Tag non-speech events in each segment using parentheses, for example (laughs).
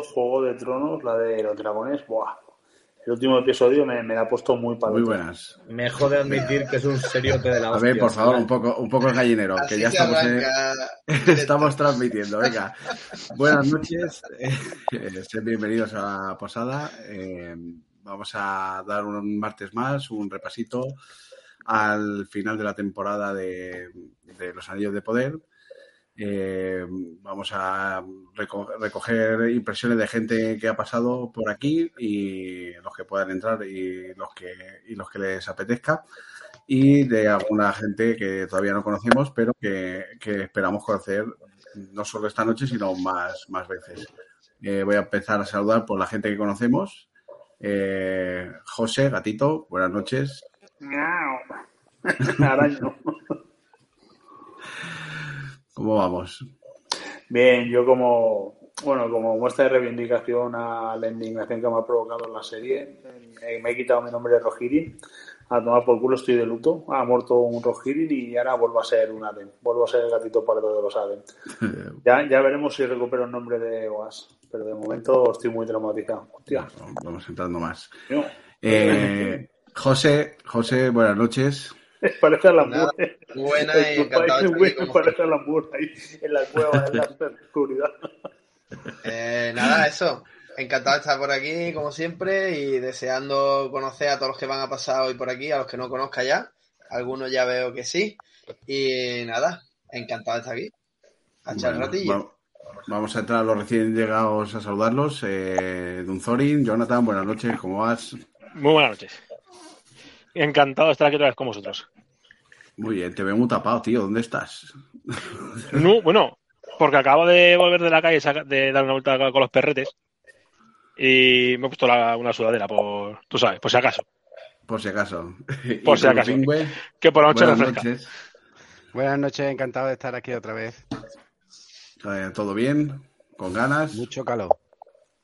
visto Juego de Tronos, la de los dragones, ¡buah! El último episodio me, me la ha puesto muy para Muy buenas. Me jode admitir que es un seriote de la A hostia. ver, por favor, un poco, un poco el gallinero, Así que ya estamos, en- (laughs) estamos transmitiendo. Venga, buenas noches, eh, sed bienvenidos a la posada. Eh, vamos a dar un martes más, un repasito al final de la temporada de, de Los Anillos de Poder. Eh, vamos a reco- recoger impresiones de gente que ha pasado por aquí y los que puedan entrar y los que, y los que les apetezca y de alguna gente que todavía no conocemos pero que, que esperamos conocer no solo esta noche sino más, más veces. Eh, voy a empezar a saludar por la gente que conocemos. Eh, José, gatito, buenas noches. Miau. (laughs) Araño. ¿Cómo vamos? Bien, yo como, bueno, como muestra de reivindicación a la indignación que me ha provocado la serie, eh, me he quitado mi nombre de Rohirrim, a tomar por culo estoy de luto, ha muerto un Rohirrim y ahora vuelvo a ser un Aden, vuelvo a ser el gatito pardo de los Aden. (laughs) Ya, ya veremos si recupero el nombre de Oas, pero de momento estoy muy traumatizado. Hostia, Vamos entrando más. no. Eh, José, José, buenas noches. (laughs) Parece Nada, Moore. buena y encantado de estar aquí con Parece Moore ahí en la cueva, en la (laughs) oscuridad. Eh, nada, eso. Encantado de estar por aquí, como siempre, y deseando conocer a todos los que van a pasar hoy por aquí, a los que no conozca ya. Algunos ya veo que sí. Y nada, encantado de estar aquí. A echar Bueno, ratillo. va- vamos a entrar a los recién llegados a saludarlos. Eh, Dunzorin, Jonathan, buenas noches, ¿cómo vas? Muy buenas noches. Encantado de estar aquí otra vez con vosotros. Muy bien, te veo muy tapado, tío, ¿dónde estás? (laughs) No, bueno, porque acabo de volver de la calle de dar una vuelta con los perretes y me he puesto la- una sudadera, por, tú sabes, por si acaso. Por si acaso. (laughs) Por si acaso. Pingüe, Que por la noche buenas refresca. noches. Buenas noches, encantado de estar aquí otra vez. Eh, ¿Todo bien? ¿Con ganas? Mucho calor.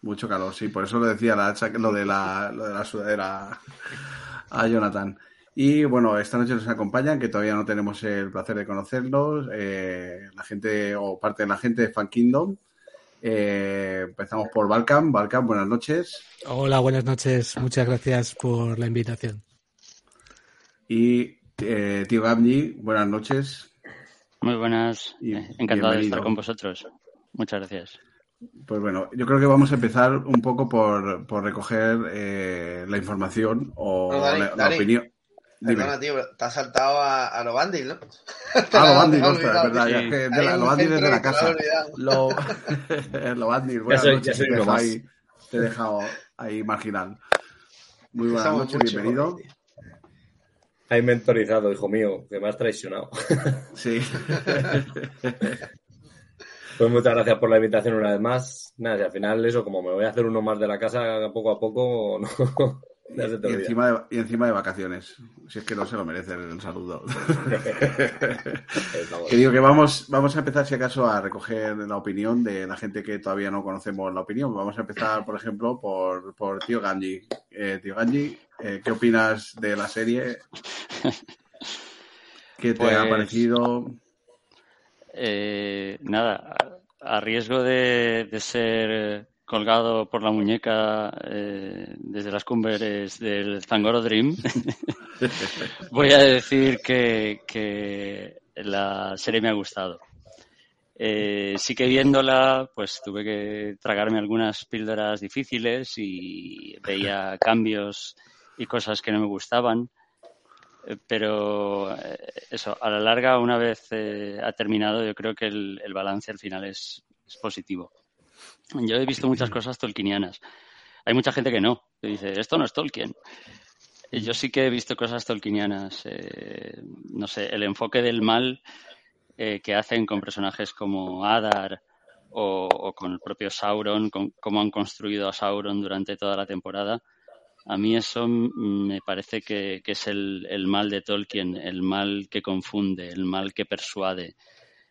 Mucho calor, sí, por eso lo decía la, lo de la, lo de la sudadera a Jonathan. Y bueno, esta noche nos acompañan, que todavía no tenemos el placer de conocerlos, eh, la gente o parte de la gente de Fan Kingdom. Eh, empezamos por Balkan. Balkan, buenas noches. Hola, buenas noches. Muchas gracias por la invitación. Y eh, Tío Gabni, buenas noches. Muy buenas, Y encantado de estar con vosotros. Muchas gracias. Pues bueno, yo creo que vamos a empezar un poco por, por recoger eh, la información o Dani, la, la Dani, opinión. Dime. Perdona, tío, pero te has saltado a, a los bandits, ¿no? (laughs) Ah, la- lo bandis, (laughs) ostras, verdad, ya es que de la, bandis desde la casa. Lo, lo (laughs) bandis, buenas soy- noches, ya soy te, más. ahí, te he dejado ahí marginal. Muy buenas noches, bienvenido. tío. Hay mentorizado, hijo mío, que me has traicionado. Sí. Pues muchas gracias por la invitación una vez más. Nada, si al final eso, como me voy a hacer uno más de la casa poco a poco, (laughs) no, ya se te Y encima, de, y encima de vacaciones. Si es que no se lo merecen el saludo. Que digo que vamos, vamos a empezar, si acaso, a recoger la opinión de la gente que todavía no conocemos la opinión. Vamos a empezar, por ejemplo, por, por Tío Ganji. Eh, tío Ganji, eh, ¿qué opinas de la serie? ¿Qué te ha Pues- parecido? Eh, nada, a, riesgo de, de ser colgado por la muñeca eh, desde las cumbres del Zangoro Dream, (laughs) voy a decir que, que la serie me ha gustado. Eh, sí que viéndola, pues tuve que tragarme algunas píldoras difíciles y veía cambios y cosas que no me gustaban. Eh, Pero eh, eso, a la larga, una vez eh, ha terminado, yo creo que el, balance al final es, positivo. Yo he visto muchas cosas tolkienianas. Hay mucha gente que no, que dice, esto no es Tolkien. Yo sí que he visto cosas tolkienianas. eh, no sé, el enfoque del mal que hacen con personajes como Adar o, o con el propio Sauron, con cómo han construido a Sauron durante toda la temporada. A mí eso me parece que, es el, mal de Tolkien, el mal que confunde, el mal que persuade,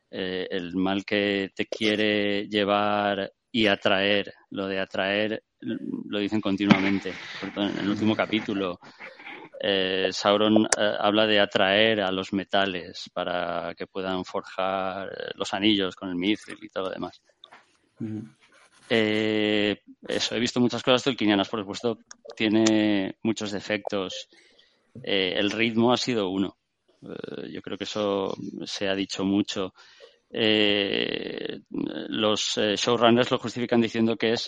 eh, el mal que te quiere llevar y atraer. Lo de atraer lo dicen continuamente. En el último capítulo, eh, Sauron eh, habla de atraer a los metales para que puedan forjar eh, los anillos con el mithril y todo lo demás. Eh, eso, he visto muchas cosas tolkienianas, por supuesto, tiene muchos defectos. Eh, el ritmo ha sido uno. Eh, yo creo que eso se ha dicho mucho. Eh, los showrunners lo justifican diciendo que es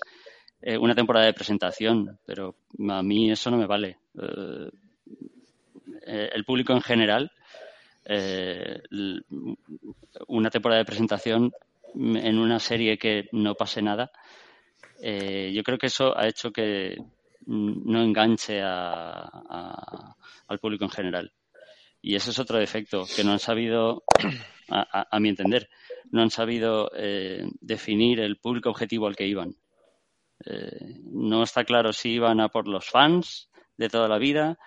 una temporada de presentación, pero a mí eso no me vale. El público en general, una temporada de presentación en una serie que no pase nada, eh, yo creo que eso ha hecho que mm, no enganche a- a- al público en general. Y ese es otro defecto, que no han sabido, a, a- mi entender, no han sabido eh, definir el público objetivo al que iban. Eh, no está claro si iban a por los fans de toda la vida,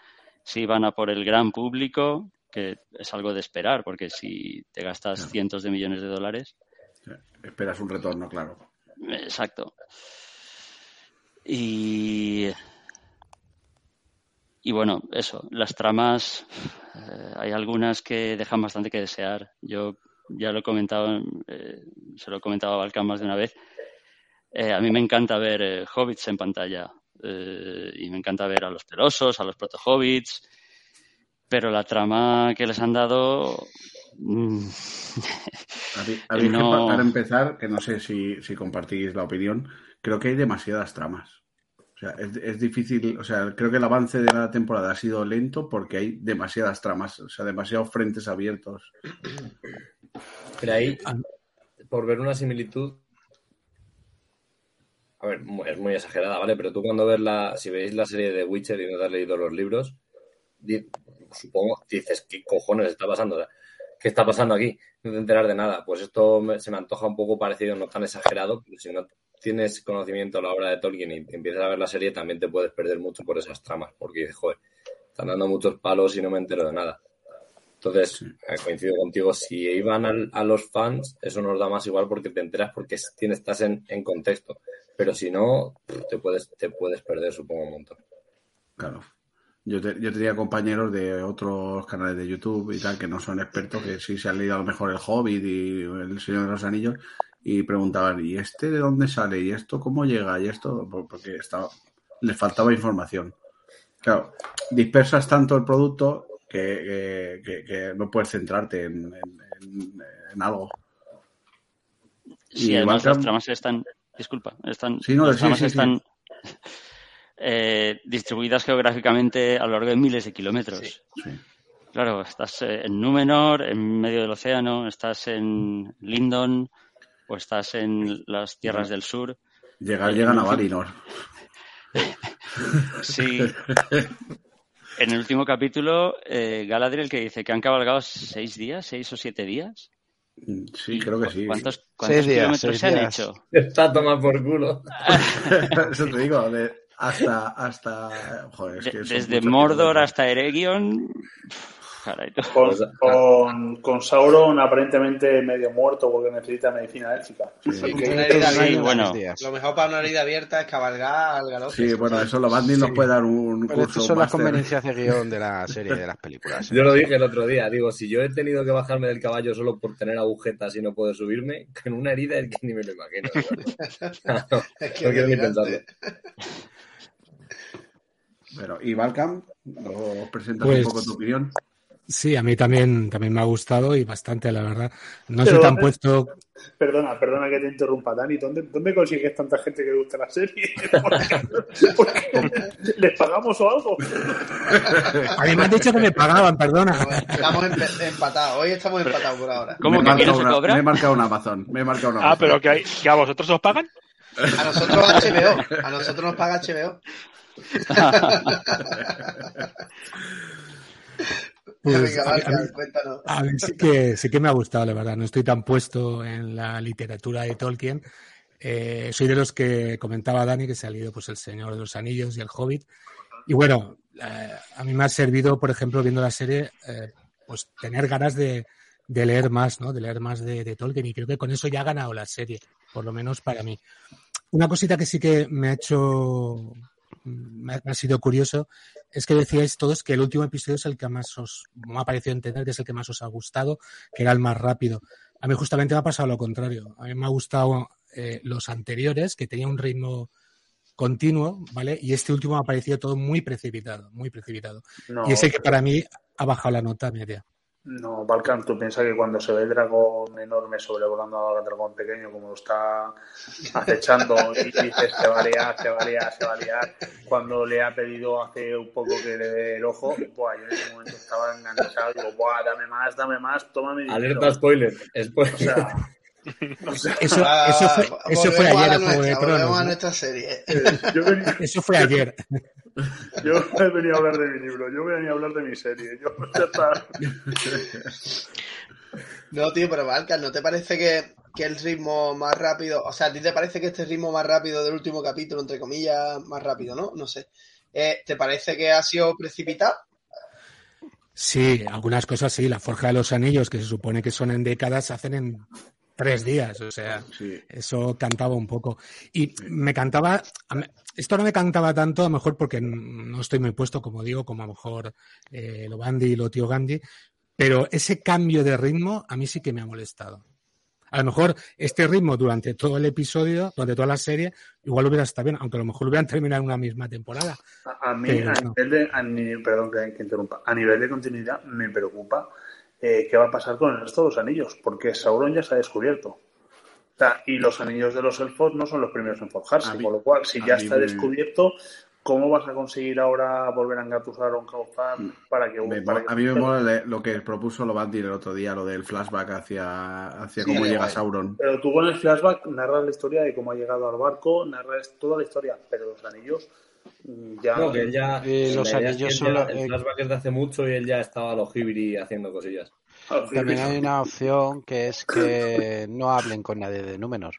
si iban a por el gran público, que es algo de esperar, porque si te gastas cientos de millones de dólares, Esperas un retorno, claro. Exacto. Y, y bueno, eso, las tramas, eh, hay algunas que dejan bastante que desear. Yo ya lo he comentado, eh, se lo he comentado a Balkan más de una vez. Eh, a mí me encanta ver hobbits en pantalla y me encanta ver a los pelosos, a los proto-hobbits, pero la trama que les han dado... (laughs) A mí- a mí es que No. pa- para empezar, que no sé si, si compartís la opinión, creo que hay demasiadas tramas. O sea, es, es difícil, o sea, creo que el avance de la temporada ha sido lento porque hay demasiadas tramas, o sea, demasiados frentes abiertos. Pero ahí, Ah. por ver una similitud, a ver, es muy exagerada, ¿vale? Pero tú cuando ves la, si veis la serie de Witcher y no te has leído los libros, di- supongo, dices, ¿qué cojones está pasando? O sea, ¿Qué está pasando aquí? No te enteras de nada. Pues esto me- se me antoja un poco parecido, no tan exagerado, pero si no tienes conocimiento a la obra de Tolkien y empiezas a ver la serie, también te puedes perder mucho por esas tramas, porque dices, joder, están dando muchos palos y no me entero de nada. Entonces, eh, coincido contigo, si iban al- a los fans, eso nos da más igual porque te enteras porque es- tienes, estás en, en contexto. Pero si no, te puedes, te puedes perder, supongo, un montón. Claro. Yo, te- yo tenía compañeros de otros canales de YouTube y tal que no son expertos, que sí se han leído a lo mejor El Hobbit y El Señor de los Anillos y preguntaban, ¿y este de dónde sale? ¿Y esto cómo llega? Y esto, Por- porque estaba, les faltaba información. Claro, dispersas tanto el producto que, que- que- que no puedes centrarte en, en- en- en algo. Sí, Y además las tramas están, disculpa, están, Sí, no, las sí, tramas sí. están eh, distribuidas geográficamente a lo largo de miles de kilómetros. Sí. Claro, estás eh, en Númenor, en medio del océano, estás en Lindon o estás en las tierras del sur. Llegar, llegan a. Valinor. (laughs) Sí. En el último capítulo, eh, Galadriel que dice que han cabalgado seis días, seis o siete días. Sí, creo que sí. ¿Cuántos, cuántos Seis días, kilómetros seis se han días. hecho? Está a tomar por culo. (laughs) Eso te digo, de- hasta, hasta, joder, es De- que son desde Mordor hasta Eregion. Caray. Con, con, con Sauron aparentemente medio muerto porque necesita medicina élfica. Sí. Así Una que- herida Sí, abierta. bueno. Lo mejor para una herida abierta es cabalgar al galope. Sí, bueno, eso lo Bandit nos puede dar un Pero curso estas son las conveniencias de guion de la serie, de las películas. Yo lo dije el otro día, digo, si yo he tenido que bajarme del caballo solo por tener agujetas y no puedo subirme, con una herida es que ni me lo imagino. no, (laughs) Es que no quiero ni pensarlo. Pero, ¿y Balcam? ¿Nos presentas Pues- un poco tu opinión? Sí, a mí también, también me ha gustado y bastante, la verdad. No Pero soy tan ¿dónde- puesto. Perdona, perdona que te interrumpa, Dani. ¿Dónde, dónde consigues tanta gente que le gusta la serie? (laughs) Porque, porque ¿Les pagamos o algo? A mí me han dicho que me pagaban, perdona. Estamos empatados. Hoy estamos empatados por ahora. ¿Cómo me, que no se una- cobra? me he marcado un Amazon. Me he marcado un Ah, Amazon. pero que, hay, que a vosotros os pagan. A nosotros HBO. A nosotros nos paga HBO. Pues, Venga, a mí- Balkan, a mí- cuéntanos. A mí sí que, sí que me ha gustado, la verdad. No estoy tan puesto en la literatura de Tolkien. Eh, soy de los que comentaba Dani que se ha leído pues, El Señor de los Anillos y El Hobbit. Y bueno, eh, a mí me ha servido, por ejemplo, viendo la serie, eh, pues tener ganas de, de leer más, ¿no? De leer más de, de Tolkien. Y creo que con eso ya ha ganado la serie, por lo menos para mí. Una cosita que sí que me ha hecho, me ha, sido curioso, es que decíais todos que el último episodio es el que más os me ha parecido entender que es el que más os ha gustado, que era el más rápido. A mí justamente me ha pasado lo contrario. A mí me ha gustado eh, los anteriores, que tenía un ritmo continuo, ¿vale? Y este último me ha parecido todo muy precipitado, muy precipitado. No, y ese que para mí ha bajado la nota media. No, Balkan, tú piensas que cuando se ve el dragón enorme sobrevolando al dragón pequeño, como lo está acechando, y dices se va a liar, se va a liar, se va a liar, cuando le ha pedido hace un poco que le dé el ojo, buah, yo en ese momento estaba enganchado, digo, buah, dame más, dame más, toma mi dinero. Alerta spoiler. Spoiler. O sea, (laughs) Eso, Ah, eso fue, eso fue volvemos a ayer de nuestra, volvemos Tronos. a ¿no? nuestra serie. Eh, yo, venía, (laughs) Eso fue ayer. yo he venido a hablar de mi libro, yo venía a hablar de mi serie. Yo, (laughs) ya está. No, tío, pero Valkan, ¿no te parece que, que el ritmo más rápido, o sea, ¿a ti te parece que este ritmo más rápido del último capítulo, entre comillas, más rápido, ¿no? No sé. Eh, ¿Te parece que ha sido precipitado? Sí, algunas cosas sí. La Forja de los Anillos, que se supone que son en décadas, se hacen en tres días. O sea, Sí. eso cantaba un poco. Y me cantaba, esto no me cantaba tanto, a lo mejor porque no estoy muy puesto, como digo, como a lo mejor eh, lo Bandi y lo Tío Gandhi, pero ese cambio de ritmo a mí sí que me ha molestado. A lo mejor este ritmo durante todo el episodio, durante toda la serie, igual hubiera estado bien, aunque a lo mejor lo hubieran terminado en una misma temporada. A, a mí, a no. nivel de, a ni- perdón que, que interrumpa, a nivel de continuidad me preocupa eh, qué va a pasar con el resto de los anillos, porque Sauron ya se ha descubierto. O sea, y los anillos de los elfos no son los primeros en forjarse, mí- con lo cual, si ya está me- descubierto, ¿cómo vas a conseguir ahora volver a engatusar a un Cauzar para que... Me para mo- que- a mí me mola lo que propuso Lobandi el otro día, lo del flashback hacia, hacia Sí, cómo llega guay. Sauron. Pero tú con el flashback narras la historia de cómo ha llegado al barco, narras toda la historia, pero los anillos mm, ya... No, que él ya. Eh, los anillos son los- El eh, flashback es de hace mucho y él ya estaba a los Hibiri haciendo cosillas. También hay una opción que es que no hablen con nadie de Númenor.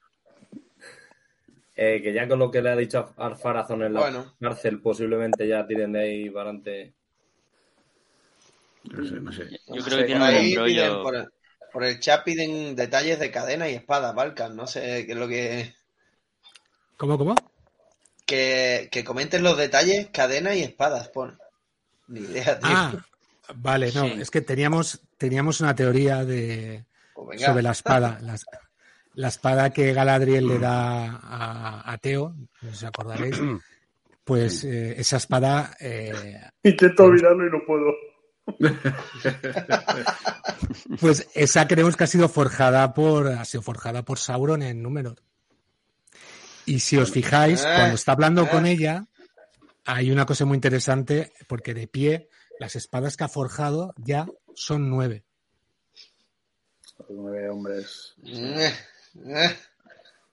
Eh, que ya con lo que le ha dicho a Farazón en la Bueno. cárcel, posiblemente ya tiren de ahí para adelante. No sé, no sé. Yo creo que tiene un rollo. por, el, por el chat piden detalles de cadena y espada, Valkan. No sé qué es lo que... ¿Cómo, cómo? Que, que comenten los detalles, cadena y espadas, pon. Ni idea, tío. Ah, vale, no, Sí. es que teníamos, teníamos una teoría de, Pues sobre la espada. La, la espada que Galadriel le da a, a Teo, no sé si os acordaréis, (clears throat) pues eh, esa espada eh, Intento olvidarlo y no puedo. (laughs) Pues esa creemos que ha sido forjada por, ha sido forjada por Sauron en Númenor. Y si os fijáis, Eh, cuando está hablando eh. con ella, hay una cosa muy interesante, porque de pie, las espadas que ha forjado ya son nueve. Nueve hombres. Eh, eh.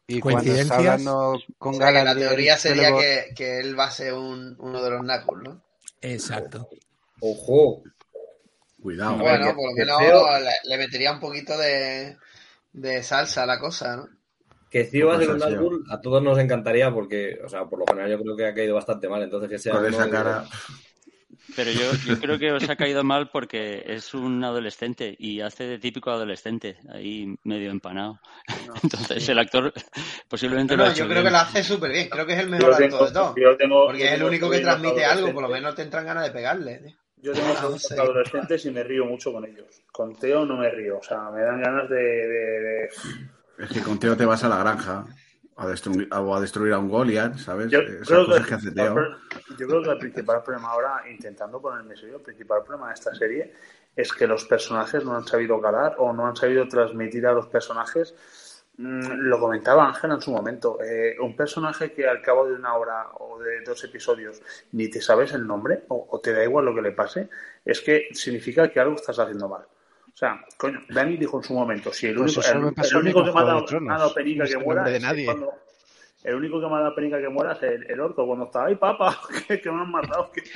Y cuando está ¿Coincidencias? hablando con O sea, que la Galadriel, teoría sería que, que él va a ser un- uno de los Knuckles, ¿no? Exacto. ¡Ojo! Cuidado. Bueno, por lo menos le metería un poquito de, de salsa a la cosa, ¿no? Que No pasa, un Cío. Nazgûl a todos nos encantaría porque, o sea, por lo general yo creo que ha caído bastante mal. Entonces que sea Con esa cara. Pero yo, yo creo que os ha caído mal porque es un adolescente y hace de típico adolescente, ahí medio empanado. (laughs) Entonces el actor posiblemente No, lo ha no, hecho yo creo bien. que lo hace súper bien. Creo que es el mejor actor de todos. yo tengo- Porque es el único que transmite algo, por lo menos te entran ganas de pegarle. tío. Yo tengo Ah, sobrinos sí. adolescentes y me río mucho con ellos. Con Teo no me río, o sea, me dan ganas de... de- de- Es que con Teo te vas a la granja a destruir, o a destruir a un Goliath, ¿sabes? Yo Esas creo, que cosas que hace Teo. yo creo que el principal problema ahora, intentando ponerme serio, el principal problema de esta serie es que los personajes no han sabido calar o no han sabido transmitir a los personajes. Mm, Lo comentaba Ángel en su momento. eh, un personaje que al cabo de una hora o de dos episodios ni te sabes el nombre o, o te da igual lo que le pase, es que significa que algo estás haciendo mal. O sea, coño, Dani dijo en su momento, si el Pues único, el, el con que me ha de dado, ha dado penica No sé que el muera de es cuando- el único que me ha dado penica que muera es el, el orco cuando está, ay papá, que, que me han matado. que- que-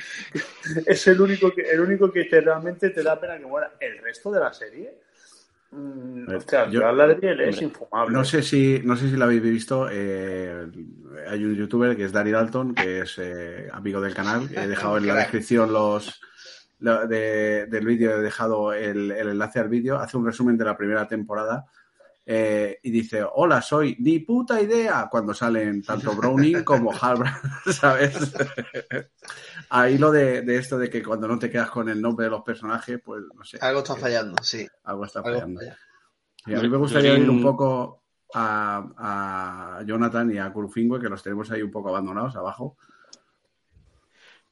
(laughs) es el único que el único que te, realmente te da pena que muera. El resto de la serie, mm, Eh, hostia, yo- Galadriel es infumable. No sé si, no sé si lo habéis visto. eh, hay un youtuber que es Danny Dalton, que es eh, amigo del canal. He dejado en la descripción los lo- de- del vídeo, he dejado el, el enlace al vídeo. Hace un resumen de la primera temporada. eh, y dice, hola, soy ni puta idea, cuando salen tanto Browning (laughs) como Halbrand, ¿sabes? (laughs) Ahí lo de, de esto de que cuando no te quedas con el nombre de los personajes, pues no sé. Algo está fallando, sí. Algo está Algo fallando. falla. Y a mí me gustaría ir un poco. a, a Jonathan y a Kurufingüe, que los tenemos ahí un poco abandonados abajo.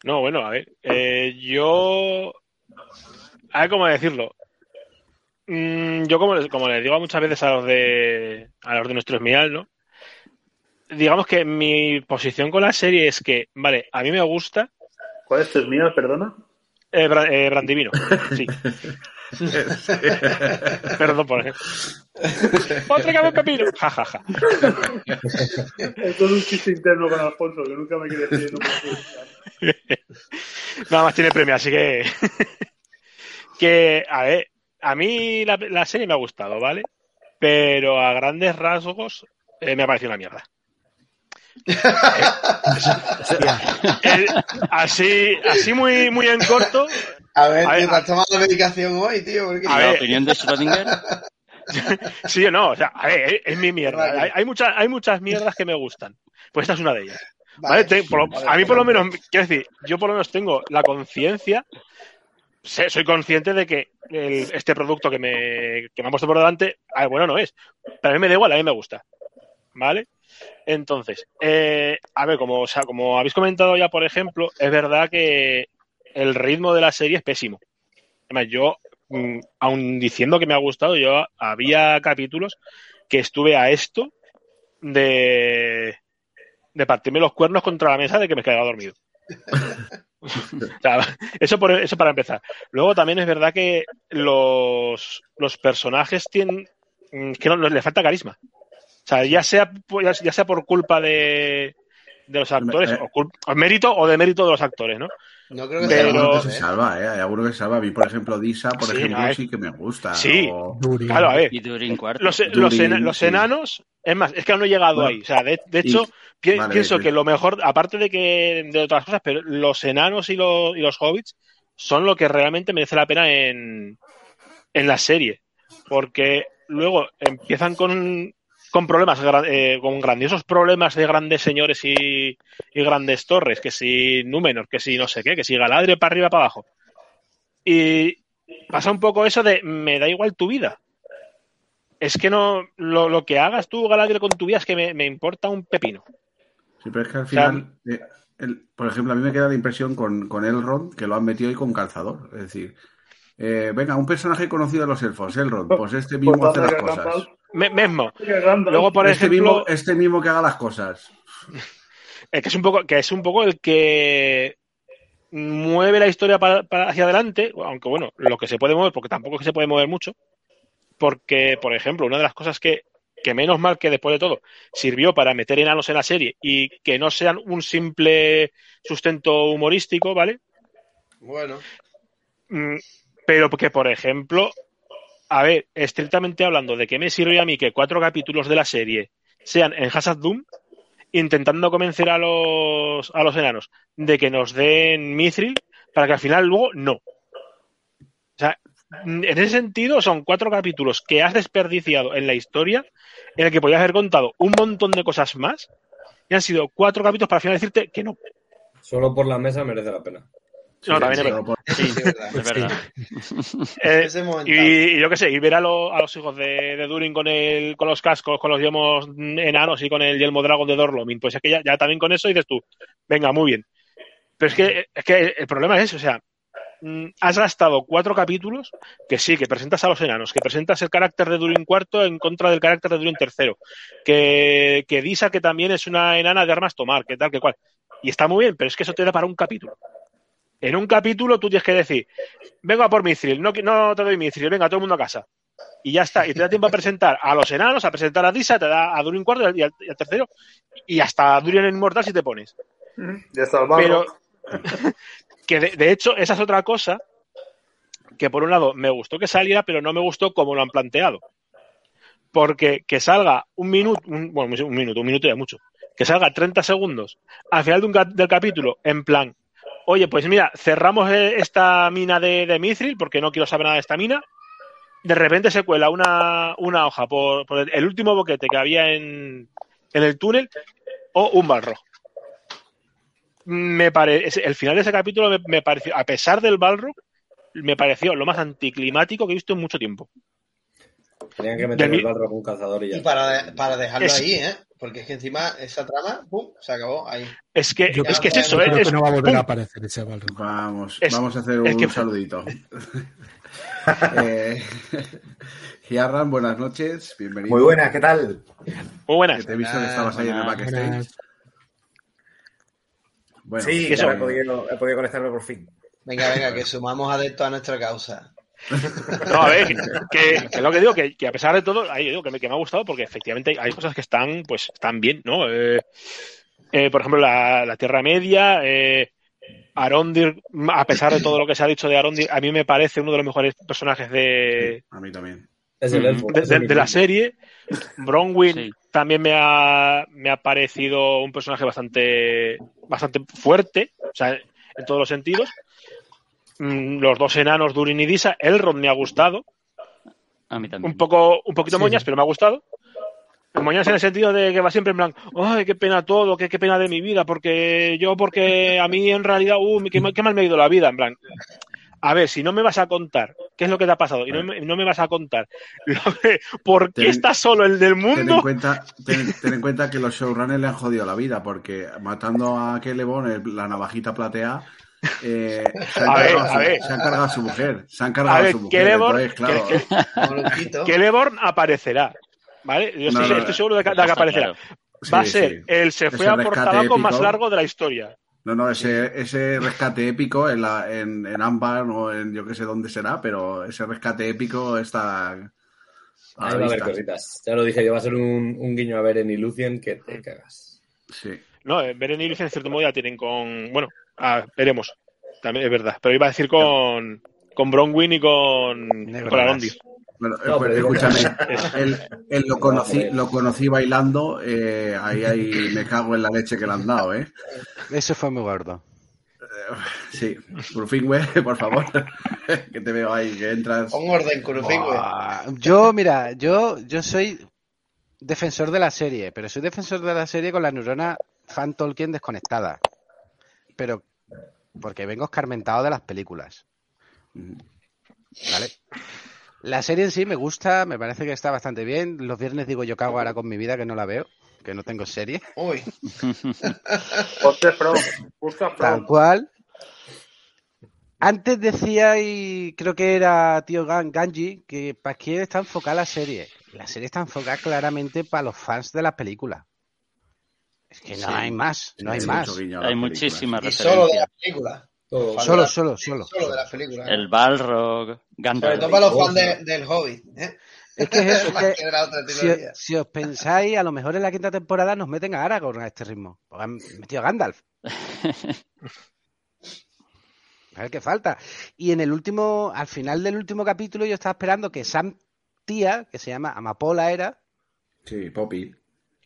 No, bueno, a ver, eh, yo... A ver cómo decirlo. Mm, yo como, les- como les digo muchas veces a los de a los de nuestro esmial, ¿no? Digamos que mi posición con la serie es que, vale, a mí me gusta ¿Cuál es tu mía, perdona? eh, eh, Brandivino, (laughs) sí, (laughs) perdón por ejemplo. ¡Otra que pepino! Ja, ja, ja. Esto es un chiste interno con Alfonso, que nunca me quiere decir. No me quiere. Nada más tiene premio, así que. que, a ver, a mí la, la serie me ha gustado, ¿vale? Pero a grandes rasgos eh, me ha parecido una mierda. (laughs) Eh, así, así muy, muy en corto. A ver, A ver, tío, ¿te a- has tomado la medicación hoy, tío? ¿Por qué? A ¿La ver. opinión de Schrödinger? (laughs) Sí o no, o sea, a ver, es, es mi mierda. Hay, hay, muchas, hay muchas mierdas que me gustan. Pues esta es una de ellas. ¿vale? Te- por lo- a mí por lo menos, quiero decir, yo por lo menos tengo la conciencia, soy consciente de que el- este producto que me, que me han puesto por delante, a ver, bueno, no es. Pero a mí me da igual, a mí me gusta. ¿Vale? Entonces, eh, a ver, como, o sea, como habéis comentado ya, por ejemplo, es verdad que el ritmo de la serie es pésimo. Además, yo, mm, aun diciendo que me ha gustado, yo había capítulos que estuve a esto de, de partirme los cuernos contra la mesa de que me quedaba dormido. (laughs) O sea, eso, por, eso para empezar. Luego también es verdad que los, los personajes tienen mm, que no, le falta carisma. O sea, ya sea, por- ya, sea por culpa de, de los actores, Eh. o mérito o de mérito de los actores, ¿no? No creo que Hay Pero- alguno los que se ¿eh? salva, ¿eh? Hay alguno que se salva. A mí, por ejemplo, Disa, por Sí, ejemplo, sí que me gusta. Sí. O- Durin. Claro, a ver. Y Durin cuarto. Los, los, ena- los sí. enanos, es más, es que aún no he llegado Bueno, ahí. O sea, de, de y- hecho, pi- vale, pienso que lo mejor, aparte de que de otras cosas, pero los enanos y los, y los hobbits son lo que realmente merece la pena en, en la serie. Porque luego empiezan con, con problemas, eh, con grandiosos problemas de grandes señores y, y grandes torres, que si Númenor, que si no sé qué, que si Galadriel para arriba para abajo. Y pasa un poco eso de me da igual tu vida. Es que no, lo, lo que hagas tú, Galadriel, con tu vida es que me, me importa un pepino. Sí, pero es que al sea, final, eh, el- por ejemplo, a mí me queda la impresión con, con Elrond que lo han metido ahí con calzador. Es decir, eh, venga, un personaje conocido de los elfos, Elrond, pues este mismo Pues hace las cosas. Me- mismo. Luego, por este, ejemplo, mismo, este mismo que haga las cosas. eh, que es un poco, que es un poco el que mueve la historia para, para hacia adelante, aunque bueno, lo que se puede mover, porque tampoco es que se puede mover mucho, porque, por ejemplo, una de las cosas que, que menos mal que después de todo sirvió para meter enanos en la serie y que no sean un simple sustento humorístico, ¿vale? Bueno, Mm, Pero que, por ejemplo, a ver, estrictamente hablando, ¿de qué me sirve a mí que cuatro capítulos de la serie sean en Hazard Doom intentando convencer a los, a los enanos de que nos den Mithril para que al final luego no? O sea, en ese sentido son cuatro capítulos que has desperdiciado en la historia en el que podías haber contado un montón de cosas más y han sido cuatro capítulos para al final decirte que no. Solo por la mesa merece la pena. No, también es Pero verdad. por- Sí, sí, es verdad. es (laughs) verdad. (laughs) Eh, Ese. Y, y yo qué sé, y ver a, lo- a los hijos de, de Durin con el, con los cascos, con los yelmos enanos y con el yelmo dragón de Dorlomin, pues es que ya, ya también con eso dices tú, venga, muy bien. Pero es que, es que el problema es eso, o sea, mm, has gastado cuatro capítulos que sí, que presentas a los enanos, que presentas el carácter de Durin cuarto en contra del carácter de Durin tercero, que, que Disa que también es una enana de armas tomar, que tal, que cual. Y está muy bien, pero es que eso te da para un capítulo. En un capítulo tú tienes que decir, vengo a por Mithril, no, no te doy Mithril, venga, todo el mundo a casa. Y ya está, y te da tiempo a presentar a los enanos, a presentar a Disa, te da a Durin cuarto y al, y al tercero, y hasta a Durin inmortal si te pones. Ya está el. Pero (laughs) que de, de hecho, esa es otra cosa que por un lado me gustó que saliera, pero no me gustó como lo han planteado. Porque que salga un minuto, un, bueno, un minuto, un minuto ya mucho, que salga 30 segundos al final de un, cap- del capítulo, en plan, oye, pues mira, cerramos eh, esta mina de, de Mithril porque no quiero saber nada de esta mina. De repente se cuela una, una hoja por, el, último boquete que había en, en el túnel o un balrog me pare... el final de ese capítulo me, me pareció, a pesar del Balrog, me pareció lo más anticlimático que he visto en mucho tiempo. Tenían que meter el Balrog un cazador y ya. Y para, para dejarlo Es- ahí, ¿eh? Porque es que encima esa trama, ¡pum! se acabó ahí. Es que, Yo es, que es creo eso, ¿eh? creo Es- que no va a volver a aparecer ese Balrog. Vamos, Es- vamos a hacer es un que- (laughs) saludito. (laughs) eh, Giarran, buenas noches, bienvenido. Muy buenas, ¿qué tal? Muy buenas. Que te he visto que estabas ahí en el backstage. buenas. Bueno, sí, eso- ya he podido, he podido conectarme por fin. Venga, venga, que sumamos adeptos a nuestra causa. No, a ver, que, lo que digo, que, que a pesar de todo, ahí digo que me, que me ha gustado porque efectivamente hay cosas que están, pues, están bien, ¿no? Eh, eh, por ejemplo, la, la Tierra Media, eh, Arondir, a pesar de todo lo que se ha dicho de Arondir, a mí me parece uno de los mejores personajes de, a mí también. De, la serie. Bronwyn Sí. también me ha, me ha parecido un personaje bastante, bastante fuerte, o sea, en todos los sentidos. Mm, Los dos enanos, Durin y Disa, Elrond me ha gustado. A mí también. Un poco, un poquito Sí. moñas, pero me ha gustado. Moñas en el sentido de que va siempre en plan, ay, qué pena todo, qué, qué pena de mi vida, porque yo, porque a mí en realidad, uh, qué, mal- qué mal me ha ido la vida, en plan. A ver, si no me vas a contar qué es lo que te ha pasado y no me, no me vas a contar lo que- por qué Ten- estás solo el del Ten en, mundo. cuenta, ten, ten en cuenta que los showrunners le han jodido la vida, porque matando a Kelebon, el- la navajita platea, eh, (laughs) se, han A ver, cargado a su- ver. se han cargado a su mujer. Se han cargado A a, ver, su mujer. Celeborn, entonces, claro, que- que- Como Luquito. Celeborn aparecerá. ¿Vale? Yo No, estoy, no, estoy seguro de que, de que Está aparecerá. Va a ser sí. el se fue Ese a por rescate tabaco más épico. largo de la historia. No, no, ese, ese rescate épico en, la, en, en o en yo que sé dónde será, pero ese rescate épico está Ahí va a haber cositas. Ya lo dije, yo va a ser un, un guiño a Beren y Lucien que te cagas. Sí. No, eh, Beren y Lucien en cierto modo ya tienen con. Bueno, ah, veremos. También es verdad. Pero iba a decir con. Con Bronwyn y con. Con. Arondir. Bueno, No, pues, escúchame, él, él lo, conocí, lo conocí bailando, eh, ahí, ahí me cago en la leche que le han dado, ¿eh? Eso fue muy gordo. Sí, Brufingüe, (laughs) por favor, (laughs) que te veo ahí, que entras. Pon orden, Curufingüe. Yo, mira, yo, yo soy defensor de la serie, pero soy defensor de la serie con la neurona fan Tolkien desconectada. Pero porque vengo escarmentado de las películas. ¿Vale? La serie en sí me gusta, me parece que está bastante bien. Los viernes digo yo cago ahora con mi vida que no la veo, que no tengo serie. Uy, (laughs) Ponte From. Busca Tal cual. Antes decía, y creo que era tío Gan- Ganji, que para quién está enfocada la serie. La serie está enfocada claramente para los fans de la película. Es que no Sí. hay más, no hay más. las Hay películas. muchísimas y solo de referencias. las películas. Todo. Solo, solo, solo. Solo de las películas. El Balrog, Sobre Gandalf. todo para los fans de- del Hobbit. ¿eh? Es que es eso, (laughs) es Más que que de la otra si, trilogía. si os pensáis, a lo mejor en la quinta temporada nos meten a Aragorn a este ritmo. Porque han metido a Gandalf. (laughs) A ver qué falta. Y en el último, al final del último capítulo, yo estaba esperando que Sam Tía, que se llama Amapola era, Sí, Poppy.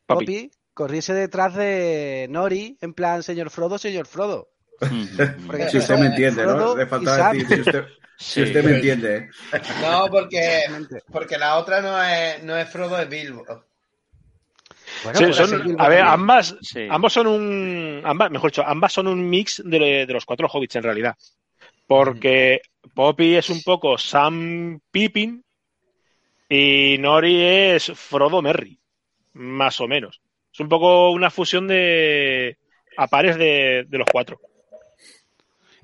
Poppy. Poppy, corriese detrás de Nori, en plan, señor Frodo, señor Frodo. (laughs) Porque Si usted me entiende, ¿no? Le faltaba decir, si usted, si Sí. usted me entiende. ¿eh? No, porque, porque la otra no es, no es Frodo, es Bilbo. Bueno, Sí, son- a ver, ambas, Sí. ambos son un. Ambas, mejor dicho, ambas son un mix de, de los cuatro hobbits en realidad. Porque Poppy es un poco Sam Pippin y Nori es Frodo Merry. Más o menos. Es un poco una fusión de. a pares de, de los cuatro.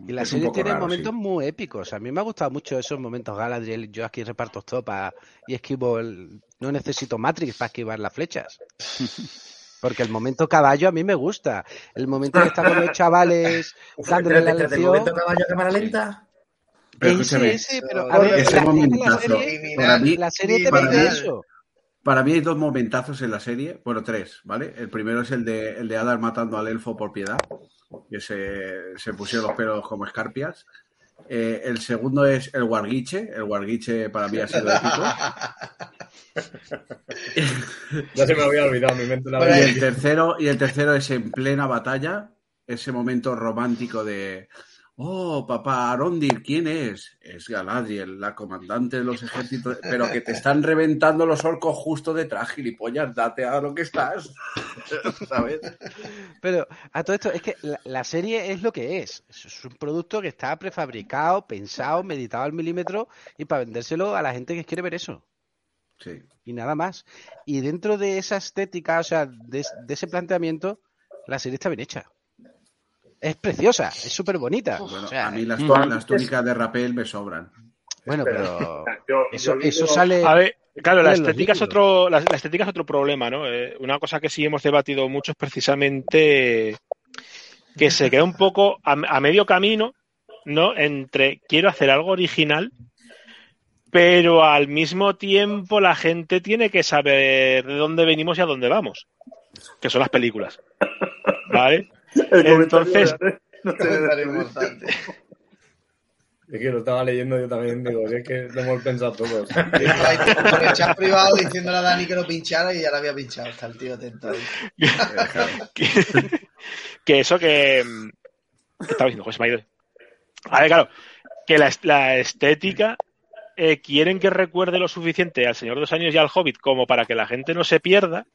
Y la Es serie tiene raro, momentos sí. muy épicos. A mí me ha gustado mucho esos momentos Galadriel. Yo aquí reparto topas y esquivo el... No necesito Matrix para esquivar las flechas. (laughs) Porque el momento caballo a mí me gusta. El momento que están los chavales (laughs) dándole la espérate, ¿el lección. momento caballo cámara lenta? Pero Ese, escúchame, ese, pero a ver, ese la, momentazo, serie, para mí- la serie te para mí- eso. Para mí hay dos momentazos en la serie, bueno, tres, ¿vale? El primero es el de, el de Adar matando al elfo por piedad, que se, se pusieron los pelos como escarpias. Eh, el segundo es el Warguiche, el Warguiche para mí ha sido épico. (laughs) Ya se me había olvidado mi mente. La Y el tercero, y el tercero es en plena batalla, ese momento romántico de Oh, papá Arondir, ¿quién es? Es Galadriel, la comandante de los ejércitos, pero que te están reventando los orcos justo detrás, gilipollas, date a lo que estás. (laughs) ¿Sabes? Pero a todo esto, es que la, la serie es lo que es. Es un producto que está prefabricado, pensado, meditado al milímetro y para vendérselo a la gente que quiere ver eso. Sí. Y nada más. Y dentro de esa estética, o sea, de, de ese planteamiento, la serie está bien hecha. Es preciosa, es súper bonita. Bueno, o sea, a mí las, las túnicas de rapel me sobran. Bueno, pero (laughs) Yo- eso, yo eso digo- sale. A ver, claro, la estética es otro, la, la estética es otro problema, ¿no? Eh, una cosa que sí hemos debatido mucho es precisamente que se queda un poco a, a medio camino, ¿no? Entre quiero hacer algo original, pero al mismo tiempo la gente tiene que saber de dónde venimos y a dónde vamos, que son las películas, ¿vale? El Entonces- no te- importante. Es que lo estaba leyendo yo también, digo, es que lo hemos pensado todos. (laughs) Por el chat privado diciéndole a Dani que lo pinchara y ya lo había pinchado. Está el tío atento ahí. que, (laughs) que eso que, mm, que estaba diciendo, José ido. A ver, claro, que la estética eh, quieren que recuerde lo suficiente al Señor de los Años y al Hobbit como para que la gente no se pierda.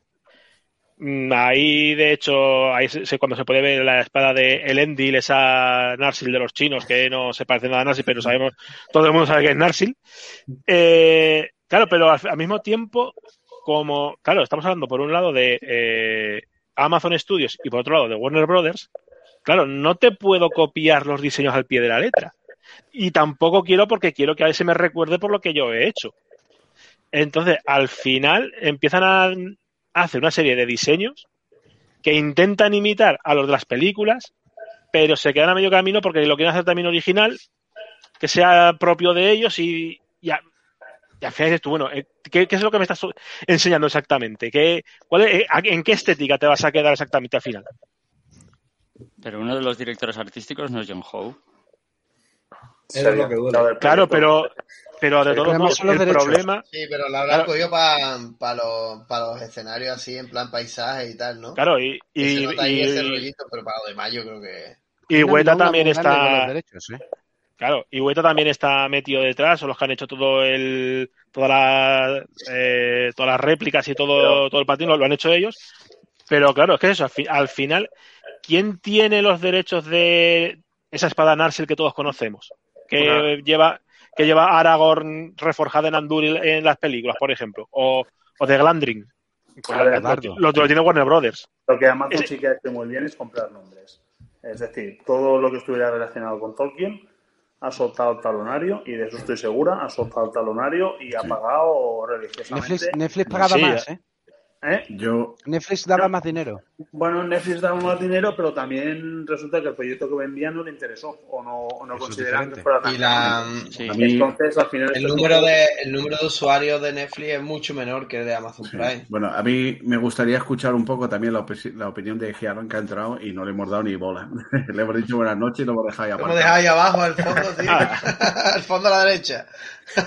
Mm, Ahí, de hecho, ahí se- cuando se puede ver la espada de Elendil, esa Narsil de los chinos, que no se parece nada a Narsil, pero sabemos, todo el mundo sabe que es Narsil. Eh, claro, pero al, al mismo tiempo, como, claro, estamos hablando por un lado de eh, Amazon Studios y por otro lado de Warner Brothers, claro, no te puedo copiar los diseños al pie de la letra. Y tampoco quiero porque quiero que a veces me recuerde por lo que yo he hecho. Entonces, al final empiezan a hacer una serie de diseños que intentan imitar a los de las películas, pero se quedan a medio camino porque lo quieren hacer también original, que sea propio de ellos y, y, a- y al final dices tú, bueno, eh, ¿qué, qué es lo que me estás enseñando exactamente? ¿Qué, cuál es- eh, ¿En qué estética te vas a quedar exactamente al final? Pero uno de los directores artísticos no es John Howe. Lo que del Claro, pero, pero de todos modos, el derechos. problema, Sí, pero la habrán cogido para los, pa los escenarios así, en plan paisaje y tal, ¿no? claro, y, se y, ahí ese y, rollito, pero para lo demás yo creo que... y Hueta también está, derechos, ¿eh? claro, y Hueta también está metido detrás, son los que han hecho todo el, toda la, eh, todas las réplicas y todo, Pero- todo el patín, lo, lo han hecho ellos. Pero claro, es que eso, al, fi- al final, ¿quién tiene los derechos de esa espada Narsil que todos conocemos? Que Una- lleva, que lleva Aragorn reforjada en Andúril en las películas, por ejemplo, o, o de Glandring. Pues lo, lo- lo tiene Warner Brothers. Lo que Amazon sí que hace muy bien es comprar nombres. Es decir, todo lo que estuviera relacionado con Tolkien ha soltado el talonario y de eso estoy segura, ha soltado el talonario y ha pagado religiosamente. Netflix, Netflix pagaba Sí, más, ¿eh? ¿Eh? Yo, Netflix daba No. más dinero. Bueno, Netflix daba más dinero, pero también resulta que el proyecto que vendía no le interesó o no, o no consideran que fuera tan Y la, Sí. Entonces, al final, el, número de, el número de usuarios de Netflix es mucho menor que el de Amazon Prime. bueno, a mí me gustaría escuchar un poco también la, opi- la opinión de Giaron que ha entrado y no le hemos dado ni bola. (laughs) le hemos dicho buenas noches y lo hemos dejado ahí Lo hemos dejado ahí abajo, al fondo, tío. (laughs) (laughs) al fondo a la derecha.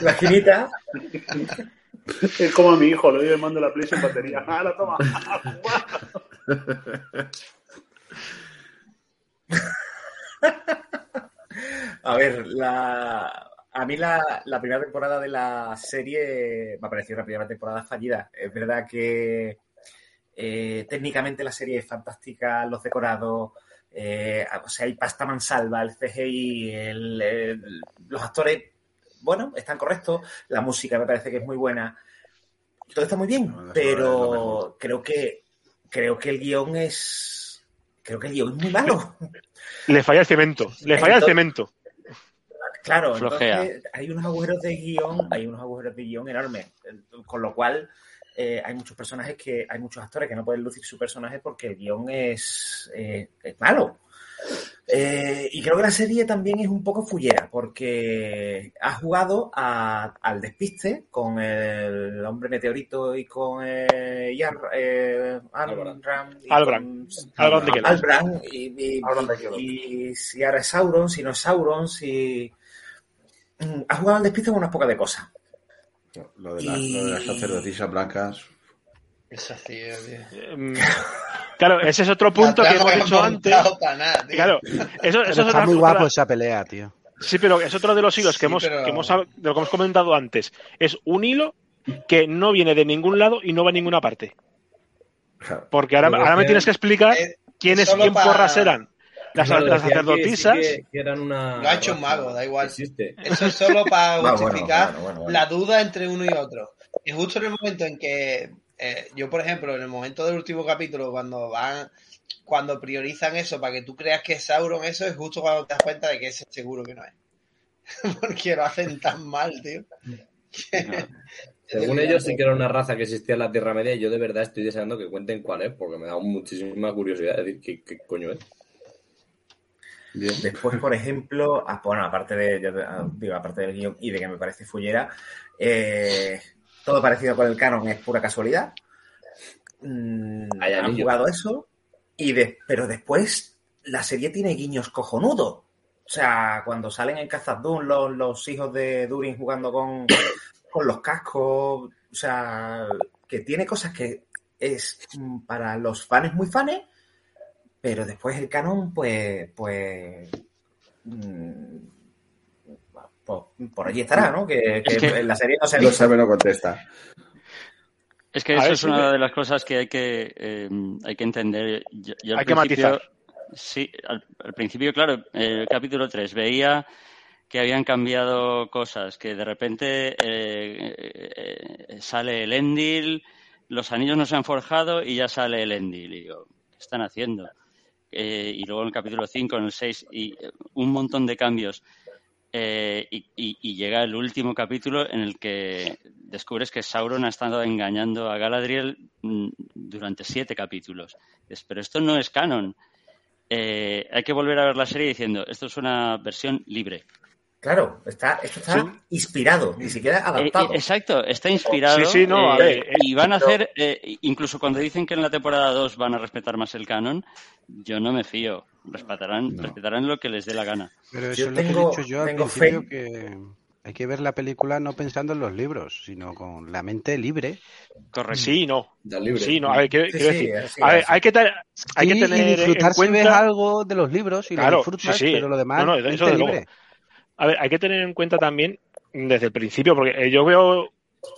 La esquinita. (laughs) Es como a mi hijo, le doy el mando la Play sin batería. (laughs) Ahora toma. (laughs) A ver, la... a mí la, primera temporada de la serie me ha parecido una primera temporada fallida. Es verdad que eh, técnicamente la serie es fantástica, los decorados, eh, o sea, hay pasta mansalva, el CGI, los actores, bueno, están correctos, la música me parece que es muy buena. Todo está muy bien, No, pero creo que creo que el guion es creo que el guion es muy malo. (laughs) Le falla el cemento, le falla el cemento. Claro, entonces hay unos agujeros de guion, hay unos agujeros de guion enormes, con lo cual eh, hay muchos personajes que, hay muchos actores que no pueden lucir su personaje porque el guion es, eh, es malo. Eh, y creo que la serie también es un poco fullera porque ha jugado a- al despiste con el hombre meteorito y con eh, eh, Albrand y con- Keller. Albrand y, aquí. y si ahora es Sauron, si no es Sauron, si... Mm, Ha jugado al despiste con unas pocas de cosas. Lo de, la- lo de las sacerdotisas blancas. Eso sí, tío. Claro, (laughs) ese es otro punto que hemos no hecho ha antes. montado para nada, tío. Claro, eso, es está otra muy otra- guapo esa pelea, tío. Sí, pero es otro de los hilos Sí, que, hemos, pero- que hemos, de lo que hemos comentado antes. Es un hilo que no viene de ningún lado y no va a ninguna parte. Porque ahora, ahora me tienes que explicar Eh, quién es solo quién pa- porras eran. Las, Claro, las que sí sacerdotisas. que- que eran una Lo ha hecho un mago, da igual. Existe. Eso es solo para (laughs) bueno, justificar bueno, bueno, bueno. la duda entre uno y otro. y justo en el momento en que eh, yo, por ejemplo, en el momento del último capítulo, cuando van, cuando priorizan eso para que tú creas que es Sauron, eso es justo cuando te das cuenta de que ese seguro que no es. (laughs) Porque lo hacen tan mal, tío. (laughs) Según ellos, sí que era una raza que existía en la Tierra Media y yo de verdad estoy deseando que cuenten cuál es, porque me da muchísima curiosidad de decir qué, coño es. Después, por ejemplo, ah, bueno, aparte de, digo, aparte del guion y de que me parece fullera, eh, todo parecido con el canon es pura casualidad. Mm, han jugado eso, y de, pero después la serie tiene guiños cojonudos. O sea, cuando salen en Khazad los, los hijos de Durin jugando con, (coughs) con los cascos, o sea, que tiene cosas que es mm, para los fans muy fans, pero después el canon, pues, pues, mm, pues por allí estará, ¿no? Que, en la serie no se No sabe, no contesta. Es que eso es una de las cosas que hay que, eh, hay que entender. hay que matizar. Sí, al, principio, claro, el capítulo 3 veía que habían cambiado cosas, que de repente eh, eh, sale el Endil, los anillos no se han forjado y ya sale el Endil. Y digo, ¿qué están haciendo? y luego en el capítulo 5, en el 6, y un montón de cambios. Eh, y, llega el último capítulo en el que descubres que Sauron ha estado engañando a Galadriel mm, durante siete capítulos. Pero esto no es canon. Eh, hay que volver a ver la serie diciendo, esto es una versión libre. Claro, está, esto está inspirado, ni siquiera adaptado. Eh, exacto, está inspirado. Sí, sí, no, a ver, y van a hacer, incluso cuando dicen que en la temporada 2 van a respetar más el canon, yo no me fío. Respetarán, respetarán lo que les dé la gana. Pero eso es lo que he dicho yo al principio, que hay que ver la película no pensando en los libros, sino con la mente libre. Correcto. Sí, no. Sí, no. A ver, quiero, decir, a ver, hay que, hay que tener en cuenta... si algo de los libros y lo disfrutas, pero lo demás no, eso libre. A ver, hay que tener en cuenta también desde el principio, porque eh, yo veo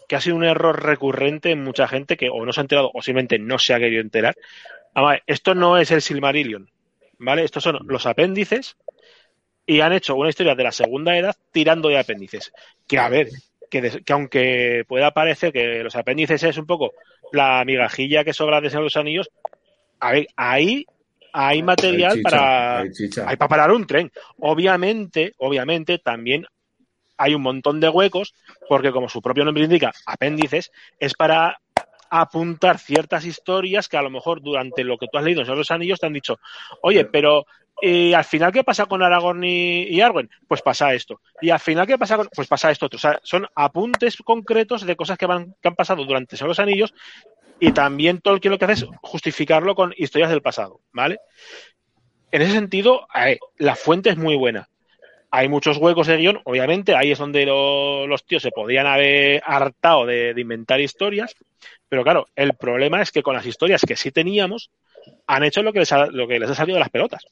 que ha sido un error recurrente en mucha gente que o no se ha enterado o simplemente no se ha querido enterar. ver, esto no es el Silmarillion. ¿Vale? Estos son los apéndices y han hecho una historia de la segunda edad tirando de apéndices. Que a ver, que, aunque pueda parecer que los apéndices es un poco la migajilla que sobra de los Anillos, a ver, ahí hay material para hay, para parar un tren. Obviamente, obviamente también hay un montón de huecos porque como su propio nombre indica, apéndices es para apuntar ciertas historias que a lo mejor durante lo que tú has leído en los anillos te han dicho, oye, pero y al final, ¿qué pasa con Aragorn y, Arwen? Pues pasa esto. Y al final, ¿qué pasa con.? Pues pasa esto otro. O sea, son apuntes concretos de cosas que, van, que han pasado durante los Anillos y también Tolkien lo que hace es justificarlo con historias del pasado, ¿vale? En ese sentido, la fuente es muy buena. Hay muchos huecos de guion, obviamente, ahí es donde los tíos se podían haber hartado de, inventar historias, pero claro, el problema es que con las historias que sí teníamos, han hecho lo que les ha, lo que les ha salido de las pelotas.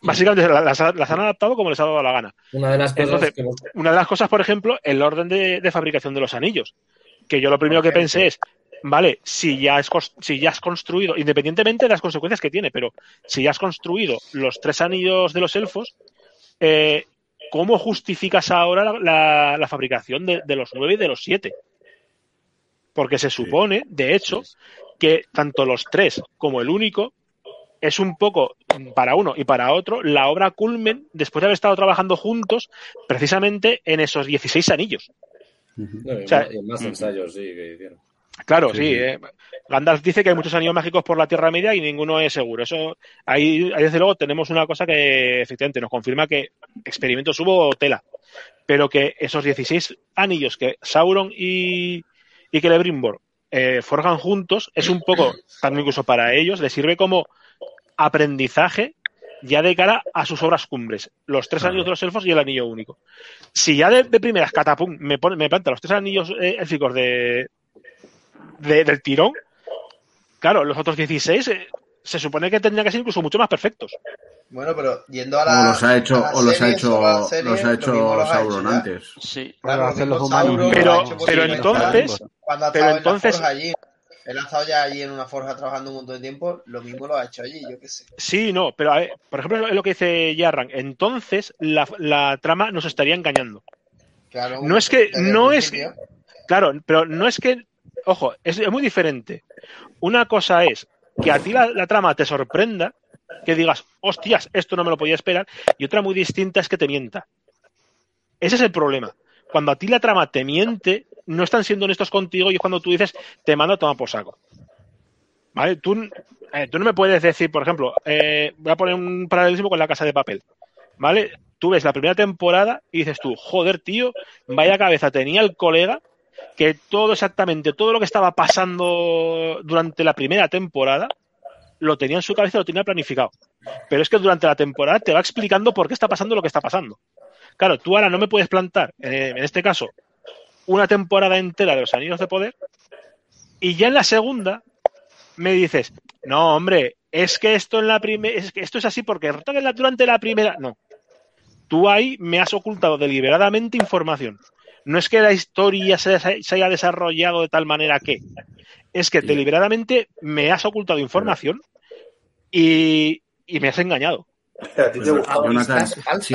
Básicamente las, han adaptado como les ha dado la gana. Una de las cosas, una de las cosas por ejemplo, el orden de, fabricación de los anillos. Que yo lo primero que pensé es, vale, si ya, has, si ya has construido, independientemente de las consecuencias que tiene, pero si ya has construido los tres anillos de los elfos, eh, ¿cómo justificas ahora la, fabricación de, los nueve y de los siete? Porque se supone, de hecho, que tanto los tres como el único es un poco para uno y para otro la obra culmen después de haber estado trabajando juntos precisamente en esos 16 anillos. más ensayos, sí, que hicieron. Claro, sí. Eh. Gandalf dice que hay muchos anillos mágicos por la Tierra Media y ninguno es seguro. Eso, ahí, desde luego tenemos una cosa que efectivamente nos confirma que experimentos hubo tela. Pero que esos 16 anillos que Sauron y, y Celebrimbor eh, forjan juntos es un poco, también incluso para ellos, les sirve como aprendizaje ya de cara a sus obras cumbres, los tres anillos de los elfos y el anillo único. Si ya de, primeras catapum me, pone, me planta los tres anillos eh, élficos de, del tirón, claro, los otros 16 eh, se supone que tendrían que ser incluso mucho más perfectos. Bueno, pero yendo a la. O los ha hecho, o los ha hecho, los ha hecho Sauron antes. Sí, claro, hacer los humanos. Pero, pero entonces. Pero entonces. Allí, él ha estado ya allí en una forja trabajando un montón de tiempo, lo mismo lo ha hecho allí, yo qué sé. Sí, no, pero a ver, por ejemplo, es lo que dice Yarran. Entonces, la, la trama nos estaría engañando. Claro, No es que, no es, claro, pero no es que, ojo, es, muy diferente. Una cosa es que a ti la, trama te sorprenda, que digas, hostias, esto no me lo podía esperar, y otra muy distinta es que te mienta. Ese es el problema. Cuando a ti la trama te miente, no están siendo honestos contigo y es cuando tú dices, te mando a tomar por saco. ¿Vale? Tú, eh, no me puedes decir, por ejemplo, eh, voy a poner un paralelismo con la casa de papel. ¿Vale? Tú ves la primera temporada y dices tú, joder, tío, vaya cabeza tenía el colega que todo exactamente, todo lo que estaba pasando durante la primera temporada, lo tenía en su cabeza, lo tenía planificado. Pero es que durante la temporada te va explicando por qué está pasando lo que está pasando. Claro, tú ahora no me puedes plantar, eh, en este caso, una temporada entera de los Anillos de Poder y ya en la segunda me dices, no, hombre, es que esto en la primera, es que esto es así porque durante la primera, no. Tú ahí me has ocultado deliberadamente información. No es que la historia se, se haya desarrollado de tal manera que, es que deliberadamente me has ocultado información y, y me has engañado. A ti te gustaba. Jonathan, Estás falso.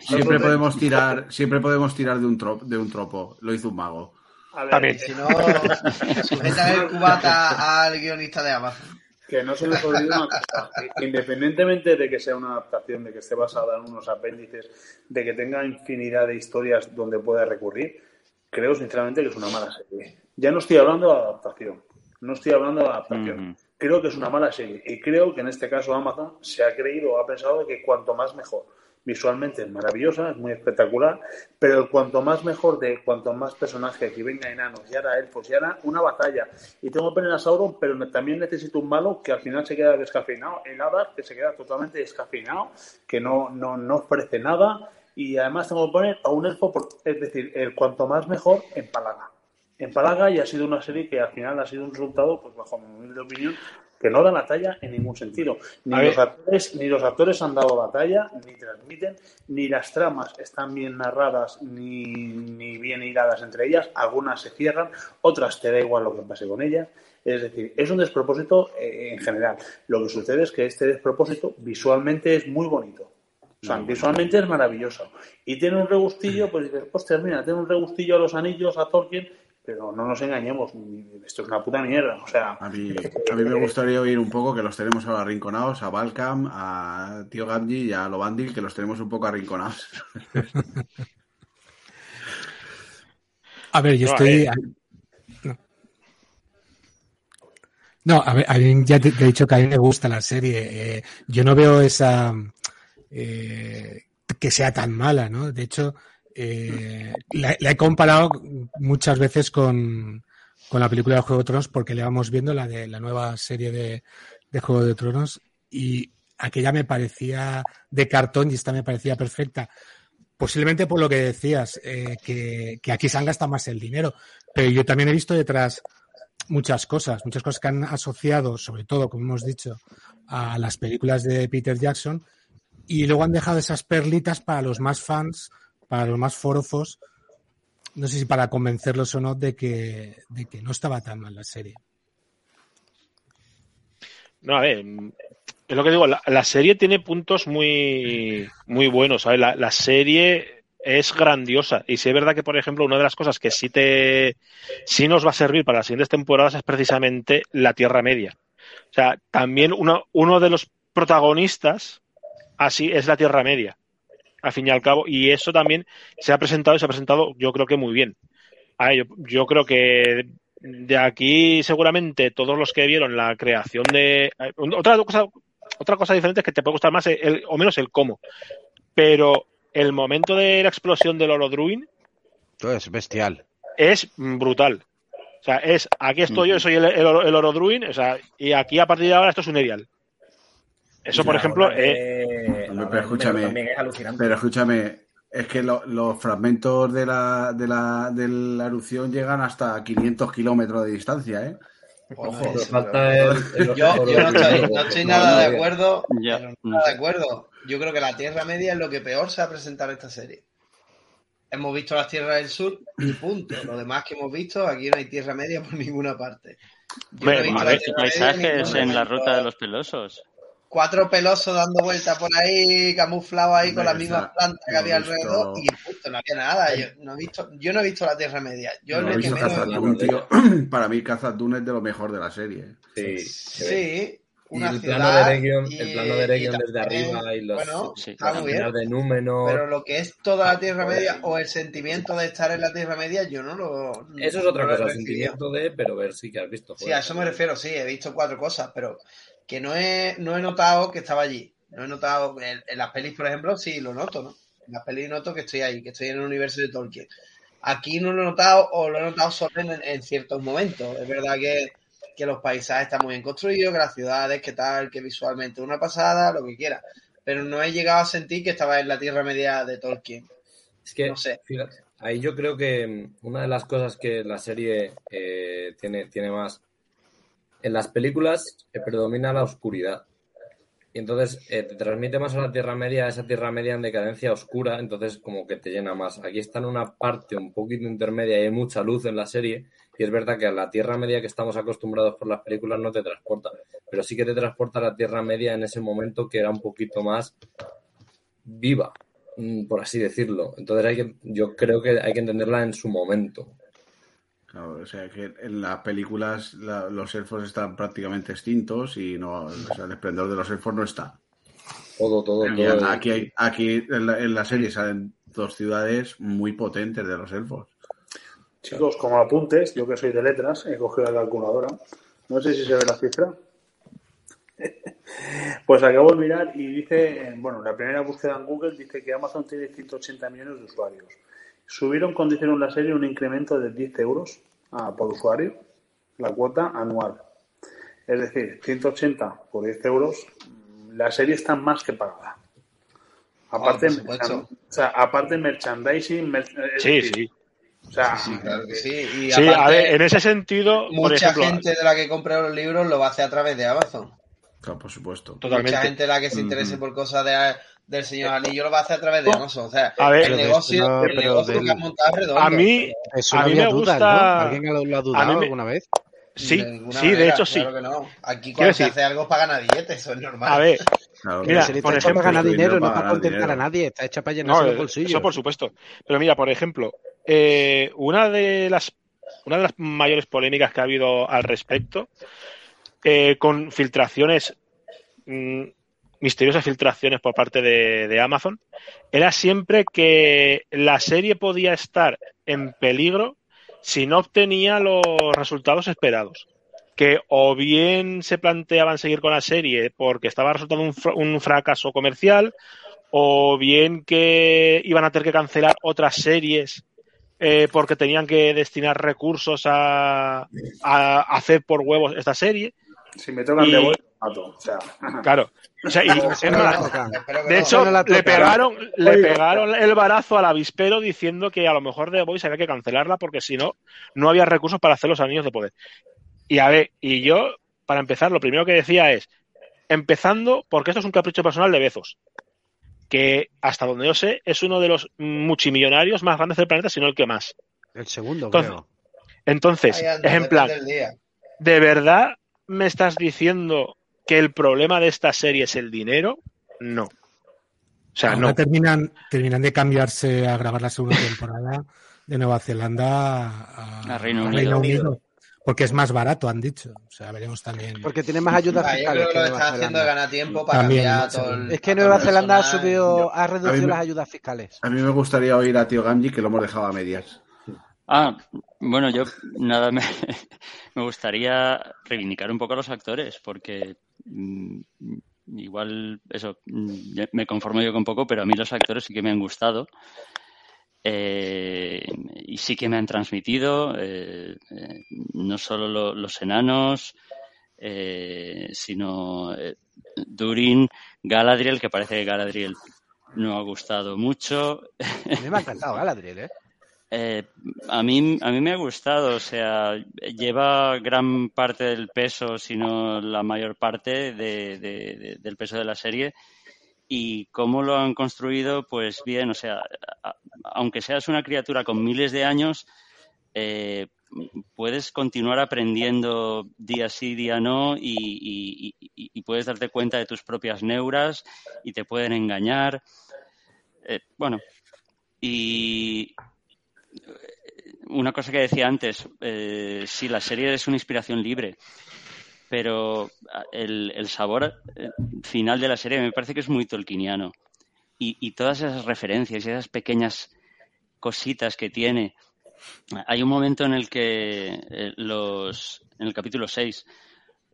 siempre, podemos tirar, siempre podemos tirar de un tropo, de un tropo. Lo hizo un mago. A ver, También. Si no, (laughs) sujetan el cubata al guionista de Amazon. Que no se les olvide una cosa, independientemente de que sea una adaptación, de que esté basada en unos apéndices, de que tenga infinidad de historias donde pueda recurrir, creo sinceramente que es una mala serie. Ya no estoy hablando de adaptación, no estoy hablando de adaptación. Creo que es una mala serie y creo que en este caso Amazon se ha creído o ha pensado que cuanto más mejor. Visualmente es maravillosa, es muy espectacular, pero el cuanto más mejor de cuanto más personajes y venga enanos y ahora elfos y ahora una batalla. Y tengo que poner a Sauron, pero también necesito un malo que al final se queda descafeinado, el Hadar que se queda totalmente descafeinado, que no, no, no ofrece nada. Y además tengo que poner a un elfo, es decir, el cuanto más mejor empalaga. Empalaga y ha sido una serie que al final ha sido un resultado, pues bajo mi humilde opinión, que no da la talla en ningún sentido. Ni los, actores, ni los actores han dado la talla, ni transmiten, ni las tramas están bien narradas, ni, ni bien hiladas entre ellas. Algunas se cierran, otras te da igual lo que pase con ellas. Es decir, es un despropósito eh, en general. Lo que sucede es que este despropósito visualmente es muy bonito. O sea, visualmente es maravilloso. Y tiene un regustillo, pues dices, hostia, mira, tiene un regustillo a los anillos, a Tolkien, pero no nos engañemos, esto es una puta mierda. O sea, A mí, a mí me gustaría oír un poco que los tenemos ahora arrinconados, a Balcam, a Tío Gamji y a Lobandil, que los tenemos un poco arrinconados. (laughs) A ver, yo estoy. ver. No. No, a ver, a mí ya te, te he dicho que a mí me gusta la serie. eh, yo no veo esa. eh, que sea tan mala, ¿no? De hecho, eh, la, he comparado muchas veces con, con la película de Juego de Tronos porque le vamos viendo la de la nueva serie de, de Juego de Tronos y aquella me parecía de cartón y esta me parecía perfecta. Posiblemente por lo que decías, eh, que, que aquí se han gastado más el dinero, pero yo también he visto detrás muchas cosas, muchas cosas que han asociado, sobre todo, como hemos dicho, a las películas de Peter Jackson y luego han dejado esas perlitas para los más fans, para los más forofos, no sé si para convencerlos o no de que, de que no estaba tan mal la serie. No, a ver, es lo que digo, la, serie tiene puntos muy, muy buenos, ¿sabes? La, la serie es grandiosa. Y sí es verdad que, por ejemplo, una de las cosas que sí te sí nos va a servir para las siguientes temporadas es precisamente la Tierra Media. O sea, también uno, uno de los protagonistas así es la Tierra Media, al fin y al cabo. Y eso también se ha presentado y se ha presentado, yo creo que muy bien. A yo, creo que de aquí seguramente todos los que vieron la creación de otra cosa otra cosa diferente es que te puede gustar más el, o menos el cómo pero el momento de la explosión del oro druin Todo es bestial. es brutal o sea es aquí estoy yo soy el, el, oro, el oro druin o sea y aquí a partir de ahora esto es un erial eso por ejemplo eh, pero escúchame, también es alucinante. Pero escúchame, es que lo- los fragmentos de la, de, la, de la erupción llegan hasta 500 kilómetros de distancia, ¿eh? Ojo. Pero falta el, el- Yo, yo no estoy, no estoy nada de no, acuerdo. Ya. pero nada de acuerdo. Yo creo que la Tierra Media es lo que peor se ha presentado en esta serie. Hemos visto las tierras del sur y punto. Lo demás que hemos visto, aquí no hay Tierra Media por ninguna parte. Yo no he Bueno, visto a la ver, ¿Qué Tierra Media en paisajes en la ruta de los pelosos? Cuatro pelosos dando vueltas por ahí, camuflados ahí con las mismas plantas que había visto- alrededor y visto, no había nada. Yo no he visto, yo no he visto la Tierra Media. Yo No, el he visto tío. (clears throat) Para mí Dûm es de lo mejor de la serie. Sí, Sí, Y una el ciudad. plano de Eregion, y- el plano de Eregion y desde arriba y los Bueno, Sí, está las muy bien. minas de Númenor. Pero lo que es toda la Tierra Media o el sentimiento de estar en la Tierra Media, yo no lo. Eso es otra cosa, el sentimiento de, pero ver sí que has visto. Sí, joder. a eso me refiero, sí, he visto cuatro cosas, pero que no he, no he notado que estaba allí. No he notado, en, en las pelis, por ejemplo, sí lo noto, ¿no? En las pelis noto que estoy ahí, que estoy en el universo de Tolkien. Aquí no lo he notado o lo he notado solo en, en ciertos momentos. Es verdad que, que los paisajes están muy bien construidos, que las ciudades, que tal, que visualmente una pasada, lo que quiera. Pero no he llegado a sentir que estaba en la Tierra Media de Tolkien. Es que, No sé. fíjate, ahí yo creo que mm, una de las cosas que la serie eh, tiene, tiene más. En las películas eh, predomina la oscuridad. Y entonces eh, te transmite más a la Tierra Media, esa Tierra Media en decadencia oscura, entonces como que te llena más. Aquí está en una parte un poquito intermedia y hay mucha luz en la serie. Y es verdad que a la Tierra Media que estamos acostumbrados por las películas no te transporta. Pero sí que te transporta a la Tierra Media en ese momento que era un poquito más viva, mm, por así decirlo. Entonces hay que, yo creo que hay que entenderla en su momento. Claro, o sea que en las películas la- los elfos están prácticamente extintos y no, o sea, el esplendor de los elfos no está. Todo, todo, Y todo. Aquí, hay, aquí en, la, en la serie salen dos ciudades muy potentes de los elfos. Chicos, como apuntes, yo que soy de letras, he cogido la calculadora. No sé si se ve la cifra. (laughs) Pues acabo de mirar y dice, bueno, la primera búsqueda en Google dice que Amazon tiene 180 millones de usuarios. Subieron cuando hicieron la serie un incremento de 10 euros ah, por usuario, la cuota anual. Es decir, 180 por 10 euros, la serie está más que pagada. Aparte, por supuesto. merchan- o sea, aparte merchandising, mer- es Sí, decir, sí. o sea, Sí, claro que sí. Y Sí, a ver, en ese sentido, por mucha ejemplo, gente de la que compra los libros lo va a hacer a través de Amazon. Claro, por supuesto. totalmente. Mucha gente la que se interese por cosas de, del señor Anillo lo va a hacer a través de Amazon. O sea, A ver, el negocio, esto no, el pero negocio del- que han montado redondo. A mí, Eso A no mí había me dudas, gusta- ¿no? ¿Alguien lo, lo ha dudado me- alguna vez? sí, De sí, de hecho sí. Claro que no. Aquí cuando se hace algo para ganar billetes, eso es normal. A ver, Claro, Mira, por ejemplo, para ganar dinero, no para contentar dinero. a nadie. Está hecha para llenarse no, los bolsillos. eso por supuesto. Pero mira, por ejemplo, eh, una de las una de las mayores polémicas que ha habido al respecto, eh, con filtraciones, mm, misteriosas filtraciones por parte de, de Amazon, era siempre que la serie podía estar en peligro si no obtenía los resultados esperados. Que o bien se planteaban seguir con la serie porque estaba resultando un, fra- un fracaso comercial, o bien que iban a tener que cancelar otras series eh, porque tenían que destinar recursos a, a hacer por huevos esta serie. si me tocan Y- de vuelta. O sea, Claro. O sea, y, es más, de hecho, no la le pegaron, le pegaron el barazo al avispero diciendo que a lo mejor The Voice había que cancelarla porque si no, no había recursos para hacer los anillos de poder. Y a ver, y yo, para empezar, lo primero que decía es, empezando, porque esto es un capricho personal de Bezos, que hasta donde yo sé es uno de los multimillonarios más grandes del planeta, si no el que más. El segundo, Entonces, creo. Entonces, es en plan, depende del día. ¿de verdad me estás diciendo que el problema de esta serie es el dinero? No. O sea, Ahora no. terminan, terminan de cambiarse a grabar la segunda temporada de Nueva Zelanda a, A Reino Unido. Porque es más barato, han dicho. O sea, veremos también. Porque tiene más ayudas yo fiscales creo que que lo Nueva está haciendo de Zelanda. ganar tiempo para También, cambiar mucho. todo el. Es que Nueva el Zelanda ha subido, ha reducido me- las ayudas fiscales. A mí me gustaría oír a Tío Gamji que lo hemos dejado a medias. Ah, bueno, yo nada, me, (laughs) me gustaría reivindicar un poco a los actores, porque igual eso, mm, me conformo yo con poco, pero a mí los actores sí que me han gustado. Eh, y sí que me han transmitido, eh, eh, no solo lo- los enanos, eh, sino Durin, Galadriel, que parece que Galadriel no ha gustado mucho. A mí me ha encantado Galadriel, ¿eh? Eh, a mí, a mí me ha gustado, o sea, lleva gran parte del peso, si no la mayor parte de- de- de- del peso de la serie. Y cómo lo han construido, pues bien, o sea, aunque seas una criatura con miles de años, eh, puedes continuar aprendiendo día sí, día no, y puedes darte cuenta de tus propias neuras y te pueden engañar. Eh, bueno, Y una cosa que decía antes, eh, sí, la serie es una inspiración libre, pero el, el sabor eh, final de la serie me parece que es muy tolkieniano. Y, todas esas referencias y esas pequeñas cositas que tiene. Hay un momento en el que eh, los, en el capítulo 6,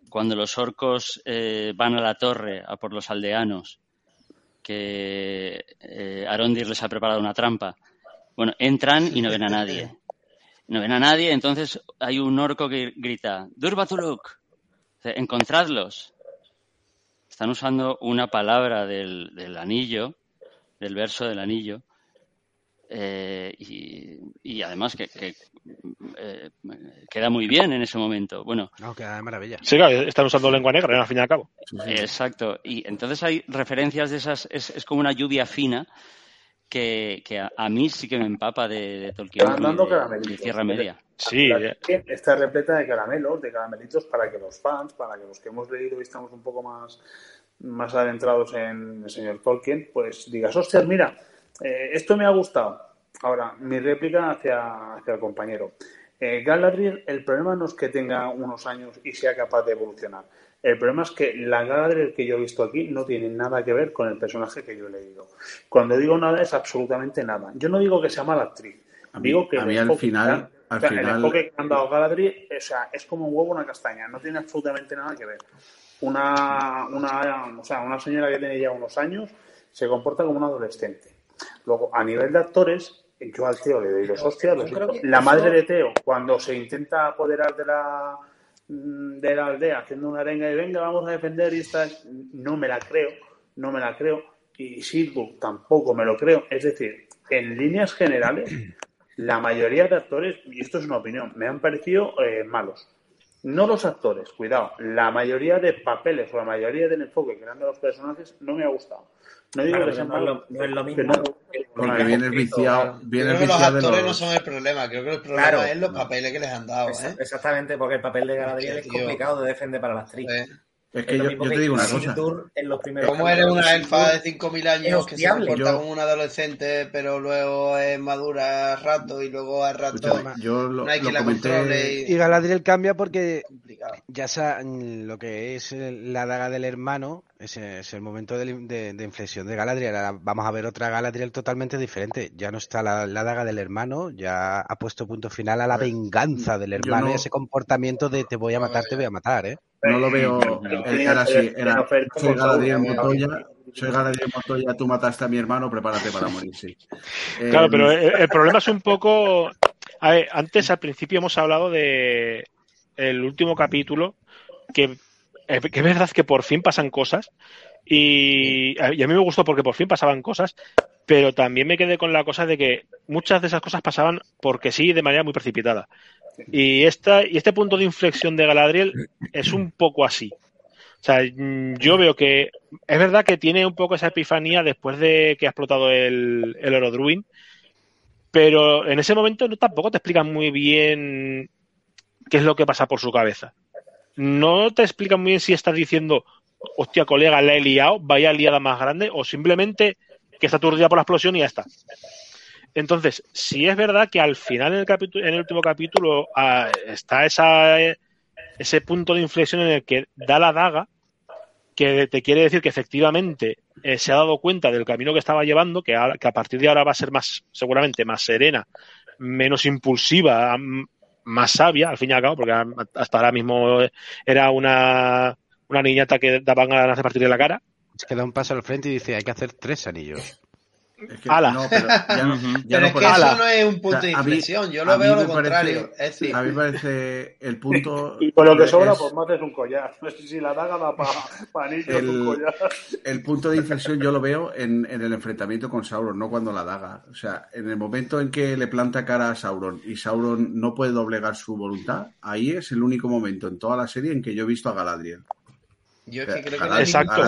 cuando los orcos eh, van a la torre a por los aldeanos, que Arondir les ha preparado una trampa. Bueno, entran y no ven a nadie. (laughs) No ven a nadie, entonces hay un orco que grita, Durbatuluk, encontradlos. Están usando una palabra del, del anillo, del verso del anillo, eh, y, y, además que, que eh, queda muy bien en ese momento. Bueno, no, queda de maravilla. Sí, claro, están usando lengua negra, al fin y al cabo. Exacto. Y entonces hay referencias de esas, es, es como una lluvia fina que, que a, a, mí sí que me empapa de, de Tolkien. De, de Tierra Media. Sí. Está repleta de caramelos, de caramelitos para que los fans, para que los que hemos leído y estamos un poco más, más adentrados en el señor Tolkien, pues digas, hostia, mira, eh, esto me ha gustado. Ahora, mi réplica hacia, hacia el compañero. Eh, Galadriel, el problema no es que tenga unos años y sea capaz de evolucionar. El problema es que la Galadriel que yo he visto aquí no tiene nada que ver con el personaje que yo he leído. Cuando digo nada es absolutamente nada. Yo no digo que sea mala actriz. A mí, digo que a mí al final, al o sea, final... el enfoque que han dado Galadriel o sea, es como un huevo una castaña. No tiene absolutamente nada que ver. Una, una, o sea, una señora que tiene ya unos años se comporta como una adolescente. Luego, a nivel de actores, yo al Teo le doy los hostias. Los la madre de Teo, cuando se intenta apoderar de la de la aldea haciendo una arenga y venga, vamos a defender y esta no me la creo, no me la creo. Y Silbook tampoco me lo creo. Es decir, en líneas generales, la mayoría de actores, y esto es una opinión, me han parecido eh, malos. No los actores, cuidado, la mayoría de papeles o la mayoría del enfoque que dan de los personajes no me ha gustado. No digo Claro, que sean no es lo- malos, no es lo mismo. Porque vienes viciado, vienes Creo que los viciado actores los... no son el problema, creo que el problema Claro. es los papeles que les han dado, ¿eh? Exactamente, porque el papel de Galadriel es complicado de defender para la actriz. Eh, Es Es que yo, que te digo una cosa. en los primeros ¿Cómo eres una elfa de 5.000 años que se comporta Yo- como una adolescente, pero luego es madura a rato y luego a rato Escúchame, yo lo, no hay lo quien la comenté... controle y... Y Galadriel cambia porque ya sa- lo que es el- la daga del hermano, ese es el momento de, de- de inflexión de Galadriel. Ahora vamos a ver otra Galadriel totalmente diferente. Ya no está la, la daga del hermano, ya ha puesto punto final a la venganza del hermano no- y ese comportamiento de te voy a matar, te voy a matar, ¿eh? No lo veo... Era así, era... Soy Galadriel Montoya, soy Galadriel Montoya, tú mataste a mi hermano, prepárate para morir, sí. Eh, (laughs) Claro, pero el, el problema es un poco. A ver, antes al principio hemos hablado de el último capítulo, que, eh, que es verdad que por fin pasan cosas. Y, y a mí me gustó porque por fin pasaban cosas, pero también me quedé con la cosa de que muchas de esas cosas pasaban porque sí, de manera muy precipitada. Y, esta, y este punto de inflexión de Galadriel es un poco así. O sea, mm, yo veo que es verdad que tiene un poco esa epifanía después de que ha explotado el, el Orodruin, pero en ese momento no, tampoco te explican muy bien qué es lo que pasa por su cabeza. No te explican muy bien si estás diciendo, hostia, colega, la he liado, vaya liada más grande, o simplemente que está aturdida por la explosión y ya está. Entonces, si es verdad que al final en el, capítulo, en el último capítulo ah, está esa, eh, ese punto de inflexión en el que da la daga, que te quiere decir que efectivamente eh, se ha dado cuenta del camino que estaba llevando, que a, partir de ahora va a ser más, seguramente más serena, menos impulsiva, más sabia, al fin y al cabo, porque hasta ahora mismo era una, una niñata que daban ganas de partir de la cara. Que da un paso al frente y dice, hay que hacer tres anillos. Es que- ala. no, pero ya no, ya Pero no es que eso. eso no es un punto O sea, de mí- inflexión, yo lo veo lo parece- contrario. Es decir, A mí me parece el (laughs) punto... Y con lo que sobra, es- pues mates un collar. (laughs) No sé si la daga da para pa anillos, El- un collar. el punto de inflexión yo lo veo en, en el enfrentamiento con Sauron, no cuando la daga. O sea, en el momento en que le planta cara a Sauron y Sauron no puede doblegar su voluntad, ahí es el único momento en toda la serie en que yo he visto a Galadriel. Yo es que creo que Exacto.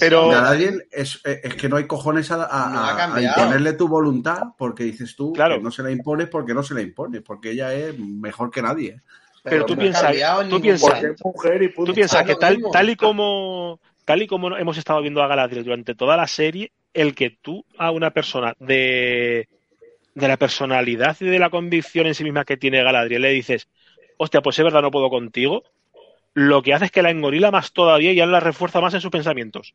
Pero- Galadriel es, es que no hay cojones a, a- No ha a- imponerle tu voluntad porque dices tú Claro. que no se la impones porque no se la impones, porque ella es mejor que nadie. Pero tú no piensas- tú piensas- mujer. Tú piensas que tal, mismo. tal y como tal y como hemos estado viendo a Galadriel durante toda la serie, el que tú a una persona de de la personalidad y de la convicción en sí misma que tiene Galadriel, le dices, hostia, pues es verdad, no puedo contigo, lo que hace es que la engorila más todavía y ya la refuerza más en sus pensamientos.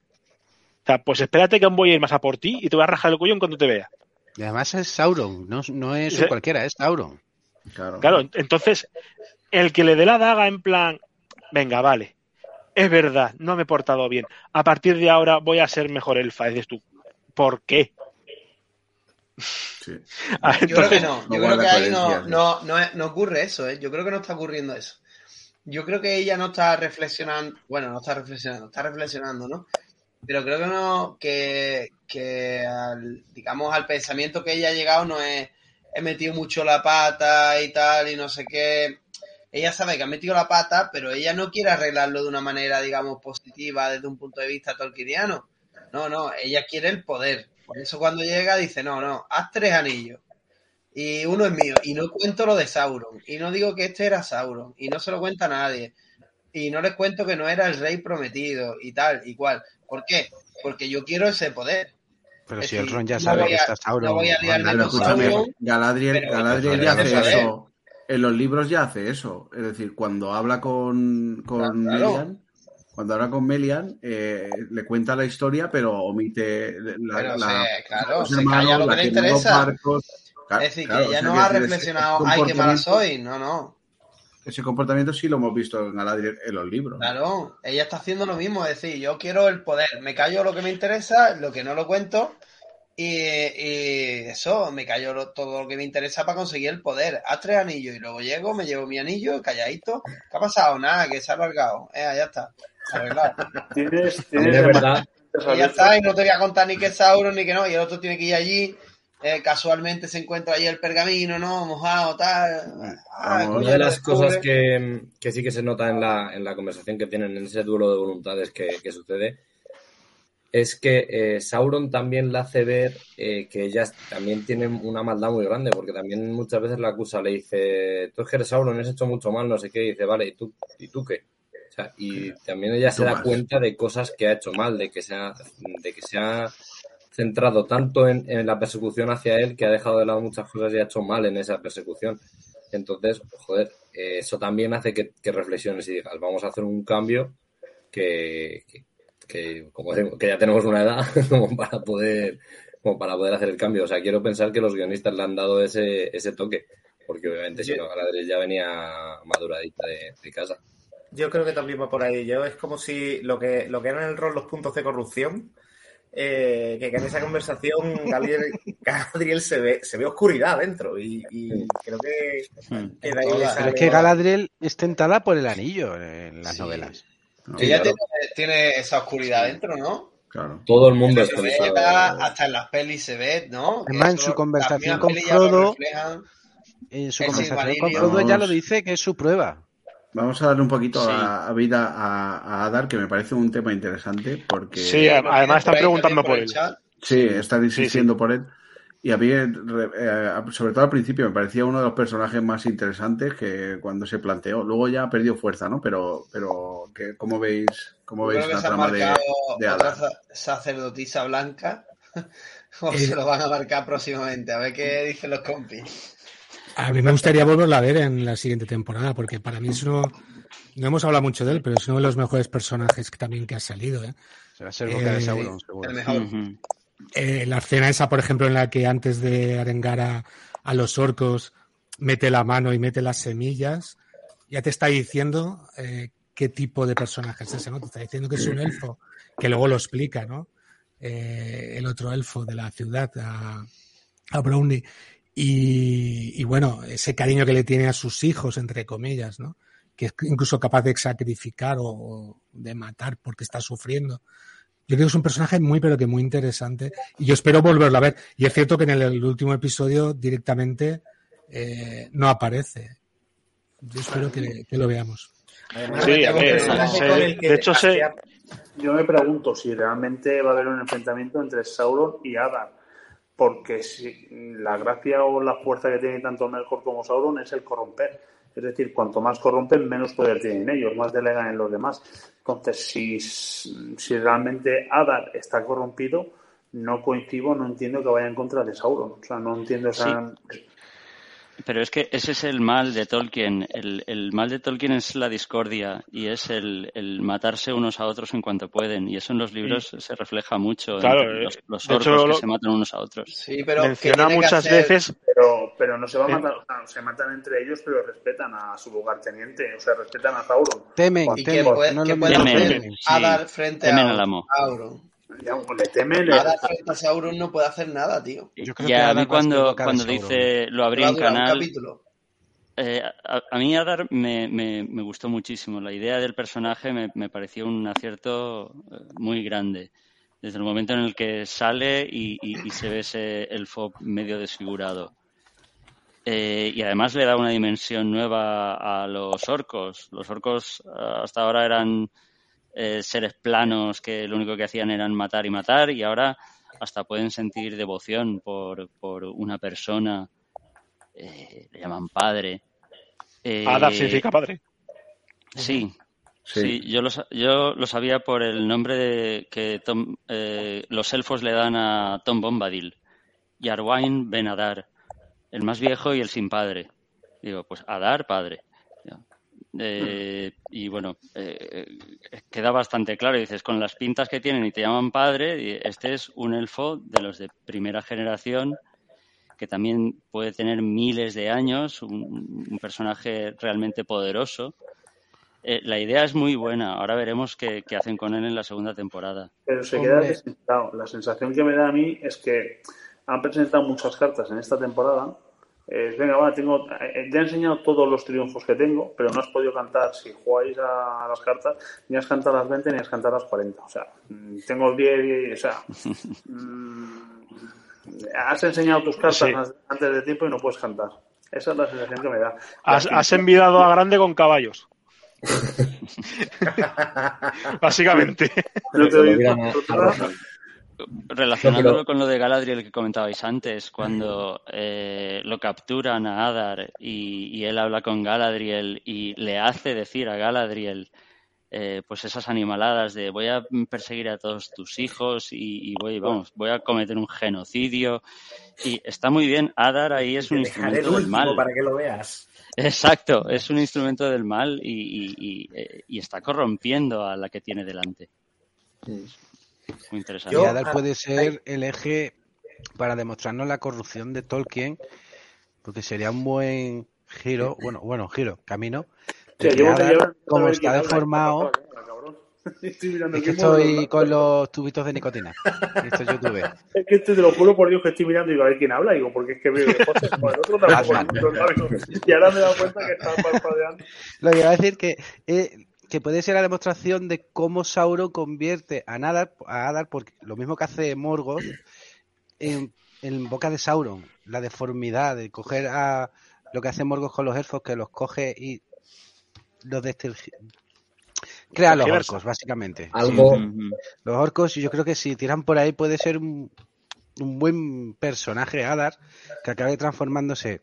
O sea, pues espérate que voy a ir más a por ti y te voy a rajar el cuello en cuanto te vea. Y además es Sauron, no, no es cualquiera, es Sauron. Claro. claro, entonces, el que le dé la daga en plan, venga, vale, es verdad, no me he portado bien. A partir de ahora voy a ser mejor elfa, dices tú. ¿Por qué? Ah, (laughs) yo creo que no, yo creo que ahí no, no, no, ocurre eso, ¿eh? yo creo que no está ocurriendo eso. Yo creo que ella no está reflexionando, bueno, no está reflexionando, está reflexionando, ¿no? Pero creo que no, que, que al, digamos, al pensamiento que ella ha llegado no es, he metido mucho la pata y tal, y no sé qué. Ella sabe que ha metido la pata, pero ella no quiere arreglarlo de una manera, digamos, positiva desde un punto de vista tolkieniano. No, no, ella quiere el poder. Por eso cuando llega dice, no, no, haz tres anillos. Y uno es mío. Y no cuento lo de Sauron. Y no digo que este era Sauron. Y no se lo cuenta a nadie. Y no les cuento que no era el rey prometido y tal y cual. ¿Por qué? Porque yo quiero ese poder. Pero si el Ron ya sabe que está Sauron. No voy a Sauron Galadriel, Galadriel ya hace eso. En los libros ya hace eso. Es decir, cuando habla con, con Melian, cuando habla con Melian, eh, le cuenta la historia, pero omite la, la, claro, se calla lo que le interesa. Es decir, que ella no ha reflexionado, ay, qué mala soy. No, no. Ese comportamiento sí lo hemos visto en, en los libros. Claro, ella está haciendo lo mismo, es decir, yo quiero el poder, me callo lo que me interesa, lo que no lo cuento, y, eso, me callo todo lo que me interesa para conseguir el poder. Haz tres anillos y luego llego, me llevo mi anillo, calladito. ¿Qué ha pasado? Nada, que se ha alargado. Eh, ya está. Tienes, tienes verdad. Y ya está, y no te voy a contar ni que es Sauron ni que no. Y el otro tiene que ir allí. Eh, casualmente se encuentra allí el pergamino, ¿no? Mojado, tal. Ah, una de las cosas que, que, sí que se nota en la, en la conversación que tienen en ese duelo de voluntades que, que sucede es que eh, Sauron también la hace ver eh, que ella también tiene una maldad muy grande, porque también muchas veces la acusa, le dice, tú es que eres Sauron, has hecho mucho mal, no sé qué, y dice, vale, ¿y tú, ¿y tú qué? O sea, y también ella se da cuenta de cosas que ha hecho mal, de que se ha, de que se ha centrado tanto en, la persecución hacia él que ha dejado de lado muchas cosas y ha hecho mal en esa persecución. Entonces, joder, eh, eso también hace que, reflexiones y digas, vamos a hacer un cambio que, que, como que ya tenemos una edad (laughs) como para poder como para poder hacer el cambio. O sea, quiero pensar que los guionistas le han dado ese, ese toque, porque obviamente si no, Galadriel ya venía maduradita de, casa. Yo creo que también va por ahí. Yo es como si lo que, lo que eran el rol los puntos de corrupción, eh, que, en esa conversación Galadriel, (laughs) se, ve, se ve oscuridad dentro y, creo que, es que Galadriel es tentada por el anillo en las novelas. Ella tiene, esa oscuridad dentro, ¿no? Claro. Todo el mundo es Hasta en las pelis se ve, ¿no? Además, en su conversación con Frodo, en su conversación con Frodo, ella lo dice que es su prueba. Vamos a darle un poquito a, vida a, Adar, que me parece un tema interesante, porque... Sí, además están preguntando por él. Sí, están insistiendo por él. Y a mí, eh, sobre todo al principio, me parecía uno de los personajes más interesantes que cuando se planteó. Luego ya perdió fuerza, ¿no? Pero, pero ¿cómo veis, cómo veis la trama de, de Ada? sacerdotisa blanca. (laughs) o se lo van a marcar próximamente. A ver qué dicen los compis. A mí me gustaría volverla a ver en la siguiente temporada, porque para mí es uno. No hemos hablado mucho de él, pero es uno de los mejores personajes que también que ha salido. ¿eh? Se va a ser boca de Sauron, seguro. El mejor. Eh, la escena esa, por ejemplo, en la que antes de arengar a, los orcos mete la mano y mete las semillas, ya te está diciendo eh, qué tipo de personaje es ese, ¿no? Te está diciendo que es un elfo, que luego lo explica, ¿no? Eh, el otro elfo de la ciudad, a, a Brownie. Y, y, bueno, ese cariño que le tiene a sus hijos, entre comillas, ¿no? Que es incluso capaz de sacrificar o de matar porque está sufriendo. Yo creo que es un personaje muy, pero que muy interesante. Y yo espero volverlo a ver. Y es cierto que en el, último episodio directamente eh, no aparece. Yo espero que, lo veamos. Sí, a ver, de hecho, se, yo me pregunto si realmente va a haber un enfrentamiento entre Sauron y Adar. Porque si la gracia o la fuerza que tiene tanto Melkor como Sauron es el corromper es decir, cuanto más corrompen, menos poder tienen ellos, más delegan en los demás. Entonces, si, si realmente Adar está corrompido, no coincido, no entiendo que vaya en contra de Sauron. O sea, no entiendo esa... Pero es que ese es el mal de Tolkien. El, el mal de Tolkien es la discordia y es el, el, matarse unos a otros en cuanto pueden. Y eso en los libros se refleja mucho. Claro, los, eh, los orcos hecho, que lo- se matan unos a otros. Sí, pero Menciona ¿qué tiene que muchas hacer? veces Pero, pero no se va a matar, o sea, se matan entre ellos, pero respetan a su lugarteniente, o sea, respetan a Sauron. Temen, ¿Y qué temen, puede, no qué lo puede Temen, hacer sí. Adar frente Temen a al amo. Sauron? Pues, le temen, le- Adar frente a Sauron no puede hacer nada, tío. Yo creo Y que a mí cuando, cuando dice lo abrí en un canal, capítulo. Eh, a, a mí Adar me, me, me gustó muchísimo. La idea del personaje me, me pareció un acierto eh, muy grande. Desde el momento en el que sale y, y- y se ve ese elfo medio desfigurado. Eh, y además le da una dimensión nueva a los orcos. Los orcos eh, hasta ahora eran eh, seres planos que lo único que hacían eran matar y matar y ahora hasta pueden sentir devoción por, por una persona. Eh, le llaman padre. Eh, Adar significa padre. Sí, Sí. sí, yo, lo, yo lo sabía por el nombre de, que Tom- eh, los elfos le dan a Tom Bombadil, Yarwain Ben Adar, el más viejo y el sin padre. Digo, pues Adar, padre. Eh, y bueno, eh, eh, queda bastante claro. Dices, con las pintas que tienen y te llaman padre, este es un elfo de los de primera generación que también puede tener miles de años, un, un personaje realmente poderoso. Eh, la idea es muy buena. Ahora veremos qué, qué hacen con él en la segunda temporada. pero se queda descentrado. La sensación que me da a mí es que han presentado muchas cartas en esta temporada. Eh, venga, va, tengo, eh, ya he enseñado todos los triunfos que tengo, pero no has podido cantar, si jugáis a, las cartas, ni has cantado las 20 ni has cantado las 40. O sea, mm, tengo 10 y, o sea, (laughs) mm, has enseñado tus cartas Sí. antes de tiempo y no puedes cantar. Esa es la sensación que me da. Has, has envidado a grande con caballos. (laughs) Básicamente. No te doy Relacionándolo pero- con lo de Galadriel que comentabais antes, cuando eh, lo capturan a Adar y, y él habla con Galadriel y le hace decir a Galadriel eh, pues esas animaladas de voy a perseguir a todos tus hijos y, y voy, vamos, voy a cometer un genocidio. Y está muy bien, Adar ahí es un el instrumento del mal. para que lo veas. Exacto, es un instrumento del mal y, y- y, eh, y está corrompiendo a la que tiene delante. Muy interesante. Adar ah, puede ser el eje para demostrarnos la corrupción de Tolkien, porque sería un buen giro, bueno, bueno, giro, camino. Sí, Adar, como está deformado. Estoy mirando es que estoy con los tubitos de nicotina. Esto es YouTube. Es que te, te lo juro por Dios que estoy mirando y digo, a ver quién habla. Digo, porque es que veo el otro tampoco. Y ahora me he dado cuenta que está parpadeando. Lo que iba a decir que, eh, que puede ser la demostración de cómo Sauron convierte a Adar, a Adar porque lo mismo que hace Morgoth, en, en boca de Sauron. La deformidad de coger a lo que hace Morgoth con los elfos, que los coge y los destelgi- Crea los orcos, básicamente. Algo. Los orcos, y yo creo que si tiran por ahí puede ser un, un buen personaje, Adar, que acabe transformándose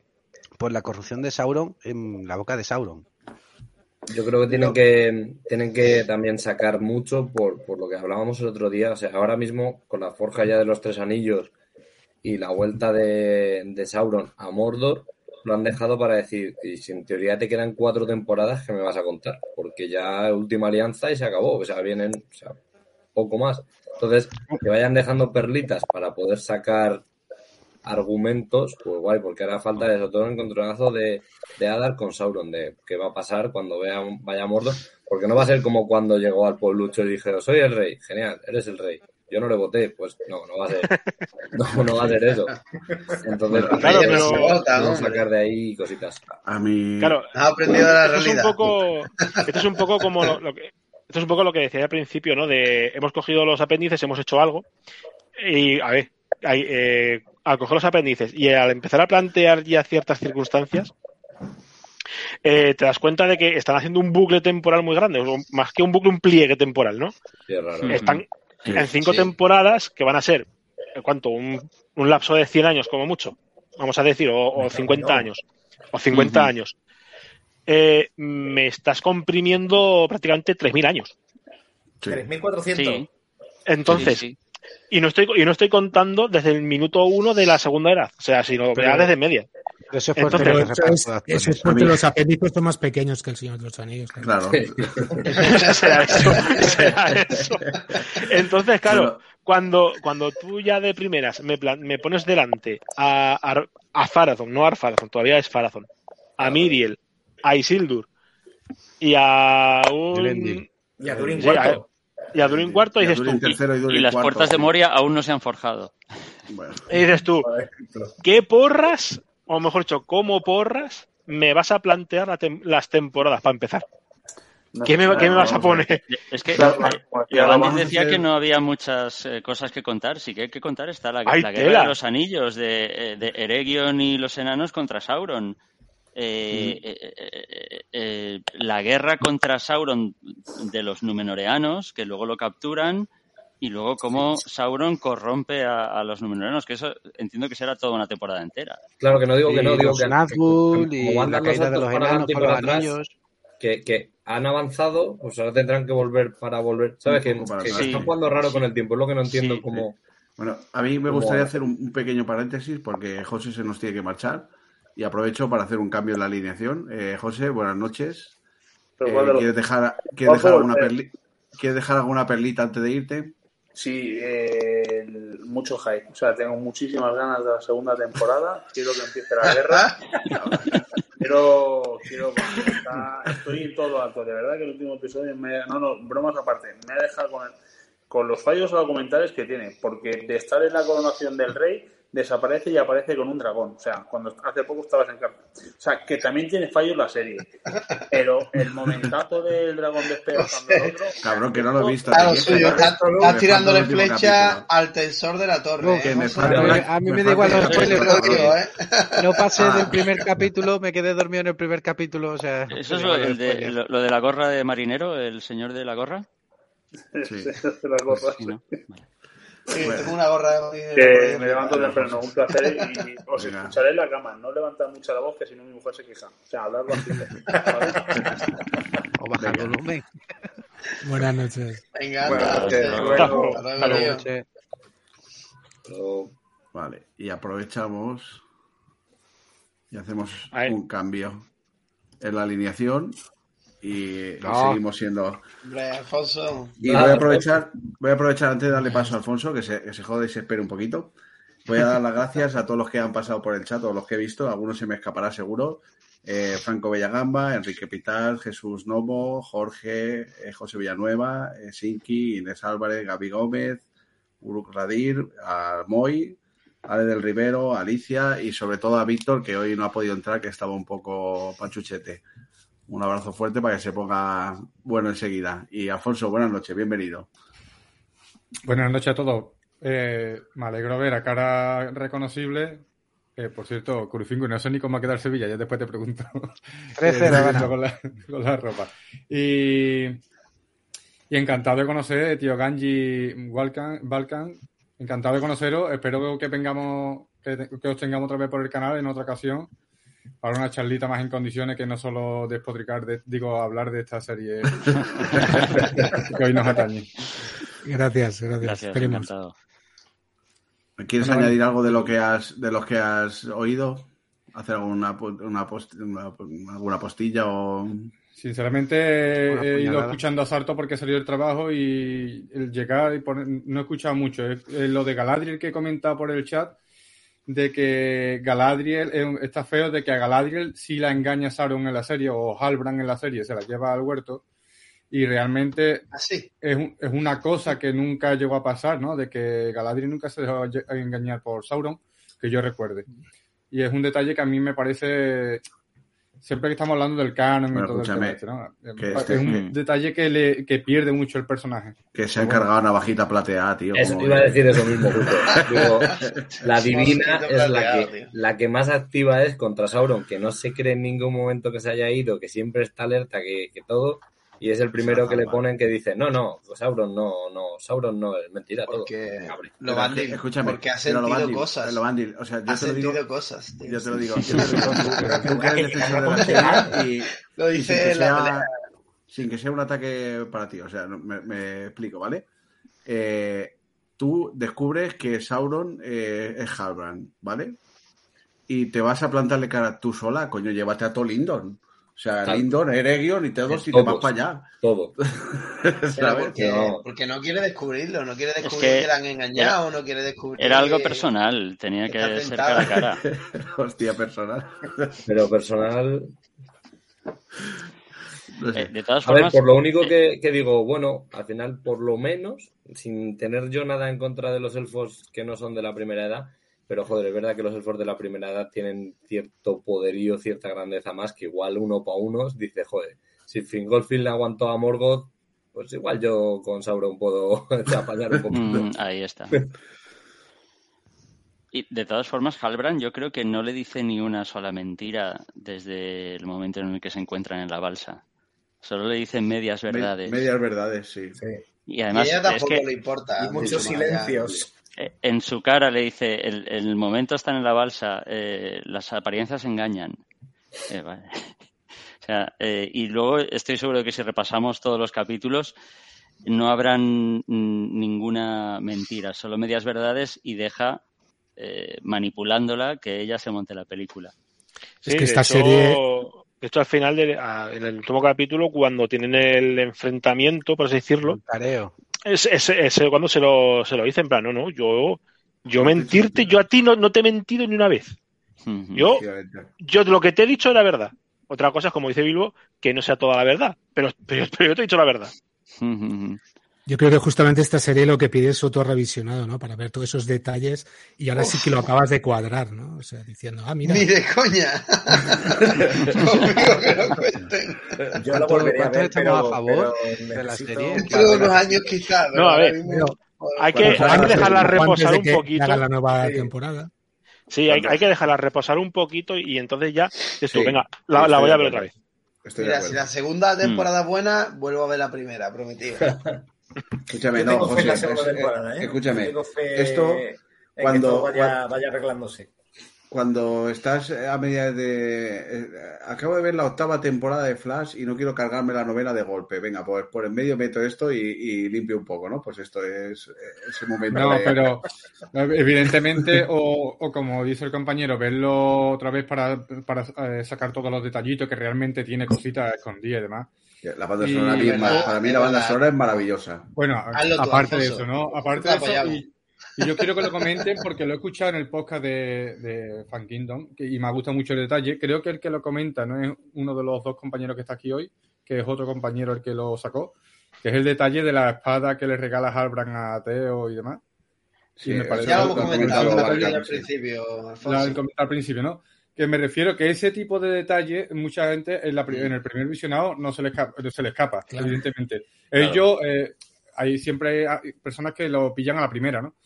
por la corrupción de Sauron en la boca de Sauron. Yo creo que tienen que tienen que también sacar mucho por, por lo que hablábamos el otro día. O sea, ahora mismo con la forja ya de los tres anillos y la vuelta de, de Sauron a Mordor, lo han dejado para decir, y si en teoría te quedan cuatro temporadas, ¿qué me vas a contar? Porque ya última alianza y se acabó. O sea, vienen o sea, poco más. Entonces, que vayan dejando perlitas para poder sacar argumentos, pues guay, porque hará falta eso, todo un encontronazo de, de Adar con Sauron, de qué va a pasar cuando vea, vaya Mordor, porque no va a ser como cuando llegó al pueblucho y dijeron, soy el rey, genial, eres el rey. Yo no le voté, pues no, no va a ser, (laughs) no, no va a ser eso. Entonces, Claro, pero- vamos a sacar de ahí cositas. A mí. Claro, Has aprendido la esto es un realidad. poco, esto es un poco como lo, lo que, esto es un poco lo que decía al principio, ¿no? De hemos cogido los apéndices, hemos hecho algo y a ver, hay, eh, al coger los apéndices y al empezar a plantear ya ciertas circunstancias, eh, te das cuenta de que están haciendo un bucle temporal muy grande, o más que un bucle, un pliegue temporal, ¿no? Sí, es raro. Están Sí, en cinco sí. temporadas que van a ser, eh, ¿cuánto? Un, un lapso de 100 años como mucho, vamos a decir, o, o No, 50 no. años, o 50 Ujú. años. Eh, me estás comprimiendo prácticamente 3.000 años. sí. 3.400. Sí, Entonces, sí, sí. Y no estoy, y no estoy contando desde el minuto uno de la segunda era. O sea, sino Pero- desde media. Eso es Entonces- porque no eso es, eso es porque los apéndices son más pequeños que el Señor de los Anillos. Claro. (laughs) será eso, será eso. Entonces, claro, Pero- cuando, cuando tú ya de primeras me, plan- me pones delante a, a, a Farazón, no a Farazón, todavía es Farazón, a Miriel, a Isildur y a un... Y a Durin Sí. Y a Durin cuarto, dices tú, tercero y Durin Y las cuarto. puertas de Moria aún no se han forjado. Bueno, y dices tú, ¿qué porras, o mejor dicho, cómo porras me vas a plantear la tem- las temporadas para empezar? No ¿Qué me, qué me vas a poner? Es que Claro, eh, decía, Giovanni hacer- que no había muchas eh, cosas que contar. Sí que hay que contar. Está la, ¡Ay, la guerra tela! de los anillos de, eh, de Eregion y los enanos contra Sauron. Eh, eh, eh, la guerra contra Sauron de los Númenoreanos, que luego lo capturan, y luego cómo Sauron corrompe a, a los Númenoreanos, que eso entiendo que será toda una temporada entera. Claro que no digo que Y no, digo que, Nazgûl que- y la caída de los enanos los para atrás, anillos. que, que han avanzado, pues ahora tendrán que volver para volver. ¿Sabes? Que, están jugando raro con el tiempo, es lo que no entiendo Sí. cómo. Bueno, a mí me gustaría hacer un, un pequeño paréntesis porque José se nos tiene que marchar y aprovecho para hacer un cambio en la alineación. Eh, José, buenas noches. Eh, ¿cuál de los- ¿quieres, dejar, ¿quieres, ¿Cuál dejar alguna volver? perli- ¿Quieres dejar alguna perlita antes de irte? Sí, eh, mucho hype. O sea, tengo muchísimas ganas de la segunda temporada. Quiero que empiece la guerra. (laughs) Quiero, quiero, está- estoy en todo alto. De verdad que el último episodio me, no, no, bromas aparte, me ha dejado con, el- con los fallos documentales que tiene, porque de estar en la coronación del rey desaparece y aparece con un dragón. O sea, cuando hace poco estabas en carta. O sea, que también tiene fallos la serie. Pero el momentazo del dragón despedazando al otro. Cabrón, que no lo he visto. Claro, suyo, estás el tirándole flecha capítulo. al tensor de la torre. ¿eh, me falta A mí- una- a mí me me da igual los spoilers, ¿eh? no pasé Ah. del primer capítulo, me quedé dormido en el primer capítulo, o sea... Eso es lo, el de, spoiler. lo, lo de la gorra de marinero, el señor de la gorra. (laughs) Sí. de la gorra. Sí, ¿no? Vale. Sí, tengo una gorra de Que me levanto temprano, un placer y, y (laughs) os escucharé en la cama. No levantar mucho la voz, que si no mi mujer se queja. O sea, hablar bajito. (laughs) O bajar el volumen. Buenas noches. Venga, anda, que hasta luego- hasta Vale, y aprovechamos y hacemos un cambio en la alineación y, y No. seguimos siendo. Hombre, Alfonso. Y Ah, voy a aprovechar, voy a aprovechar antes de darle paso a Alfonso, que se, que se jode y se espere un poquito. Voy a dar las gracias a todos los que han pasado por el chat, todos los que he visto, algunos se me escapará seguro. Eh, Franco Bellagamba, Enrique Pital, Jesús Novo, Jorge, eh, José Villanueva, eh, Sinki, Inés Álvarez, Gaby Gómez, Uruk Radir, a Moy, Ale del Rivero, Alicia y sobre todo a Víctor, que hoy no ha podido entrar, que estaba un poco pachuchete. Un abrazo fuerte para que se ponga bueno enseguida. Y Alfonso, buenas noches, bienvenido. Buenas noches a todos. Eh, me alegro ver a cara reconocible. Eh, por cierto, Crucingo, no sé ni cómo va a quedar Sevilla, ya después te pregunto. 3-0 Eh, ganado. con, la, con la ropa. Y, y encantado de conocer, tío Ganji Balkan, Balkan. Encantado de conoceros. Espero que vengamos, que, que os tengamos otra vez por el canal en otra ocasión. Para una charlita más en condiciones que no solo despotricar, de- digo, hablar de esta serie (laughs) que hoy nos atañe. Gracias, gracias. Gracias, encantado. ¿Quieres Bueno, añadir algo de lo que has, de los que has oído? ¿Hacer alguna, una post- una- alguna postilla o Sinceramente he ido escuchando a Sarto porque salió del trabajo y el llegar y poner, no he escuchado mucho. Lo de Galadriel que he comentado por el chat, de que Galadriel está feo de que a Galadriel sí la engaña Sauron en la serie o Halbrand en la serie, se la lleva al huerto y realmente Así. es, es una cosa que nunca llegó a pasar, ¿no? De que Galadriel nunca se dejó engañar por Sauron, que yo recuerde. Y es un detalle que a mí me parece, siempre que estamos hablando del canon Bueno, y todo el escúchame, tema este, ¿no? que es este- un detalle que, le, que pierde mucho el personaje. que se ha encargado una bajita plateada, tío? Eso como- iba a decir eso mismo, justo. (laughs) Digo, la divina es la que, tío. la que más activa es contra Sauron, que no se cree en ningún momento que se haya ido, que siempre está alerta, que, que todo, y es el primero que le ponen que dice, no, no, Sauron no, no, Sauron no, es mentira todo. Porque lo Bandil, escúchame, porque ha lo sentido Bandil, cosas. lo Bandil, o sea, yo Ha te lo digo, sentido cosas. tío. yo te lo digo, yo te lo digo, tú, tú que eres defensor de la serie y, Lo y sin, dice que la sea, sin que sea un ataque para ti, o sea, me, me explico, ¿vale? Eh, tú descubres que Sauron eh, es Halbrand, ¿vale? Y te vas a plantarle cara tú sola, coño, llévate a todo Lindon. O sea, Claro. Lindon, Eregion y todos y te vas para allá. Todo. (laughs) ¿Sabes? porque, No. porque no quiere descubrirlo, no quiere Es descubrir que que, la han engañado, no quiere descubrir. Era algo personal, tenía que ser cara a cara. (laughs) Hostia, personal. Pero personal. No sé. Eh, de todas A ver, formas, por lo único que, que digo, bueno, al final, por lo menos, sin tener yo nada en contra de los elfos que no son de la primera edad, pero joder, es verdad que los elfos de la primera edad tienen cierto poderío, cierta grandeza más, que igual uno para unos dice, joder, si Fingolfin le aguantó a Morgoth, pues igual yo con Sauron puedo (laughs) apañar un poquito. Mm, ahí está. Y de todas formas, Halbrand yo creo que no le dice ni una sola mentira desde el momento en el que se encuentran en la balsa. Solo le dicen medias Me- verdades. medias verdades, sí. Sí. Y Y además a ella es tampoco que le importa. Y muchos silencios. Eh, en su cara le dice, el, el momento están en la balsa, eh, las apariencias engañan. Eh, vale. (laughs) O sea, eh, y luego estoy seguro de que si repasamos todos los capítulos, no habrán ninguna mentira, solo medias verdades y deja eh, manipulándola que ella se monte la película. Sí, Es que esta hecho- serie- hecho, al final, de- a- en el último capítulo, cuando tienen el enfrentamiento, por así decirlo, Careo. Es, es- es cuando se lo, se lo dice en plan, no, no, yo, yo mentirte, yo a ti no, no te he mentido ni una vez. Yo, yo lo que te he dicho era verdad. Otra cosa es, como dice Bilbo, que no sea toda la verdad, pero, pero, pero yo te he dicho la verdad. Yo creo que justamente esta serie lo que pide es otro revisionado, ¿no? Para ver todos esos detalles y ahora sí que lo acabas de cuadrar, ¿no? O sea, diciendo, ah, mira, Ni de coña. (laughs) Conmigo que lo cuenten. Yo lo ¿Cuánto- volvería a ver, pero, a favor pero de la serie? Dentro de unos años quizás. No, a ver, Hay que, hay que salga dejarla reposar de un poquito. hagan la nueva Sí. temporada. Sí, hay, hay que dejarla reposar un poquito y entonces ya, Sí, venga, la, voy a ver otra vez. Estoy Mira, si la segunda temporada es buena, vuelvo a ver la primera, prometido. (laughs) Escúchame, no, José, es- temporada, ¿eh? escúchame. Tengo fe Esto, en que cuando- vaya, vaya arreglándose. Cuando estás a media de... eh, acabo de ver la octava temporada de Flash y no quiero cargarme la novela de golpe. Venga, pues por en medio meto esto y, y limpio un poco, ¿no? Pues esto es eh, ese momento. No, de- pero evidentemente, o, o como dice el compañero, verlo otra vez para, para eh, sacar todos los detallitos que realmente tiene cositas escondidas y demás. La banda sonora, para mí la banda verdad. sonora es maravillosa. Bueno, Hazlo tú, aparte de eso, ¿no? Aparte Te de eso, y, y yo quiero que lo comenten porque lo he escuchado en el podcast de, de Fan Kingdom que- y me ha gustado mucho el detalle. Creo que el que lo comenta no es uno de los dos compañeros que está aquí hoy, que es otro compañero el que lo sacó, que es el detalle de la espada que le regala Halbrand a Teo y demás. Sí, me parece- Ya lo hemos comentado al principio, Alfonso. al principio, ¿no? Que me refiero que ese tipo de detalle, mucha gente en, la en el primer visionado no se le escapa, se le escapa Claro. evidentemente. Claro. Ellos, eh, hay siempre hay personas que lo pillan a la primera, ¿no?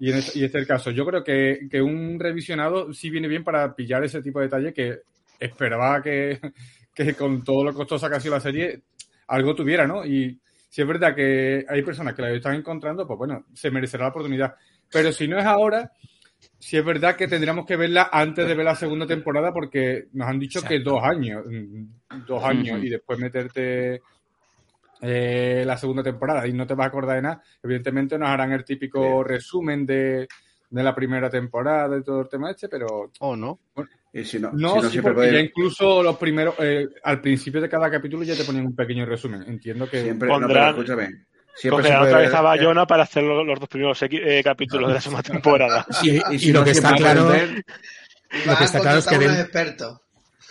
Y, en este, y este es el caso. Yo creo que, que un revisionado sí viene bien para pillar ese tipo de detalle que esperaba que, (laughs) que con todo lo costosa que ha sido la serie, algo tuviera, ¿no? Y si es verdad que hay personas que la están encontrando, pues bueno, se merecerá la oportunidad. Pero si no es ahora, si es verdad que tendríamos que verla antes de ver la segunda temporada porque nos han dicho que dos años, mm, dos años y después meterte eh, la segunda temporada y no te vas a acordar de nada, evidentemente nos harán el típico resumen de, de la primera temporada y todo el tema este, pero ¿O no? Y si no, no, si no sí, siempre porque ya incluso los primeros, eh, al principio de cada capítulo ya te ponían un pequeño resumen. Entiendo que siempre, no, pero Pondrán- escúchame. Siempre puede otra vez a Bayona para hacer lo- los dos primeros eh, capítulos de la segunda (laughs) temporada. Y, y y si lo que está claro, lo que está claro es que unos den- expertos.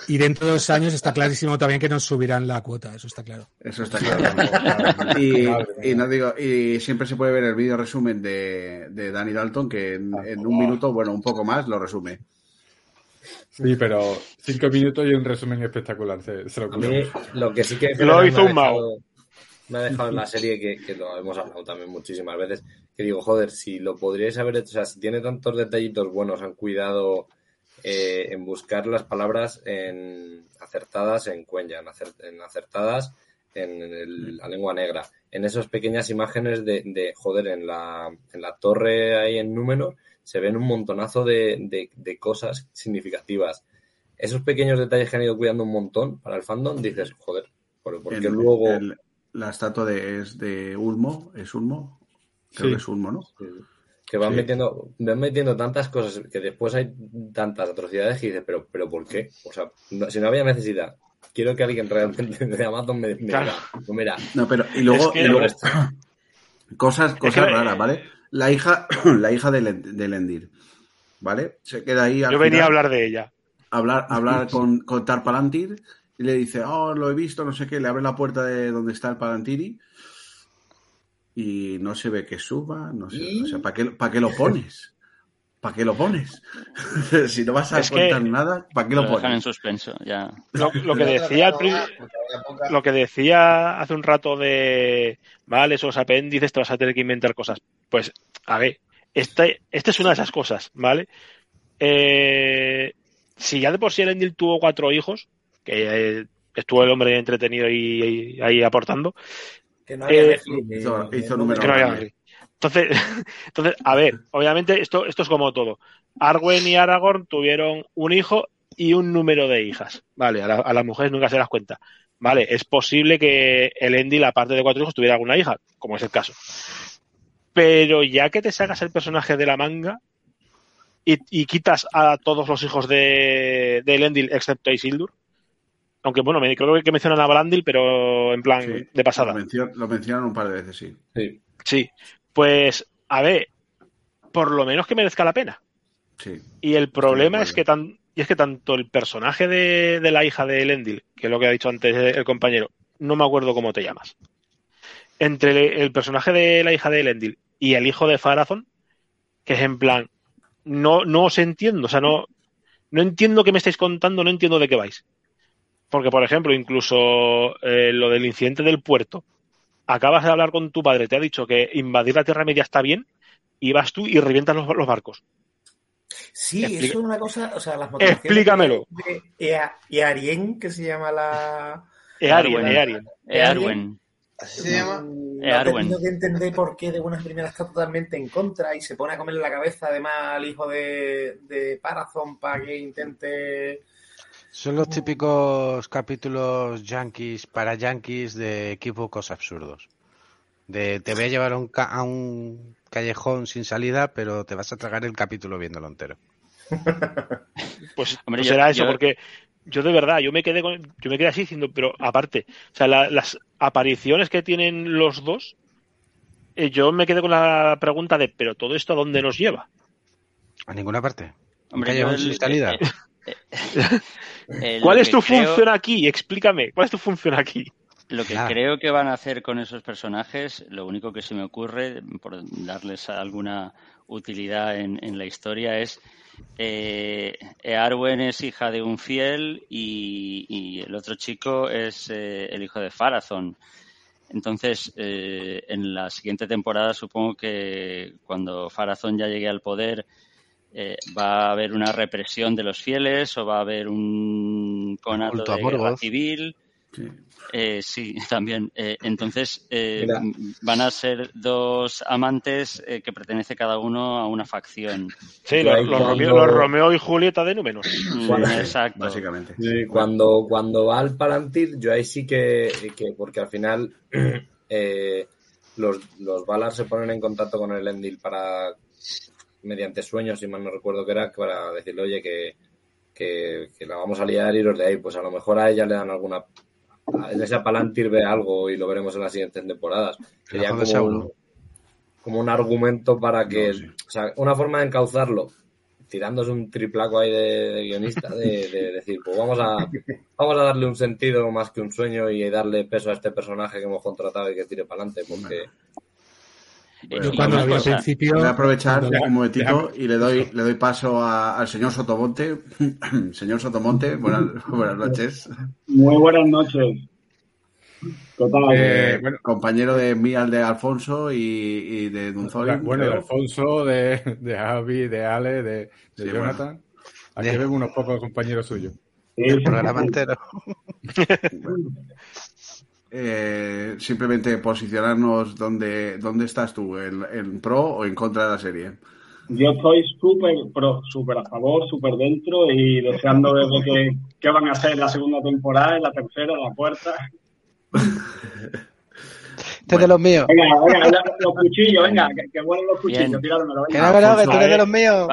y dentro de dos años está clarísimo también que nos subirán la cuota, eso está claro. Eso está claro. y, no digo, y siempre se puede ver el vídeo resumen de, de Danny Dalton, que en, en un minuto, bueno, un poco más, lo resume. sí, pero cinco minutos y un resumen espectacular. Se, se lo A mí, ocurre. lo que sí que Lo hizo un mago. Me ha dejado en la serie que, que lo hemos hablado también muchísimas veces. Que digo, joder, si lo podríais haber hecho, o sea, si tiene tantos detallitos buenos, han cuidado eh, en buscar las palabras en, acertadas en Cuenya, en, acer- en acertadas en, el- la lengua negra. En esas pequeñas imágenes de, de, joder, en la, en la torre ahí en Númenor se ven un montonazo de, de- de cosas significativas. Esos pequeños detalles que han ido cuidando un montón para el fandom, dices, joder, ¿por, por qué El- luego... el- la estatua de, es de Ulmo, es Ulmo. Creo Sí. que es Ulmo, ¿no? Que van Sí. metiendo, van metiendo tantas cosas que después hay tantas atrocidades que dices, pero, pero ¿por qué? O sea, no- si no había necesidad, quiero que alguien realmente (laughs) de Amazon me, me diga, Claro. pues mira, No, pero y luego, Es que- y luego esto- (clears throat) cosas, cosas que- raras, ¿vale? La hija, (clears throat) la hija de, de Lendir, ¿vale? Se queda ahí al Yo venía a hablar de ella. hablar, hablar (laughs) con, con Tar Palantir y le dice, oh, lo he visto, no sé qué, le abre la puerta de donde está el Palantiri y no se ve que suba, no sé, o sea, ¿para qué, ¿para qué lo pones? ¿Para qué lo pones? (laughs) si no vas a Es que- contar nada, ¿para qué Lo lo dejan en pones? suspenso, ya. Lo, lo que (laughs) decía al pri- lo que decía hace un rato de vale, esos apéndices te vas a tener que inventar cosas. Pues, a ver, este, esta es una de esas cosas, ¿vale? Eh, si ya de por sí el Endil tuvo cuatro hijos, que eh, estuvo el hombre entretenido y, y ahí aportando, Que no había Eh, Netflix, hizo- hizo número que no había grande. Henry. Entonces, (laughs) entonces, a ver, obviamente esto, esto es como todo. Arwen y Aragorn tuvieron un hijo y un número de hijas. Vale, a, la- a las mujeres nunca se las cuenta. Vale, es posible que el Endil, aparte de cuatro hijos, tuviera alguna hija, como es el caso. Pero ya que te sacas el personaje de la manga y, y quitas a todos los hijos de, de Elendil, excepto a Isildur, aunque bueno, me, creo que mencionan a Brandil, pero en plan Sí, de pasada. Lo, mencio- lo mencionan un par de veces, sí. sí. Sí, pues a ver, por lo menos que merezca la pena. sí. Y el problema es que tan, y es que tanto el personaje de, de la hija de Elendil, que es lo que ha dicho antes el compañero, no me acuerdo cómo te llamas. Entre el, el personaje de la hija de Elendil y el hijo de Farazón, que es en plan, no, no os entiendo, o sea, no, no entiendo qué me estáis contando, no entiendo de qué vais. Porque, por ejemplo, incluso eh, lo del incidente del puerto. Acabas de hablar con tu padre, te ha dicho que invadir la Tierra Media está bien, y vas tú y revientas los, los barcos. Sí, Explica- eso es una cosa, o sea, las motivaciones Explícamelo. de, Ea- Earien, que se llama la... Earien, Arwen. Earien. Earwen. Así se llama. No Eh, Arwen. tengo que entender por qué de buenas primeras está totalmente en contra y se pone a comerle la cabeza además al hijo de, de Parazón para que intente... Son los típicos capítulos yankees para yankees de equívocos absurdos. De te voy a llevar a un, ca- a un callejón sin salida, pero te vas a tragar el capítulo viéndolo entero. (laughs) Pues, (laughs) Hombre, pues yo- era eso, yo- porque yo de verdad, yo me quedé con, yo me quedé así diciendo, pero aparte, o sea, la- las apariciones que tienen los dos, eh, yo me quedé con la pregunta de, pero todo esto a dónde nos lleva. A ninguna parte. Un Hombre, callejón yo el- sin salida. eh, eh, ¿Cuál es tu creo- función aquí? Explícame, ¿cuál es tu función aquí? Lo que creo que van a hacer con esos personajes, lo único que se me ocurre, por darles alguna utilidad en, en la historia, es eh, Arwen es hija de un fiel y, y el otro chico es eh, el hijo de Farazón. Entonces, eh, en la siguiente temporada supongo que cuando Farazón ya llegue al poder eh, va a haber una represión de los fieles o va a haber un conato de guerra civil. sí. Eh, sí, (laughs) también. Eh, entonces, eh, van a ser dos amantes eh, que pertenece cada uno a una facción. Sí, los, ahí los cuando- Romeo, los Romeo y Julieta de Númenos. Mm, Exacto. Básicamente. Cuando, cuando va al Palantir, yo ahí sí que, que porque al final (clears throat) eh, los, los Valar se ponen en contacto con el Endil para, mediante sueños, si mal no recuerdo que era, para decirle, oye, que, que, que la vamos a liar y los de ahí, pues a lo mejor a ella le dan alguna... En ese Palantir ve algo y lo veremos en las siguientes temporadas. Sería como un, como un argumento para que... No, sí. O sea, una forma de encauzarlo tirándose un triplaco ahí de, de guionista, de, de decir, pues vamos a, vamos a darle un sentido más que un sueño y darle peso a este personaje que hemos contratado y que tire para adelante, porque Eh, Yo cuando al principio. Voy a aprovechar un momentito y le doy, le doy paso a- al señor Sotomonte. (clears throat) señor Sotomonte, buenas, (laughs) buenas noches. Muy buenas noches. ¿Qué tal? Eh, bueno, Compañero de Mial de Alfonso y, y de Dunzorin. bueno, de. Alfonso, de, de Javi, de Ale, de, de Sí, Jonathan. Aquí De- vemos unos pocos compañeros suyos. El programa entero. (laughs) Eh, simplemente posicionarnos dónde, dónde estás tú, en, en pro o en contra de la serie. Yo estoy súper pro, súper a favor, súper dentro y deseando ver lo que, qué van a hacer en la segunda temporada, en la tercera, en la cuarta. (laughs) Este es de los míos. Venga, venga, los cuchillos, venga, que, que vuelen los cuchillos, tíramelo, Que no, que no, que tú eres de los míos.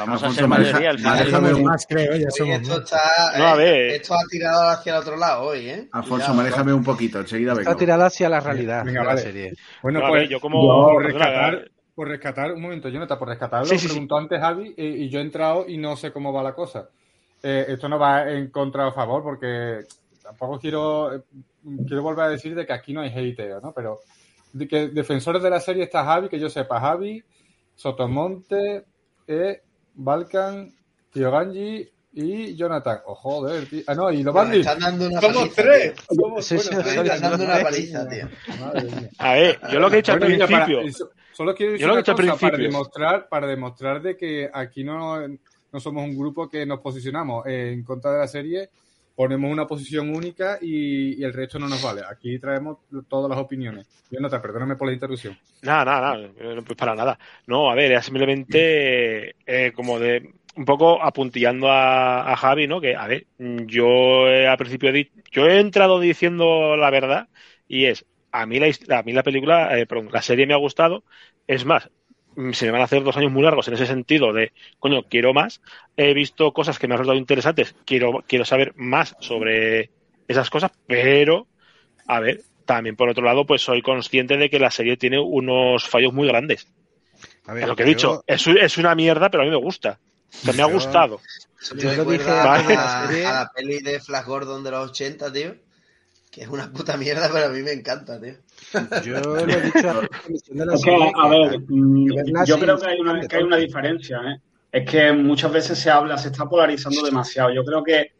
Vamos a ser mayoría al final. más, creo, ya somos esto, más. está, No, a eh, ver. esto ha tirado hacia el otro lado hoy, ¿eh? Alfonso, Cuidado, manéjame un poquito, enseguida Está vengo. tirado hacia la realidad Venga, de la serie. Bueno, No, pues ver, yo como- rescatar, por rescatar, un momento, Jonathan, por rescatar, Sí, lo sí, sí. preguntó antes Javi eh, y yo he entrado y no sé cómo va la cosa. Eh, esto no va en contra o a favor porque tampoco quiero, quiero volver a decir de que aquí no hay hateo, ¿no? Pero de que defensores de la serie está Javi, que yo sepa, Javi, Sotomonte, E, Balkan, Tío Ganji y Jonathan. Oh, joder, tío. Ah, no, y lo Bandi. están dando una Somos paliza, tres. tío. Somos, Sí, sí, bueno, soy- están dando una tres. paliza, tío. madre mía. A ver, yo lo que he dicho al Bueno, para- principio. solo quiero decir Yo lo que he al para demostrar, para demostrar de que aquí no, no somos un grupo que nos posicionamos en contra de la serie, ponemos una posición única y, el resto no nos vale. Aquí traemos todas las opiniones. Yo no te perdóname por la interrupción. Nada, nada, nada, eh, pues para nada. No, a ver, era simplemente eh, como de un poco apuntillando a, Javi, ¿no? Que, a ver, yo eh, al principio he yo he entrado diciendo la verdad y es, a mí la, a mí la película, eh, perdón, la serie me ha gustado, es más, se me van a hacer dos años muy largos en ese sentido de, coño, quiero más, he visto cosas que me han resultado interesantes, quiero, quiero saber más sobre esas cosas, pero, a ver, también por otro lado, pues soy consciente de que la serie tiene unos fallos muy grandes. A ver, Es lo que he dicho, es, es una mierda, pero a mí me gusta. O sea, me ha gustado. Yo lo dije la a la peli de Flash Gordon de los 80, tío. Que es una puta mierda, pero a mí me encanta, tío. Yo lo he dicho a la Es que, ver, mm, que yo creo que hay una, que hay una diferencia, ¿eh? Es que muchas veces se habla, se está polarizando demasiado. Yo creo que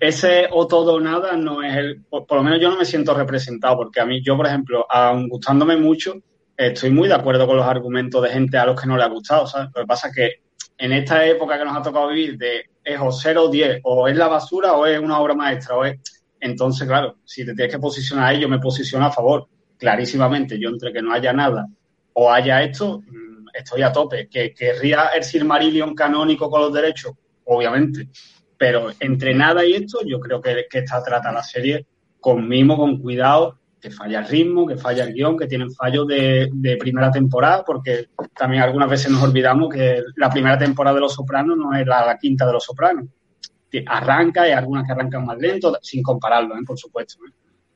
ese o todo o nada no es el. Por, por lo menos yo no me siento representado, porque a mí, yo, por ejemplo, aun gustándome mucho, estoy muy de acuerdo con los argumentos de gente a los que no le ha gustado, ¿sabes? Lo que pasa es que en esta época que nos ha tocado vivir, de es o 0 o 10, o es la basura o es una obra maestra, o es. Entonces, claro, si te tienes que posicionar ahí, yo me posiciono a favor, clarísimamente. Yo, entre que no haya nada o haya esto, mm, estoy a tope. Que querría el Silmarillion canónico con los derechos, obviamente. Pero entre nada y esto, yo creo que, que esta trata la serie con mimo, con cuidado, que falla el ritmo, que falla el guion, que tienen fallos de, primera temporada, porque también algunas veces nos olvidamos que la primera temporada de Los Sopranos no es la quinta de Los Sopranos. Que Arranca, hay algunas que arrancan más lento, sin compararlo, ¿eh? por supuesto. ¿eh?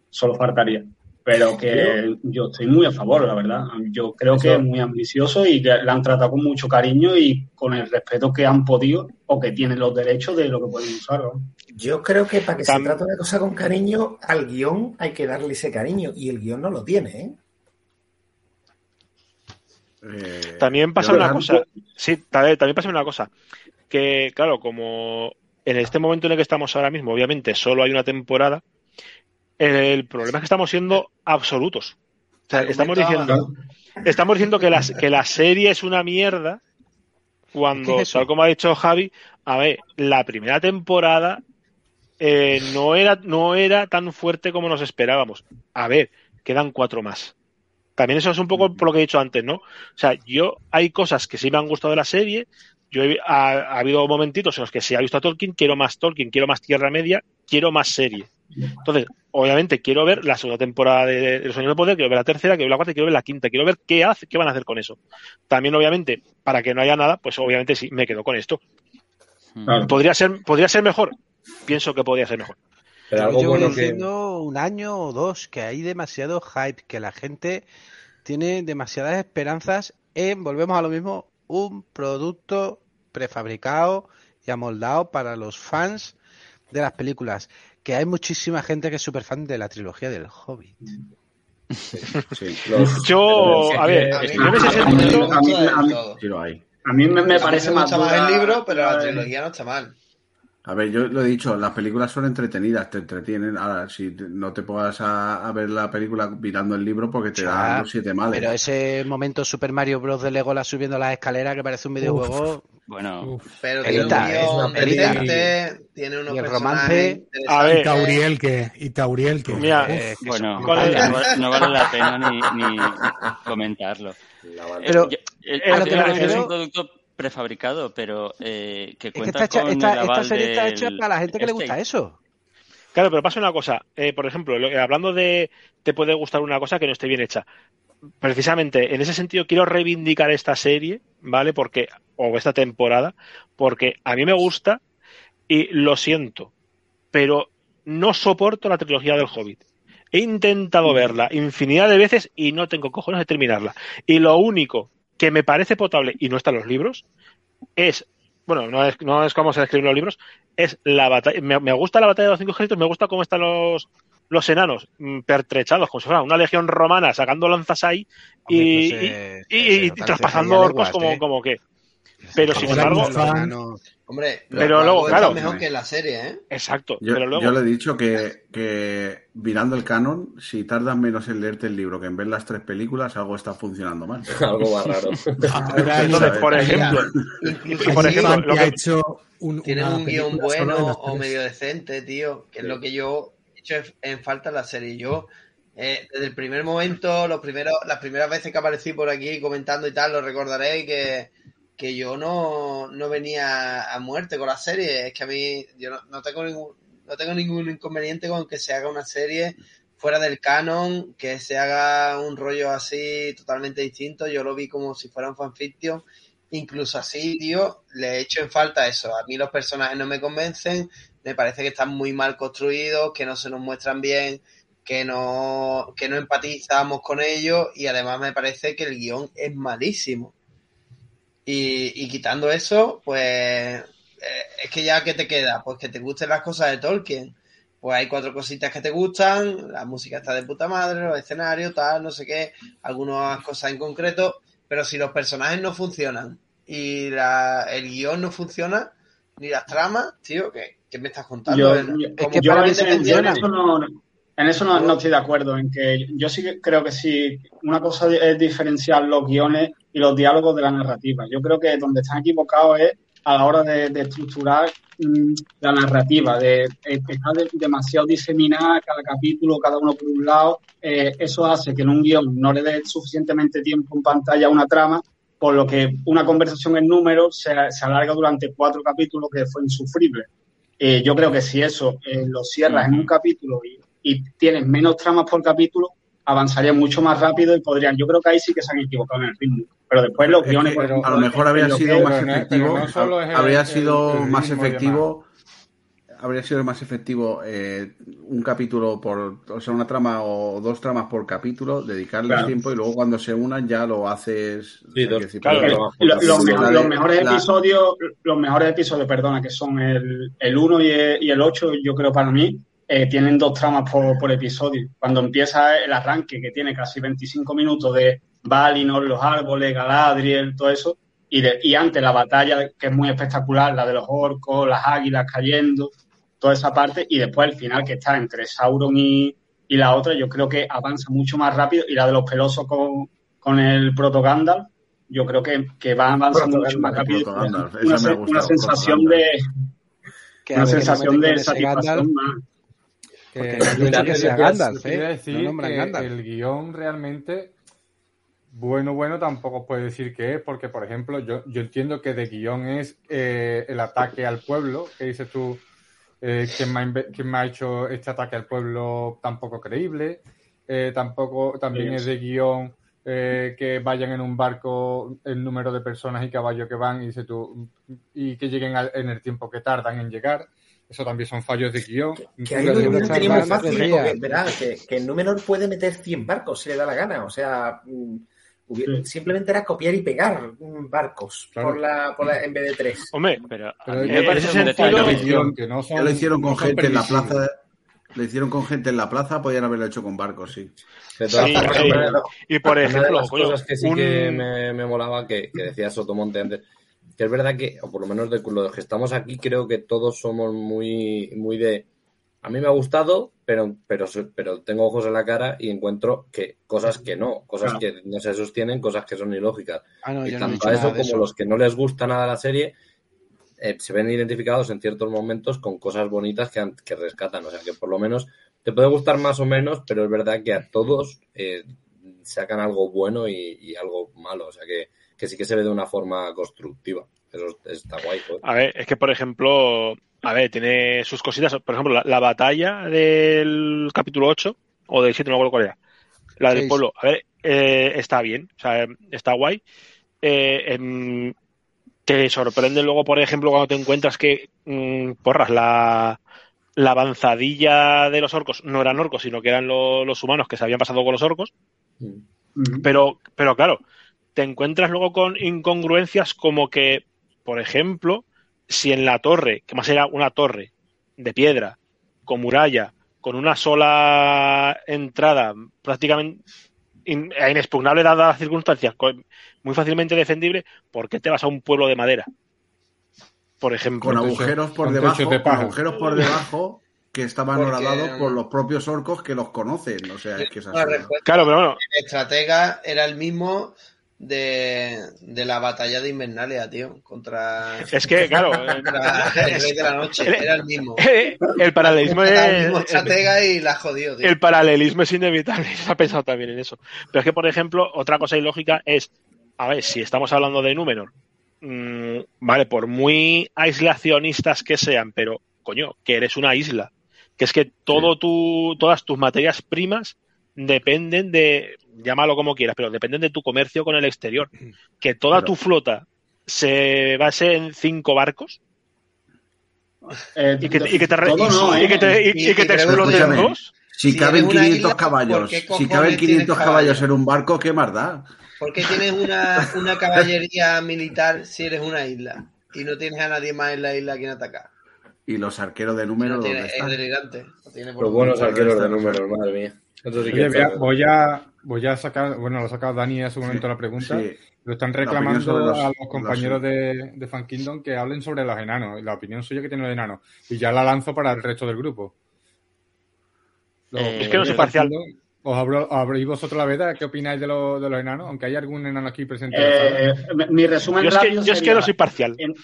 Solo faltaría. Pero que yo estoy muy a favor, la verdad. Yo creo que es muy ambicioso y que la han tratado con mucho cariño y con el respeto que han podido o que tienen los derechos de lo que pueden usar. ¿no? Yo creo que para que se trate una cosa con cariño, al guion hay que darle ese cariño. Y el guion no lo tiene, ¿eh? Eh, También pasa yo- una cosa, sí, también pasa una cosa, que claro, como en este momento en el que estamos ahora mismo, obviamente solo hay una temporada, el problema es que estamos siendo absolutos. O sea, estamos diciendo, estamos diciendo que la, que la serie es una mierda cuando, como ha dicho Javi, a ver, la primera temporada eh, no, era, no era tan fuerte como nos esperábamos. A ver, quedan cuatro más. También eso es un poco por lo que he dicho antes, ¿no? O sea, yo hay cosas que sí me han gustado de la serie. Yo he- ha, ha habido momentitos en los que si ha visto a Tolkien, quiero más Tolkien, quiero más Tierra Media, quiero más serie. Entonces, obviamente quiero ver la segunda temporada de, Los Años de Poder, quiero ver la tercera, quiero ver la cuarta, quiero ver la quinta, quiero ver qué hace, qué van a hacer con eso. También, obviamente, para que no haya nada, pues obviamente sí, me quedo con esto. Claro. ¿Podría ser, podría ser mejor? Pienso que podría ser mejor. Pero algo llevo bueno que. diciendo un año o dos que hay demasiado hype, que la gente tiene demasiadas esperanzas en, volvemos a lo mismo, un producto prefabricado y amoldado para los fans de las películas. Que hay muchísima gente que es súper fan de la trilogía del Hobbit. Sí, Los- Yo, a ver, es que- yo en ese a mí- a a. A me, parece me más gusta más el libro, pero la trilogía no está mal. A ver, yo lo he dicho, las películas son entretenidas, te entretienen. Ahora, si no te pongas a, a ver la película mirando el libro porque te Ya, dan los siete males. Pero ese momento Super Mario Bros. de Legolas subiendo las escaleras que parece un videojuego. Bueno, Uf. Pero Pelita, tiene es un guion tiene unos Y el romance. A ver, Y Tauriel que. Y Tauriel que. Mira, Uf. eh, que bueno, no, vale- no vale la pena ni, ni comentarlo. Pero- Eh, yo- eh, a lo que me es un producto prefabricado, pero eh, que Es que cuenta esta, hecha- con esta- el esta serie está hecha para la gente que le gusta eso. Claro, pero pasa una cosa. Eh, por ejemplo, lo- hablando de te puede gustar una cosa que no esté bien hecha. Precisamente en ese sentido quiero reivindicar esta serie, ¿vale? Porque, o esta temporada, porque a mí me gusta y lo siento, pero no soporto la trilogía del Hobbit. He intentado verla infinidad de veces y no tengo cojones de terminarla. Y lo único que me parece potable, y no está en los libros, es, bueno, no es, no es cómo se escriben los libros, es la batalla. Me, me gusta la batalla de los cinco ejércitos, me gusta cómo están los, los enanos pertrechados, como si fuera una legión romana sacando lanzas ahí y, Hombre, pues, eh, y- traspasando orcos como, ¿eh? como que. Pero sin embargo, Hombre, Pero luego, claro. mejor que en la serie, ¿eh? exacto. Yo, pero luego, yo le he dicho que, que mirando el canon, si tardas menos en leerte el libro que en ver las tres películas, algo está funcionando mal. (laughs) Algo más raro. (laughs) (laughs) Ahora entonces, por ejemplo, por ejemplo, lo que ha hecho un, un guion bueno o medio decente, tío, que es lo que yo he hecho en falta en la serie. Yo, eh, desde el primer momento, los primeros, las primeras veces que aparecí por aquí comentando y tal, lo recordaréis que, que yo no, no venía a muerte con la serie. Es que a mí, yo no, no tengo ningún, no tengo ningún inconveniente con que se haga una serie fuera del canon, que se haga un rollo así totalmente distinto. Yo lo vi como si fuera un fanfiction incluso así, tío, le echo en falta eso. A mí los personajes no me convencen, me parece que están muy mal construidos, que no se nos muestran bien, que no, que no empatizamos con ellos y además me parece que el guion es malísimo. Y, y quitando eso, pues eh, es que ya que te queda, pues que te gusten las cosas de Tolkien. Pues hay cuatro cositas que te gustan, la música está de puta madre, los escenarios, tal, no sé qué, algunas cosas en concreto, pero si los personajes no funcionan y la, el guion no funciona, ni las tramas, tío, ¿qué, qué me estás contando? Yo, El- yo- como que yo para en, yo eso no, en eso no, no estoy de acuerdo, en que yo sí que creo que sí, una cosa es diferenciar los guiones y los diálogos de la narrativa. Yo creo que donde están equivocados es a la hora de, estructurar mm, la narrativa, de eh, dejar de- demasiado diseminada cada capítulo, cada uno por un lado. Eh, eso hace que en un guion no le dé suficientemente tiempo en pantalla a una trama, por lo que una conversación en números se, alarga durante cuatro capítulos que fue insufrible. Eh, yo creo que si eso eh, lo cierras en un capítulo y, y tienes menos tramas por capítulo, avanzaría mucho más rápido y podrían. Yo creo que ahí sí que se han equivocado en el ritmo. Pero después los Es guiones, por ejemplo, a lo mejor habría sido más pero efectivo, pero habría sido más efectivo, habría sido más efectivo eh, un capítulo por, o sea, una trama o dos tramas por capítulo, dedicarles Claro. tiempo y luego cuando se unan ya lo haces. o sea, Sí, claro, Lo- los, La mejor- de- los mejores la- episodios, los mejores episodios, perdona, que son el, el 1 y el, y el 8, yo creo para mí, eh, tienen dos tramas por, por episodio. Cuando empieza el arranque, que tiene casi 25 minutos de Valinor, los árboles, Galadriel, todo eso, y, de, y antes la batalla, que es muy espectacular, la de los orcos, las águilas cayendo, toda esa parte, y después el final que está entre Sauron y, y la otra, yo creo que avanza mucho más rápido, y la de los pelosos con, con el proto Gandalf, yo creo que, que va avanzando mucho más rápido. Una, sensación de Que una que sensación de satisfacción más. Que que te sea Gandalf, ¿eh? decir No nombran que Gandalf. el guion realmente bueno, bueno, tampoco os puedo decir que es, porque, por ejemplo, yo, yo entiendo que de guion es eh, el ataque al pueblo, que dices tú, eh, ¿quién, me ha, inve- quién me ha hecho este ataque al pueblo tampoco creíble? Eh, tampoco, también Sí. es de guion eh, que vayan en un barco el número de personas y caballos que van y, dices tú, y que lleguen al- en el tiempo que tardan en llegar. Eso también son fallos de guion. Que ahí Pero lo fácil, decía- porque, verá, que, que Númenor puede meter 100 barcos si le da la gana. O sea, mm, Sí. simplemente era copiar y pegar barcos Claro. por la, por la, en vez de tres. Hombre, Pero a mí me parece un detalle que no son, Ya lo hicieron con no gente en la plaza. Lo hicieron con gente en la plaza, podían haberlo hecho con barcos, sí. De todas Sí, formas, sí. y por una de ejemplo, las coño, cosas que sí un- que me, me molaba que, que decía Sotomonte antes, que es verdad que, o por lo menos de los que estamos aquí, creo que todos somos muy, muy de. A mí me ha gustado, pero, pero, pero tengo ojos en la cara y encuentro que cosas que no, cosas Claro. que no se sostienen, cosas que son ilógicas. Ah, no, y yo no he tanto a eso como eso. los que no les gusta nada la serie eh, se ven identificados en ciertos momentos con cosas bonitas que, han- que rescatan. O sea que por lo menos te puede gustar más o menos, pero es verdad que a todos eh, sacan algo bueno y, y algo malo. O sea que, que sí que se ve de una forma constructiva. Eso está guay. joder. A ver, es que por ejemplo, a ver, tiene sus cositas. Por ejemplo, la, la batalla del capítulo 8 o del 7, no me acuerdo cuál era. La del pueblo. A ver, eh, está bien, o sea, está guay. Eh, em, te sorprende luego, por ejemplo, cuando te encuentras que, mm, porras, la, la avanzadilla de los orcos no eran orcos, sino que eran lo- los humanos que se habían pasado con los orcos. Pero, pero claro, te encuentras luego con incongruencias como que, por ejemplo, si en la torre, que más era una torre de piedra, con muralla, con una sola entrada prácticamente in- inexpugnable dadas las circunstancias, muy fácilmente defendible, ¿por qué te vas a un pueblo de madera? Por ejemplo. Con agujeros por con debajo, de con agujeros por debajo que estaban Porque- horadados por los propios orcos que los conocen. O sea, es que es así. Claro, pero bueno. El estratega era el mismo de, de la batalla de Invernalia, tío. Contra. (laughs) Es que, claro, (laughs) contra el rey de la noche. el- Era el mismo. (laughs) el paralelismo Era el es, mismo estratega y la jodió, tío. el paralelismo es inevitable. Se ha pensado también en eso. Pero es que, por ejemplo, otra cosa ilógica es, a ver, si estamos hablando de Númenor, mm, vale, por muy aislacionistas que sean, pero, coño, que eres una isla. Que es que todo tu, todas tus materias primas dependen de, llámalo como quieras, pero dependen de tu comercio con el exterior. (clears throat) Que toda Pero- tu flota se base en cinco barcos Eh, y que, y que te, no, y ¿eh? que te, y- y que te exploten dos. Si, Si caben eres una 500 isla, ¿por caballos, si caben 500 tienes caballos en un barco, ¿qué más da? ¿Por qué tienes una, una caballería militar si eres una isla? Y no tienes a nadie más en la isla a quien atacar. Y los arqueros de número, No ¿dónde tiene- es están? delirante. No tiene por Los buenos arqueros de números, madre mía. Sí Oye, voy a, voy a- voy a sacar, bueno, lo ha sacado Dani en su momento la pregunta. Sí. Lo están reclamando los- a los los- compañeros de, de Fan Kingdom que hablen sobre los enanos, y la opinión suya que tienen los enanos. Y ya la lanzo para el resto del grupo. Los- Eh, Es que no soy parcial. Kingdom, ¿Os abro- abréis vosotros la veda? ¿Qué opináis de, los- de los enanos? Aunque hay algún enano aquí presente. Eh, mi resumen Yo es que, yo es que no soy parcial. en-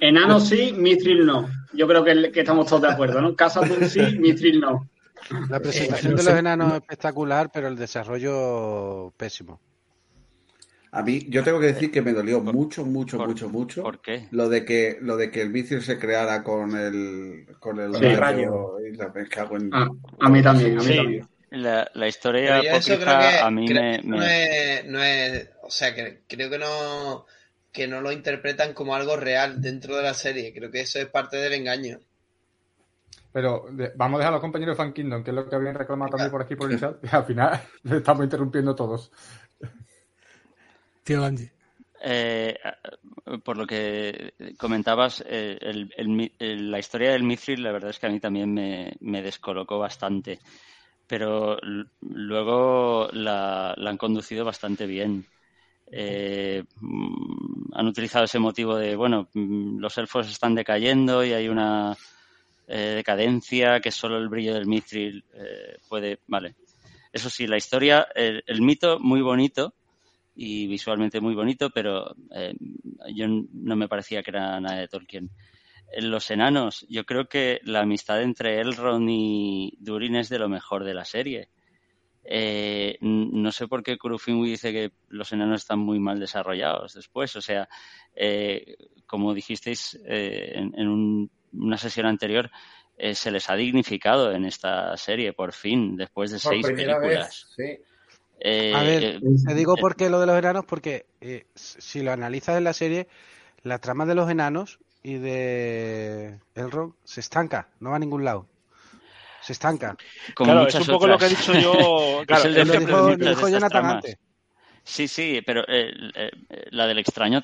Enano sí, Mithril no. Yo creo que, que estamos todos de acuerdo, ¿no? Casa sí, Mithril no. La presentación no de los enanos es espectacular, pero el desarrollo pésimo. A mí, yo tengo que decir que me dolió mucho, mucho, por- mucho, mucho ¿Por qué? lo de que lo de que el vicio se creara con el con el Sí. rayo y la me cago en- Ah, a mí también, a mí Sí. también. La, la historia apócrifa a mí creo me, que me- no, es, no es- o sea, que creo que no que no lo interpretan como algo real dentro de la serie. Creo que eso es parte del engaño. Pero de- vamos a dejar a los compañeros de Fan Kingdom, que es lo que habían reclamado también por aquí por el (laughs) chat. Y al final (laughs) le estamos interrumpiendo todos. Tío Angie. Eh, por lo que comentabas, eh, el- el- la historia del Mithril, la verdad es que a mí también me, me descolocó bastante. Pero luego la, la han conducido bastante bien. Eh, mm, han utilizado ese motivo de, bueno, mm, los elfos están decayendo y hay una eh, decadencia que solo el brillo del Mithril eh, puede. Vale. Eso sí, la historia, el, mito muy bonito y visualmente muy bonito, pero eh, yo no me parecía que era nada de Tolkien. En los enanos, yo creo que la amistad entre Elrond y Durin es de lo mejor de la serie. Eh, no sé por qué Kurufinwi dice que los enanos están muy mal desarrollados después. O sea, eh, como dijisteis eh, en un- una sesión anterior, eh, se les ha dignificado en esta serie, por fin, después de Por seis películas. vez, sí. Eh, A ver, eh, te digo por qué lo de los enanos, porque eh, si lo analizas en la serie, la trama de los enanos y de Elrond se estanca, no va a ningún lado. Se estanca. como Claro, es un poco lo que he dicho yo. (laughs) Claro, es el Lo dijo, lo dijo Jonathan antes. Sí, sí, pero eh, eh, la del extraño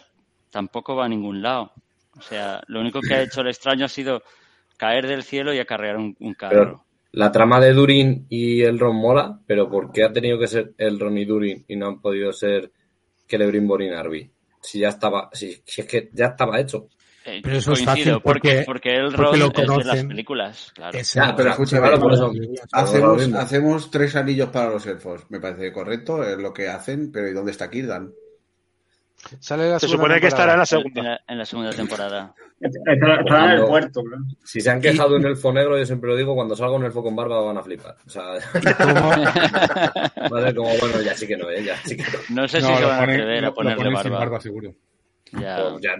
tampoco va a ningún lado. O sea, lo único que ha hecho el extraño ha sido caer del cielo y acarrear un, un carro. Pero la trama de Durin y Elrond mola, pero ¿por qué ha tenido que ser Elrond y Durin y no han podido ser Celebrimbor y Narvi? Si ya estaba, si, si es que ya estaba hecho. Eh, Pero eso es fácil porque- porque el porque lo es de las películas, claro. Ah, pero claro, por eso. hacemos, hacemos tres anillos para los elfos. Me parece correcto, es lo que hacen, pero ¿y dónde está Kirdan? Sale la Se supone que estará en la. En segunda. la, en la segunda temporada. Está en el puerto, ¿no? Si se han quejado en elfo negro, yo siempre lo digo, cuando salga un elfo con barba van a flipar. O sea, va a ser como, bueno, ya sí que no, ¿eh? ya sí que no. No sé si No, se van a atrever a lo ponerle ponen sin barba. barba, seguro. Ya. Pues ya-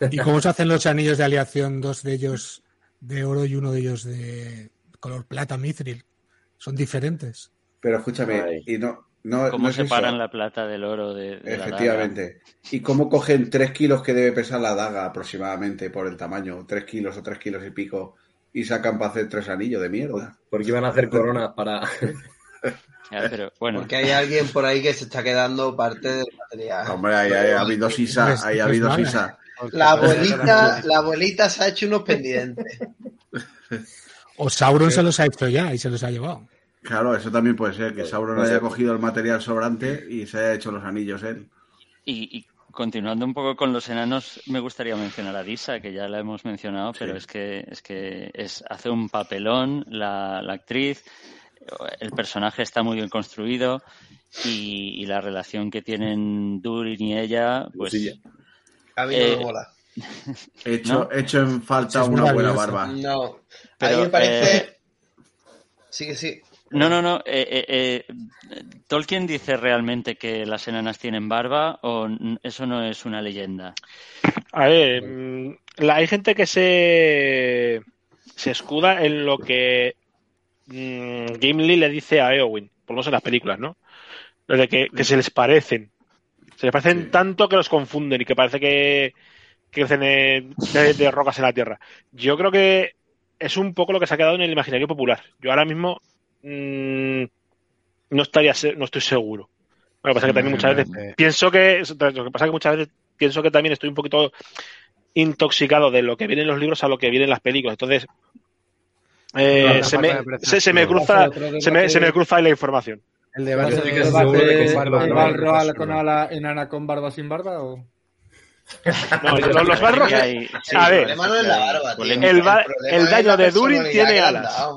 Ya. ¿Y cómo se hacen los anillos de aleación? Dos de ellos de oro y uno de ellos de color plata mithril. Son diferentes. Pero escúchame, Ay. y no, no, ¿Cómo no es separan eso. la plata del oro de, de la daga? Efectivamente. ¿Y cómo cogen tres kilos que debe pesar la daga aproximadamente por el tamaño? Tres kilos o tres kilos y pico. Y sacan para hacer tres anillos de mierda. Porque iban a hacer coronas para. (laughs) Ya, pero bueno, Porque hay alguien por ahí que se está quedando parte del material. Hombre, ahí, ahí ha habido sisa, Pues- ahí ha pues habido sisa. La abuelita, la abuelita se ha hecho unos pendientes. O Sauron se los ha hecho ya y se los ha llevado. Claro, eso también puede ser, que Sauron haya cogido el material sobrante y se haya hecho los anillos él. y, y continuando un poco con los enanos, me gustaría mencionar a Disa, que ya la hemos mencionado, pero es que es que es, hace un papelón la, la actriz, el personaje está muy bien construido y, y la relación que tienen Durin y ella, pues Lucilla. A mí no Eh, me mola. Hecho, hecho en falta Sí, una buena barba. No. a mí me parece. eh, Sí, que sí. No, no, no. eh, eh, eh, ¿Tolkien dice realmente que las enanas tienen barba o eso no es una leyenda? A ver, mm, la- hay gente que se, se escuda en lo que mm, Gimli le dice a Eowyn, por lo menos en las películas, ¿no? Lo de que, que se les parecen. Se les parecen Sí. tanto que los confunden y que parece que, que crecen en- de, de rocas en la tierra. Yo creo que es un poco lo que se ha quedado en el imaginario popular. Yo ahora mismo mm, no estaría no estoy seguro. Lo que pasa es que también muchas veces pienso que lo que pasa es que muchas veces pienso que también estoy un poquito intoxicado de lo que viene en los libros a lo que viene en las películas entonces eh, se, me, se, se me cruza se me, se me cruza ahí la información El ¿Va a debate de el que el no. con ala enana con barba sin barba o No, los, los barros Sí, a el ver. El el es daño de Durin tiene alas.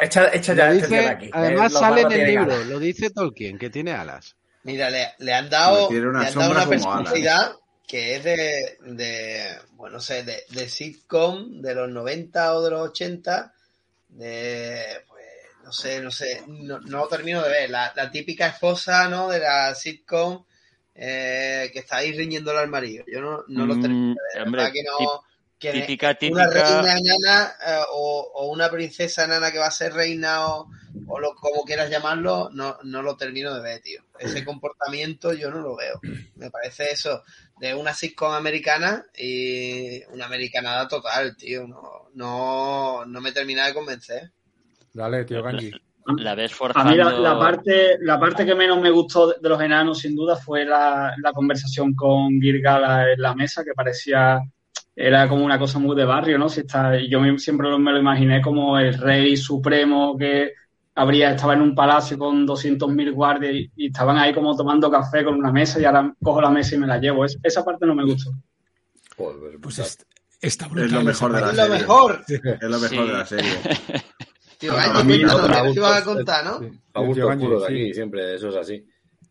Echa, echa ya este de dice, aquí. además sale en el libro, alas. lo dice Tolkien, que tiene alas. Mira, le, le han dado, Tiene una le han dado una personalidad que es de, de bueno, no sé, de, de sitcom de los 90 o de los 80, de, pues, no sé, no sé, no, no lo termino de ver. La, la típica esposa, ¿no? De la sitcom eh, que está ahí riñéndole al marido. Yo no, no lo termino Mm, de ver. hombre, ¿verdad que no? Que típica, una reina enana eh, o, o una princesa enana que va a ser reina o, o lo, como quieras llamarlo, no, no lo termino de ver, tío. Ese (clears throat) comportamiento yo no lo veo. Me parece eso de una sitcom americana y una americanada total, tío. No, no, no me termina de convencer. Dale, tío Ganji. La ves A forzando. mí la, la parte, la parte que menos me gustó de, de los enanos, sin duda, fue la, la conversación con Girgala en la mesa, que parecía, era como una cosa muy de barrio, ¿no? Si está, yo siempre me lo imaginé como el rey supremo que habría, estaba en un palacio con 200.000 guardias y, y estaban ahí como tomando café con una mesa y ahora cojo la mesa y me la llevo. Es- esa parte no me gustó. Joder, Pues es- está brutal. Es lo mejor de la Es parte. lo serie. mejor. Es lo mejor Sí. de la serie. (laughs) Tío, A mí ¿qué no, cuéntame, me ¿qué ibas a gusta. contar, no? A aquí, siempre, eso es así.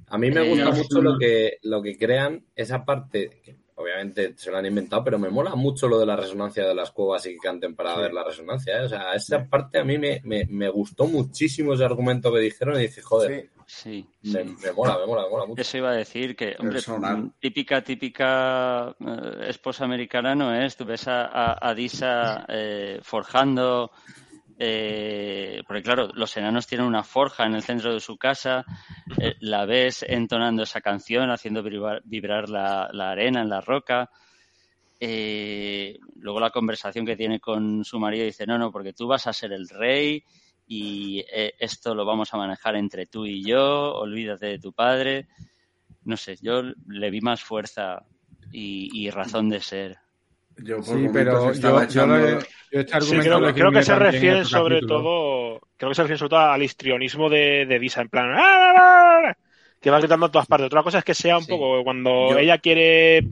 A mí me Eh, gusta mucho lo que, lo que crean, esa parte, que obviamente se lo han inventado, pero me mola mucho lo de la resonancia de las cuevas y que canten para ver la resonancia. ¿eh? O sea, esa parte a mí me, me, me gustó muchísimo ese argumento que dijeron y dije, joder, Sí, me, sí. me mola, me mola, me mola mucho. Eso iba a decir que, hombre, Personal. típica, típica eh, esposa americana no es. Tú ves a, a- a Disa eh, forjando, eh, porque claro, los enanos tienen una forja en el centro de su casa, eh, la ves entonando esa canción, haciendo vibrar, la, arena en la roca. Eh, luego la conversación que tiene con su marido dice, no, no, porque tú vas a ser el rey y eh, esto lo vamos a manejar entre tú y yo, olvídate de tu padre. No sé, yo le vi más fuerza y razón de ser. Yo por Sí, pero yo, echando... yo este Sí, creo, que se también en refiere otro sobre capítulo. todo creo que se refiere sobre todo al histrionismo de, de Disa en plan "Ah, que va gritando a todas partes otra cosa es que sea un Sí. poco cuando Yo- ella quiere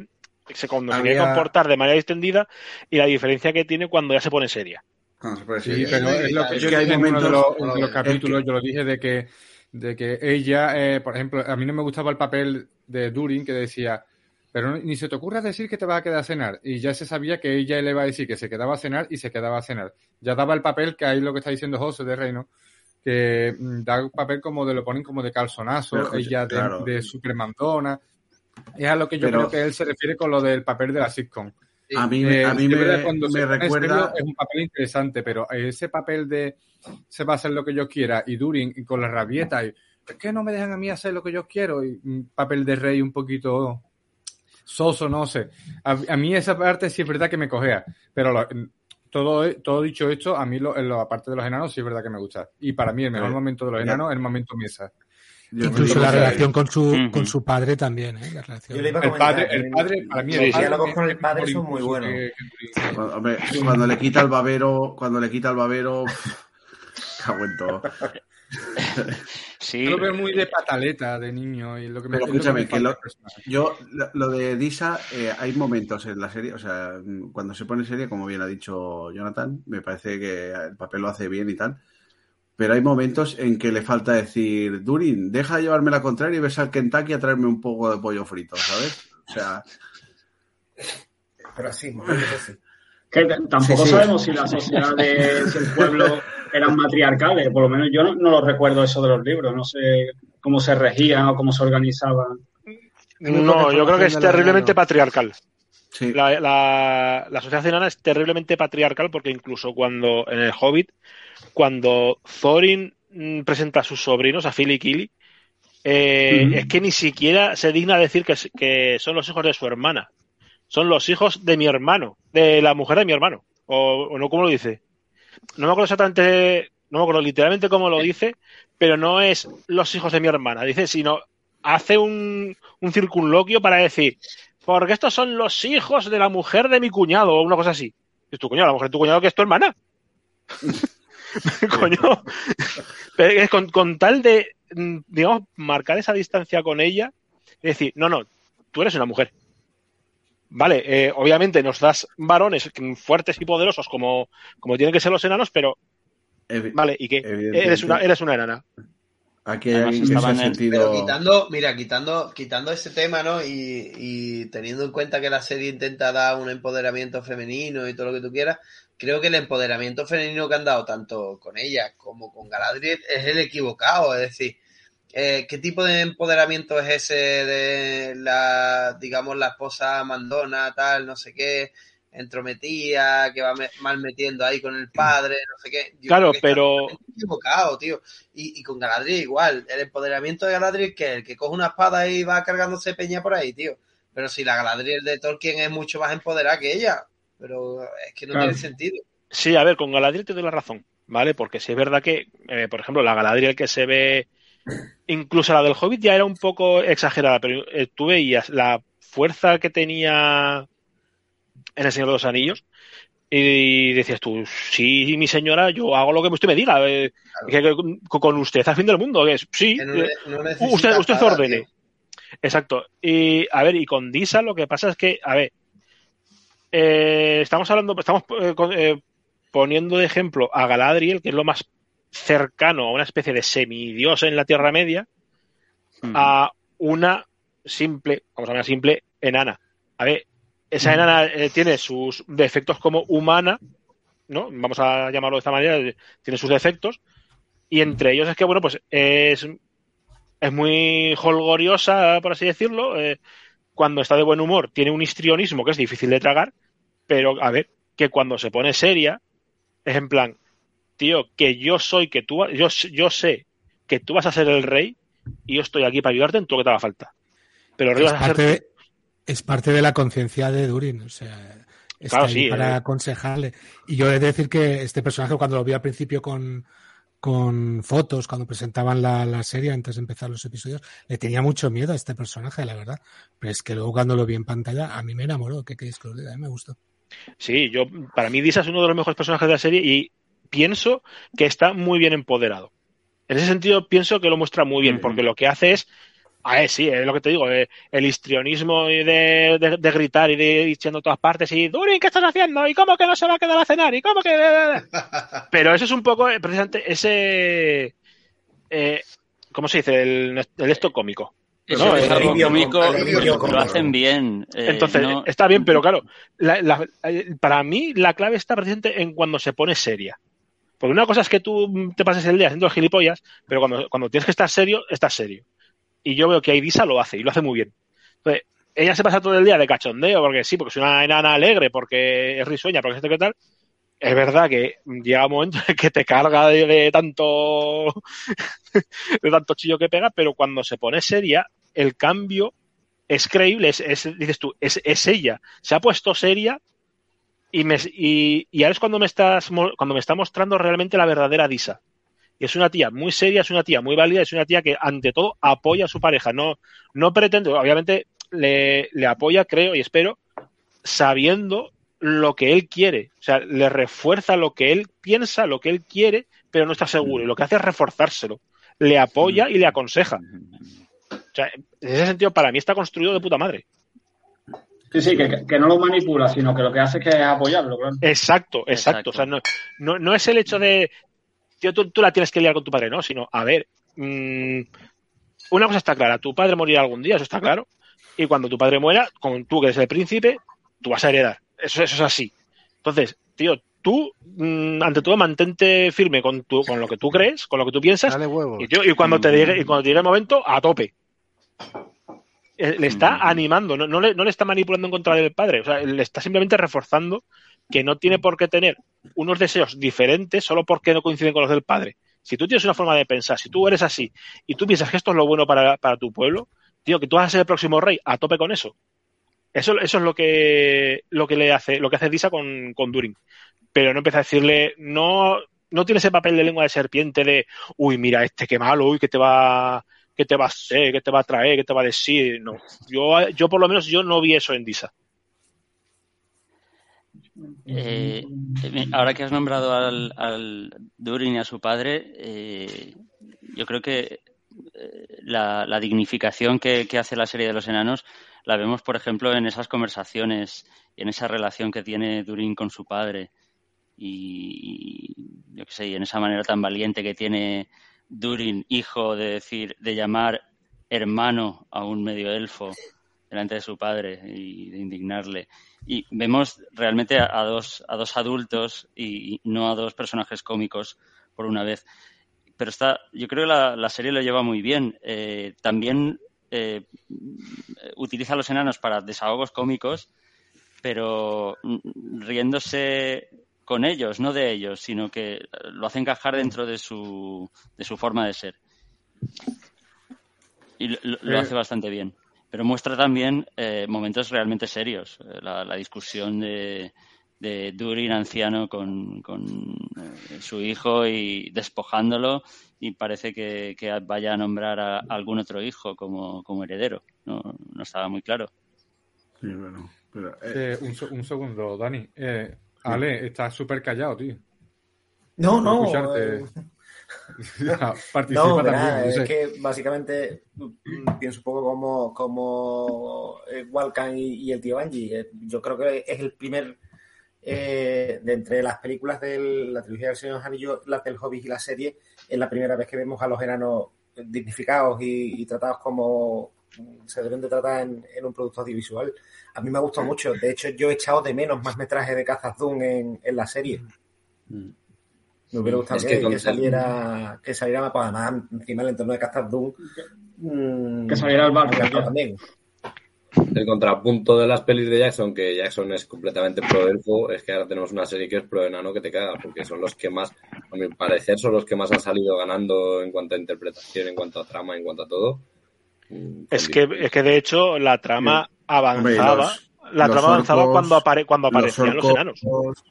se, cuando se quiere comportar de manera distendida y la diferencia que tiene cuando ya se pone seria No, Sí, pero es lo que yo dije en uno de momentos- los, en los capítulos, yo lo dije de que, de que ella, eh, por ejemplo, a mí no me gustaba el papel de Durin que decía, pero ni se te ocurra decir que te vas a quedar a cenar. Y ya se sabía que ella le iba a decir que se quedaba a cenar y se quedaba a cenar. Ya daba el papel que ahí lo que está diciendo José de Reino, que mm, da un papel como de lo ponen como de calzonazo, Pero, ella de, claro. de supermandona. Es a lo que yo Pero- creo que él se refiere con lo del papel de la sitcom. A mí, Eh, a mí me, verdad, cuando me recuerda. Es un papel interesante, pero ese papel de se va a hacer lo que yo quiera y Durin y con la rabieta y es que no me dejan a mí hacer lo que yo quiero y un papel de rey un poquito soso, no sé. A, a mí esa parte sí es verdad que me cogea, pero lo- todo, todo dicho esto, a mí lo, en la parte de los enanos sí es verdad que me gusta. Y para mí el mejor Eh, momento de los ya. enanos es el momento mesa. Yo Incluso la relación con su, con su padre también, ¿eh? La relación. Yo le iba a El comentar, padre, el eh, padre, para mí, los el padre diálogos es- con el padre son muy buenos. que- Cuando, hombre, cuando le quita el babero, cuando le quita el babero, cago en todo. (laughs) Sí, Yo lo veo muy de pataleta de niño y lo que me Pero escúchame, me que lo-. Yo, lo, de Disa, eh, hay momentos en la serie, o sea, cuando se pone serie, como bien ha dicho Jonathan, me parece que el papel lo hace bien y tal, pero hay momentos en que le falta decir, Durin, deja de llevarme la contraria y ves al Kentucky a traerme un poco de pollo frito, ¿sabes? O sea, Pero así, (laughs) momentos así. Que tampoco Sí, sí. sabemos si la sociedad de si el pueblo (laughs) eran matriarcales, por lo menos yo no, no lo recuerdo eso de los libros, no sé cómo se regían o cómo se organizaban. No, yo creo que es terriblemente patriarcal. sí. La, la, la sociedad enana es terriblemente patriarcal porque incluso cuando en el Hobbit, cuando Thorin mm, presenta a sus sobrinos, a Phil y Kili, eh, es que ni siquiera se digna decir que, que son los hijos de su hermana. Son los hijos de mi hermano, de la mujer de mi hermano. O, o no, ¿cómo lo dice? No me acuerdo exactamente, no me acuerdo literalmente cómo lo dice, pero no es los hijos de mi hermana, dice, sino hace un, un circunloquio para decir, porque estos son los hijos de la mujer de mi cuñado, o una cosa así. Es tu cuñado, la mujer de tu cuñado que es tu hermana. (laughs) (laughs) Coño. Pero es con, con tal de, mm, digamos, marcar esa distancia con ella, y decir, no, no, tú eres una mujer. Vale, eh, obviamente nos das varones fuertes y poderosos como, como tienen que ser los enanos, pero Evi- vale, ¿y qué? Eres una, eres una enana. Aquí hay Además, alguien que se ha estaban en- sentido... Pero quitando, mira, quitando, quitando ese tema, ¿no? Y, y teniendo en cuenta que la serie intenta dar un empoderamiento femenino y todo lo que tú quieras, creo que el empoderamiento femenino que han dado tanto con ella como con Galadriel es el equivocado. Es decir, eh, ¿qué tipo de empoderamiento es ese de la, digamos, la esposa mandona, tal, no sé qué, entrometida, que va me- mal metiendo ahí con el padre, no sé qué? Yo Claro, creo que está pero equivocado, tío. Y, y con Galadriel igual. El empoderamiento de Galadriel que el que coge una espada y va cargándose peña por ahí, tío. Pero si la Galadriel de Tolkien es mucho más empoderada que ella. Pero es que no Claro. tiene sentido. Sí, a ver, con Galadriel te doy la razón, ¿vale? Porque sí es verdad que, eh, por ejemplo, la Galadriel que se ve, incluso la del Hobbit ya era un poco exagerada, pero eh, tú veías la fuerza que tenía en El Señor de los Anillos y decías tú, sí, mi señora, yo hago lo que usted me diga, eh, que- que con- usted al fin del mundo, que es, sí, Que no, eh, no usted, usted ordene. tío. Exacto. Y a ver, y con Disa lo que pasa es que, a ver, eh, estamos hablando, estamos eh, poniendo de ejemplo a Galadriel, que es lo más cercano a una especie de semidios en la Tierra Media, a una simple, vamos a ver, simple enana. A ver, esa enana eh, tiene sus defectos como humana, ¿no? Vamos a llamarlo de esta manera, eh, tiene sus defectos, y entre ellos es que, bueno, pues es, es muy holgoriosa, por así decirlo, eh, cuando está de buen humor tiene un histrionismo que es difícil de tragar, pero a ver, que cuando se pone seria, es en plan, tío, que yo soy, que tú, yo, yo sé que tú vas a ser el rey y yo estoy aquí para ayudarte en todo lo que te haga falta. Pero Es vas a ser parte, de, es parte de la conciencia de Durin, o sea, está Claro, ahí sí, para eh. aconsejarle. Y yo he de decir que este personaje, cuando lo vi al principio con, con fotos, cuando presentaban la, la serie antes de empezar los episodios, le tenía mucho miedo a este personaje, la verdad. Pero es que luego cuando lo vi en pantalla, a mí me enamoró. ¿Qué queréis que os diga? A mí me gustó. Sí, yo para mí Disa es uno de los mejores personajes de la serie y pienso que está muy bien empoderado. En ese sentido pienso que lo muestra muy bien, porque lo que hace es, a ver, sí, es lo que te digo, eh, el histrionismo y de, de- de gritar y de ir echando todas partes y Durin, ¿qué estás haciendo? ¿Y cómo que no se va a quedar a cenar? ¿Y cómo que...? (laughs) Pero eso es un poco, eh, precisamente, ese... eh, ¿Cómo se dice? El, el esto cómico. Eso No, es algo cómico, lo hacen bien. eh, Entonces, no- está bien, pero claro, la- la- para mí la clave está presente en cuando se pone seria. Porque una cosa es que tú te pases el día haciendo gilipollas, pero cuando, cuando tienes que estar serio, estás serio. Y yo veo que Aidisa lo hace, y lo hace muy bien. Entonces, ella se pasa todo el día de cachondeo, porque sí, porque es una enana alegre, porque es risueña, porque es esto que tal. Es verdad que llega un momento en que te carga de, tanto (laughs) de tanto chillo que pega, pero cuando se pone seria, el cambio es creíble, es, es- dices tú, es ella. Se ha puesto seria y, me, y, ahora es cuando me, estás, cuando me está mostrando realmente la verdadera Disa. Y es una tía muy seria, es una tía muy válida, es una tía que ante todo apoya a su pareja. No, no pretende, obviamente le, le apoya, creo y espero, sabiendo lo que él quiere. O sea, le refuerza lo que él piensa, lo que él quiere, pero no está seguro. Y lo que hace es reforzárselo. Le apoya y le aconseja. O sea, en ese sentido, para mí está construido de puta madre. Sí, sí, que, que no lo manipula, sino que lo que hace es que es apoyarlo, claro. Exacto, exacto. O sea, no, no, no es el hecho de, tío, tú, tú la tienes que liar con tu padre, no, sino, a ver, mm, una cosa está clara, tu padre morirá algún día, eso está claro, y cuando tu padre muera, como tú que eres el príncipe, tú vas a heredar. Eso, eso es así. Entonces, tío, tú, mm, ante todo, mantente firme con, tu, con lo que tú crees, con lo que tú piensas, Dale huevo. y, tío, y cuando te llegue, y cuando te llegue el momento, a tope. Eh, Le está animando, no, no le, no le está manipulando en contra del padre, o sea, le está simplemente reforzando que no tiene por qué tener unos deseos diferentes solo porque no coinciden con los del padre. Si tú tienes una forma de pensar, si tú eres así y tú piensas que esto es lo bueno para, para tu pueblo, tío, que tú vas a ser el próximo rey, a tope con eso. Eso, eso es lo que, lo que le hace, lo que hace Disa con, con Durin. Pero no empieza a decirle, no, no tiene ese papel de lengua de serpiente de, uy, mira, este qué malo, uy, que te va, que te va a hacer, que te va a traer, que te va a decir. No. Yo, yo por lo menos yo no vi eso en Disa. Eh, eh, ahora que has nombrado al, Durin y a su padre, eh, yo creo que la, dignificación que, hace la serie de los enanos la vemos, por ejemplo, en esas conversaciones y en esa relación que tiene Durin con su padre. Y yo qué sé, y en esa manera tan valiente que tiene Durin, hijo, de decir, de llamar hermano a un medio elfo delante de su padre y de indignarle. Y vemos realmente a, dos, a dos adultos y, no a dos personajes cómicos por una vez. Pero está, yo creo que la, la serie lo lleva muy bien. Eh, también eh, utiliza a los enanos para desahogos cómicos, pero mm, riéndose con ellos, no de ellos, sino que lo hace encajar dentro de su, de su forma de ser. Y lo, Eh. hace bastante bien. Pero muestra también eh, momentos realmente serios. Eh, La, la discusión de, de Durin anciano con, con, eh, su hijo y despojándolo y parece que, que vaya a nombrar a algún otro hijo como, como heredero. No, no estaba muy claro. Sí, bueno, pero, eh, Eh, un, un segundo, Dani. Ale, estás súper callado, tío. No, no. escucharte. eh, (laughs) Participa No, también. no es que básicamente mm, pienso un poco como, como eh, Walkan y, y el tío Angie. Eh, Yo creo que es el primer, eh, de entre las películas de la trilogía del Señor Anillos, las del Hobbit y la serie, es la primera vez que vemos a los enanos dignificados y, y tratados como se deben de tratar en, en un producto audiovisual. A mí me ha gustado mucho. De hecho, yo he echado de menos más metraje de Cazaz Dune en, en la serie. Me hubiera gustado Es que, que que con- saliera, que saliera pues, además encima el entorno de Castas Doom. mm, Que saliera el barco, también. El contrapunto de las pelis de Jackson, que Jackson es completamente pro elfo, es que ahora tenemos una serie que es pro enano que te caga, porque son los que más, a mi parecer, son los que más han salido ganando en cuanto a interpretación, en cuanto a trama, en cuanto a todo. Mm, Es que, es que de hecho la trama y avanzaba. los- la los trama avanzaba orcos- cuando, apare- cuando los aparecían los orcos- enanos.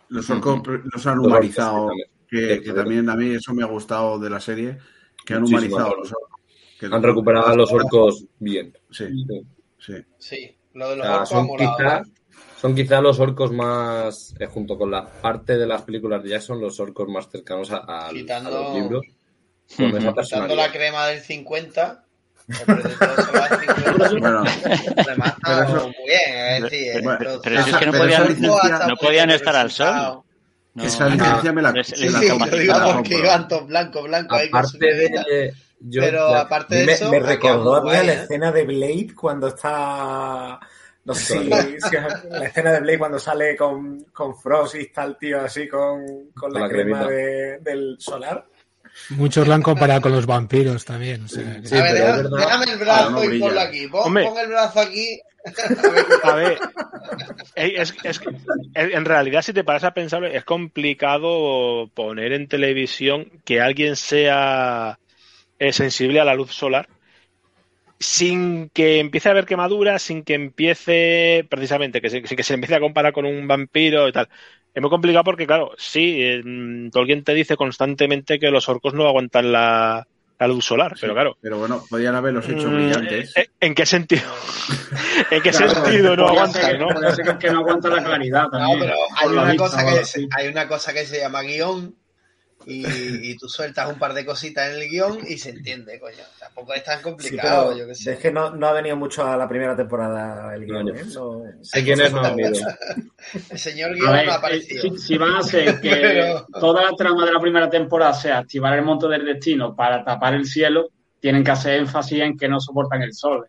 Los orcos los han Los humanizado, que, que también a mí eso me ha gustado de la serie, que han Muchísimo, humanizado claro. los orcos. Que- Han recuperado a los orcos bien. Sí, Sí. sí. Sí, lo de O los sea, orcos son, molado. quizá, son quizá los orcos más, eh, junto con la parte de las películas de Jackson, los orcos más cercanos a, a- Quitando- a los libros. Con esa Quitando la crema del 50, el presupuesto se va al 50. Bueno, Remata Pero eso- muy bien, es decir, Pero si es que no podían, licencia- no podían estar al sol. No, esa licencia me la, les- Sí, les me sí, la digo capacitaron. porque iban todos blanco, blanco ahí con su Aparte de. yo- Pero ya- aparte de me, eso, me recordó a la ¿eh? escena de Blade cuando está. No sé si, si- la escena de Blade cuando sale con, con Frost y está el tío así con, con la la crema de- del solar. Muchos lo han comparado con los vampiros también. O sea, que- a ver, deja- déjame el brazo no y ponlo aquí. Pon, el brazo aquí. A ver, es, es- en en realidad, si te paras a pensarlo, es complicado poner en televisión que alguien sea eh, sensible a la luz solar sin que empiece a haber quemaduras, sin que empiece, precisamente, que se, sin que se empiece a comparar con un vampiro y tal. Es muy complicado porque, claro, sí, eh, Tolkien te dice constantemente que los orcos no aguantan la, la luz solar, pero claro. Pero bueno, podían haberlos hecho Mm, brillantes. eh, ¿En qué sentido? (laughs) ¿En qué Claro, sentido no aguantan, ser- no? podría ser que no aguanta la claridad No, pero hay una, vista cosa que se, hay una cosa que se llama guion y, (laughs) y tú sueltas un par de cositas en el guion y se entiende, coño. Tampoco es tan Sí, complicado, pero yo qué sé. es que no, no ha venido mucho a la primera temporada el guion. No, ¿eh? No- Sé quién es, no han ido. (laughs) El señor guion ver, no ha eh, aparecido. si, si van a hacer (laughs) que Pero- toda la trama de la primera temporada sea activar el monte del destino para tapar el cielo, tienen que hacer énfasis en que no soportan el sol.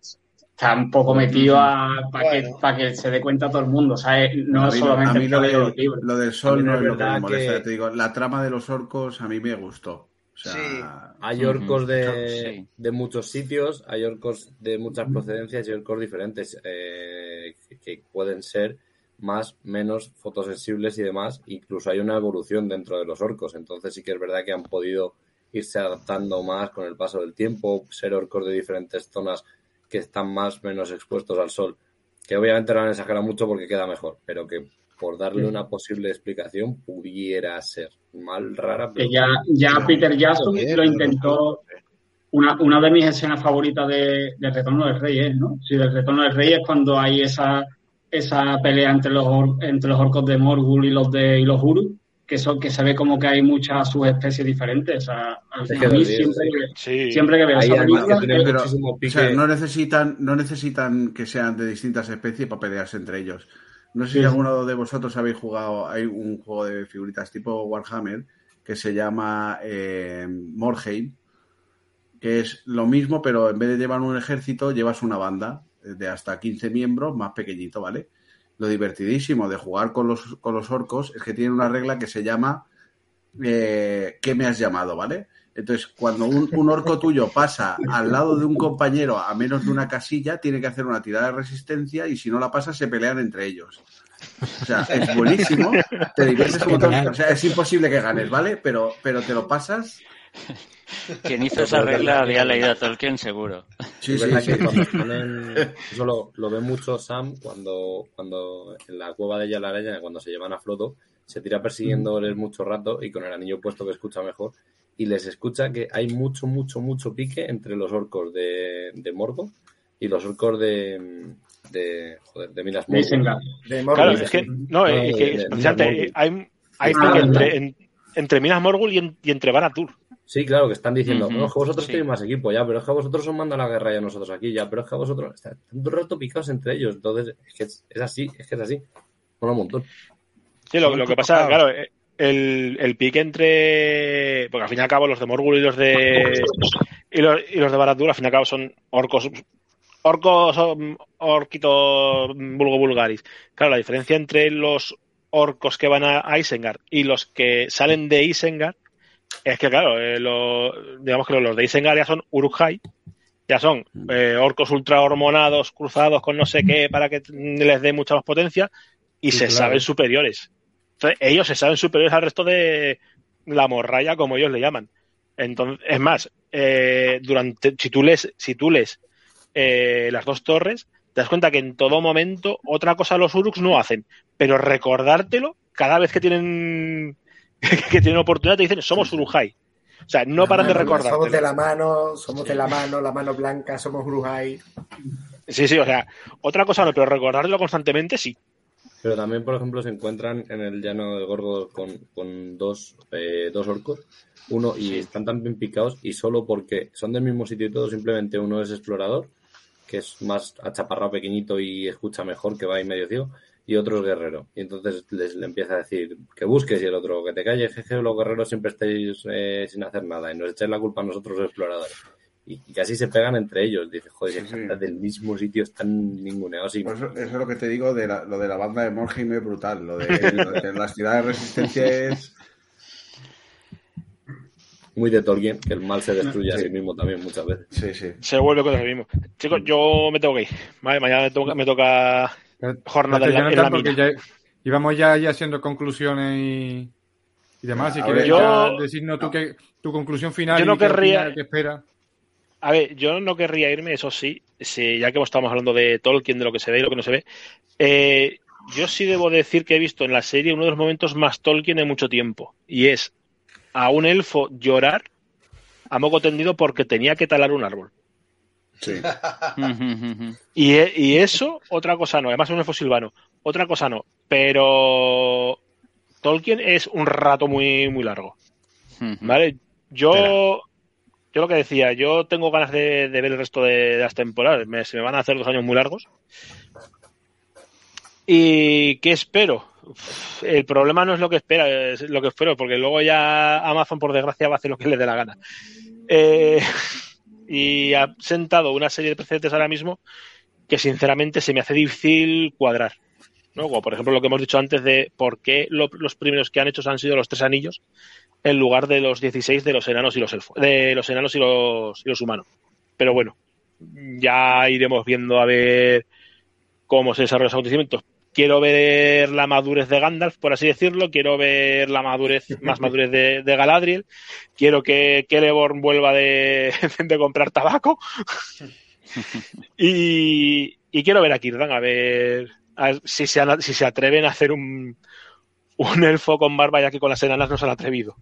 Está un poco metido para que, para que se dé cuenta todo el mundo. Eh, no a mí, solamente a mí lo, de- los libros. lo del A sol no es lo que me molesta. que- Te digo, la trama de los orcos a mí me gustó. O sea, Sí. Hay orcos de, Sí. de muchos sitios, hay orcos de muchas procedencias y orcos diferentes eh, que, que pueden ser más, menos fotosensibles y demás. Incluso hay una evolución dentro de los orcos. Entonces sí que es verdad que han podido irse adaptando más con el paso del tiempo, ser orcos de diferentes zonas que están más menos expuestos al sol. Que obviamente lo han exagerado mucho porque queda mejor, pero que por darle una posible explicación pudiera ser mal rara. pero- Que ya, ya Peter Jackson lo intentó. Una, una de mis escenas favoritas de, del Retorno del Rey es, ¿no? Sí, del Retorno del Rey es cuando hay esa, esa pelea entre los, or- entre los orcos de Morgul y los de y los Uruk, que son que se ve como que hay muchas subespecies diferentes. O sea, a, Es a que mí siempre, que- Sí. siempre que veo esa que película, pero, o sea, no necesitan, no necesitan que sean de distintas especies para pelearse entre ellos. No sé si alguno de vosotros habéis jugado, hay un juego de figuritas tipo Warhammer que se llama eh, Morheim, que es lo mismo, pero en vez de llevar un ejército, llevas una banda de hasta 15 miembros, más pequeñito, ¿vale? Lo divertidísimo de jugar con los, con los orcos es que tiene una regla que se llama eh, ¿qué me has llamado? ¿Vale? Entonces, cuando un, un orco tuyo pasa al lado de un compañero a menos de una casilla, tiene que hacer una tirada de resistencia y si no la pasa, se pelean entre ellos. O sea, es buenísimo, te diviertes como. O sea, es imposible que ganes, ¿vale? Pero, pero te lo pasas. Quien hizo esa regla había leído a Tolkien seguro. Sí, Es sí, verdad sí. que cuando están en- Eso lo, lo ve mucho Sam cuando, cuando en la cueva de Yalaraya, cuando se llevan a Frodo, se tira persiguiéndoles mucho rato y con el anillo puesto que escucha mejor. Y les escucha que hay mucho, mucho, mucho pique entre los orcos de, de Morgoth y los orcos de, de, joder, de Minas de Morgoth. Claro, es que, no, es que Morgul. hay, hay Ah, pique entre, en- entre Minas Morgul y, en- y entre Baratur. Sí, claro, que están diciendo, no, es que vosotros sí. tenéis más equipo, ya, pero es que a vosotros os manda la guerra y a nosotros aquí, ya, pero es que a vosotros están todo el rato picados entre ellos. Entonces, es que es, es así, es que es así. Mola un montón. Sí, lo, lo que pasa, claro, eh, el, el pique entre. Porque al fin y al cabo los de Morgul y los de. Y los, y los de Baratur, al fin y al cabo, son orcos. Orcos, um, orquitos vulgo vulgaris. Claro, la diferencia entre los orcos que van a Isengard y los que salen de Isengard es que, claro, eh, digamos que los de Isengard ya son Uruk-hai, ya son eh, orcos ultra hormonados, cruzados con no sé qué para que les dé mucha más potencia y Sí, se claro. saben superiores. Entonces, ellos se saben superiores al resto de la morralla, como ellos le llaman. Entonces, es más, eh, durante, si tú lees, si tú lees eh, las dos torres, te das cuenta que en todo momento otra cosa los Uruks no hacen, pero recordártelo cada vez que tienen (laughs) que tienen oportunidad te dicen somos Urukhai. O sea, no La paran de recordártelo. Somos de la mano, somos de la mano, la mano blanca, somos Uruguay. Sí, sí, o sea, otra cosa no, pero recordártelo constantemente sí. Pero también, por ejemplo, se encuentran en el llano del Gorgo con, con dos, eh, dos orcos, uno, y están tan bien picados, y solo porque son del mismo sitio y todo, simplemente uno es explorador, que es más achaparrado, pequeñito y escucha mejor, que va ahí medio ciego, y otro es guerrero. Y entonces les le empieza a decir que busques y el otro que te calles, que los guerreros siempre estáis eh, sin hacer nada y nos echáis la culpa a nosotros los exploradores. Y, y casi se pegan entre ellos. Dice, joder, Sí, sí. del mismo sitio, están ninguneados y Pues eso, eso es lo que te digo de la, lo de la banda de Morheim es brutal. Lo de, (laughs) lo de las tiradas de resistencia es. muy de Tolkien, que el mal se destruye a sí mismo también muchas veces. Sí, sí. Se vuelve con el mismo. Chicos, yo me tengo que ir. Vale, mañana me toca, me toca jornada en la, en la mina. Ya, íbamos ya, ya haciendo conclusiones y, y demás. Si quieres yo- decirnos tú que, tu conclusión final Yo no y querría- opinas, qué esperas. A ver, yo no querría irme, eso sí, si, ya que estamos hablando de Tolkien, de lo que se ve y lo que no se ve. eh, yo sí debo decir que he visto en la serie uno de los momentos más Tolkien en mucho tiempo. Y es a un elfo llorar a moco tendido porque tenía que talar un árbol. Sí. Y, e- y eso, otra cosa no. Además, es un elfo silvano. Otra cosa no. Pero Tolkien es un rato muy, muy largo. ¿Vale? Yo, yo lo que decía, yo tengo ganas de, de ver el resto de, de las temporadas. Me- se me van a hacer dos años muy largos. ¿Y qué espero? Uf, El problema no es lo que espera, es lo que espero, porque luego ya Amazon, por desgracia, va a hacer lo que le dé la gana. Eh, y ha sentado una serie de precedentes ahora mismo que sinceramente se me hace difícil cuadrar. ¿no? Como por ejemplo lo que hemos dicho antes de por qué lo- los primeros que han hecho han sido los tres anillos en lugar de los 16 de los enanos y los elfos, de los enanos y los, y los humanos. Pero bueno, ya iremos viendo a ver cómo se desarrollan los acontecimientos. Quiero ver la madurez de Gandalf, por así decirlo. Quiero ver la madurez, más (laughs) madurez de, de Galadriel. Quiero que Celeborn vuelva de, (laughs) de comprar tabaco. (laughs) Y, y quiero ver a Kirdan, a ver, a ver si, se, si se atreven a hacer un, un elfo con barba, ya que con las enanas no se han atrevido.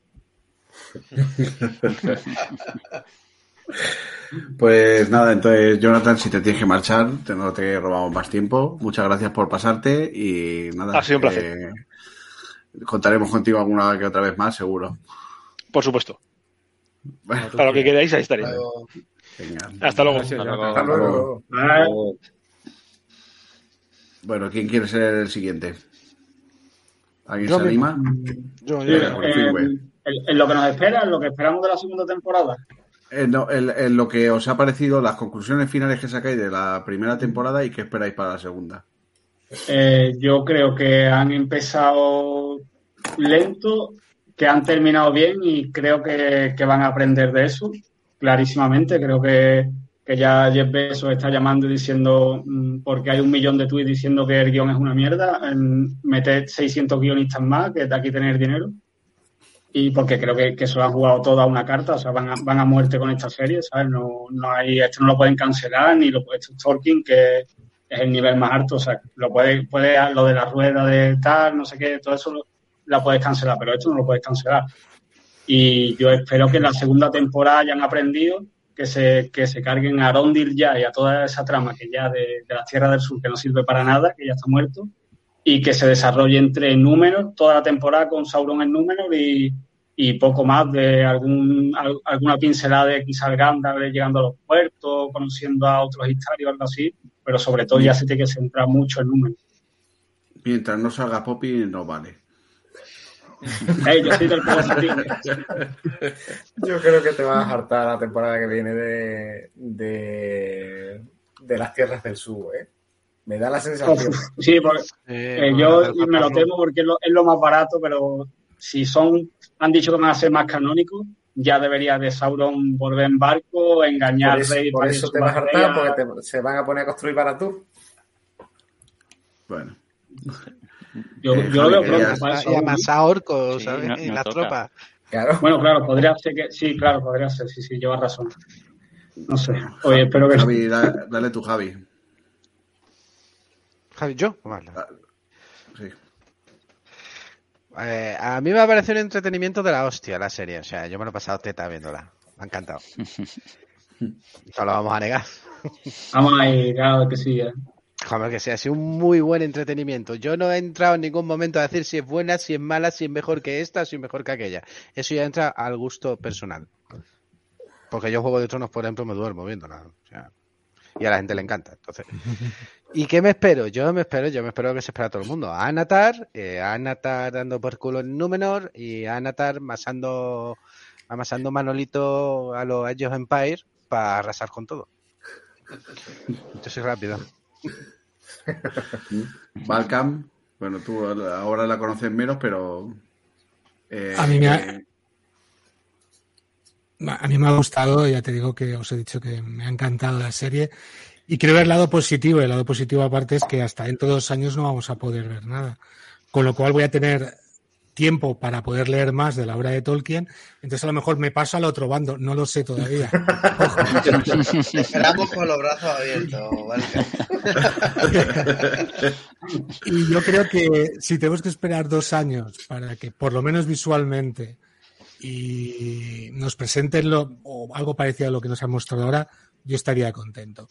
Pues nada, entonces Jonathan, si te tienes que marchar, te, no te robamos más tiempo. Muchas gracias por pasarte y nada. Ha sido un placer. eh, contaremos contigo alguna que otra vez más, seguro. Por supuesto. Bueno, Para lo que queráis, ahí estaré. Hasta luego. Gracias, Hasta luego. Hasta luego. Bueno, ¿quién quiere ser el siguiente? ¿Alguien Yo se mismo. anima? Yo, en, güey. en- en lo que nos espera, en lo que esperamos de la segunda temporada. Eh, no, el- el- lo que os ha parecido, las conclusiones finales que sacáis de la primera temporada y qué esperáis para la segunda. Eh, yo creo que han empezado lento, que han terminado bien y creo que, que van a aprender de eso, clarísimamente. Creo que, que ya Jeff Bezos está llamando y diciendo, mm, porque hay un millón de tweets diciendo que el guion es una mierda, en meter 600 guionistas más, que de aquí tener dinero. Y porque creo que, que se lo han jugado todo a una carta, o sea, van a, van a muerte con esta serie, ¿sabes? No, no hay, esto no lo pueden cancelar, ni lo es Tolkien, que es el nivel más alto, o sea, lo puede, puede lo de la rueda de tal, no sé qué, todo eso lo, la puedes cancelar, pero esto no lo puedes cancelar. Y yo espero que en la segunda temporada hayan aprendido que se, que se carguen a Arondil ya y a toda esa trama que ya de, de la Tierra del Sur que no sirve para nada, que ya está muerto, y que se desarrolle entre números toda la temporada con Sauron en números y, y poco más de algún, al- alguna pincelada de quizás Gandalf llegando a los puertos, conociendo a otros historias o algo así, pero sobre todo ya se tiene que centrar mucho en números. Mientras no salga Poppy, no vale. (laughs) Ey, yo soy del. Yo creo que te vas a hartar la temporada que viene de, de, de las tierras del sur, ¿eh? Me da la sensación. Sí, porque, Eh, eh, yo me lo temo porque es lo, es lo más barato, pero si son, han dicho que van a ser más canónicos, ya debería de Sauron volver en barco, engañar Por eso, rey. por para eso te vas a hartar, porque te- se van a poner a construir Baratur. Bueno, Yo, Eh, yo lo veo pronto para y eso. amasar orcos, Sí, ¿sabes? no- y no las toca. tropas. Claro. Bueno, claro, podría ser que. Sí, claro, podría ser. Sí, sí, llevas razón. No sé. Oye, espero que. Javi, da- dale tu Javi. Javi, ¿yo? Vale. Ah, Sí. Eh, a mí me ha parecido un entretenimiento de la hostia la serie. O sea, yo me lo he pasado teta viéndola. Me ha encantado. (laughs) No lo vamos a negar. Vamos ahí, claro que sí. eh. Joder, que sea, ha sido un muy buen entretenimiento. Yo no he entrado en ningún momento a decir si es buena, si es mala, si es mejor que esta, si es mejor que aquella. Eso ya entra al gusto personal. Porque yo Juego de Tronos, por ejemplo, me duermo viéndola. O sea, y a la gente le encanta. Entonces, (laughs) ¿y qué me espero? Yo me espero, yo me espero que se espera todo el mundo. A Anatar, eh, a Anatar dando por culo en Númenor y a Anatar amasando, amasando Manolito a los Age of Empire para arrasar con todo. Yo soy rápido. (laughs) Balcam, bueno, tú ahora la conoces menos, pero. eh, A mí me ha- eh, a mí me ha gustado, ya te digo que os he dicho que me ha encantado la serie. Y quiero ver el lado positivo. El lado positivo, aparte, es que hasta dentro de dos años no vamos a poder ver nada. Con lo cual voy a tener tiempo para poder leer más de la obra de Tolkien. Entonces, a lo mejor me paso al otro bando. No lo sé todavía. Esperamos con los brazos abiertos, ¿vale? (laughs) y yo creo que si tenemos que esperar dos años para que, por lo menos visualmente, y nos presenten lo, o algo parecido a lo que nos han mostrado ahora, yo estaría contento.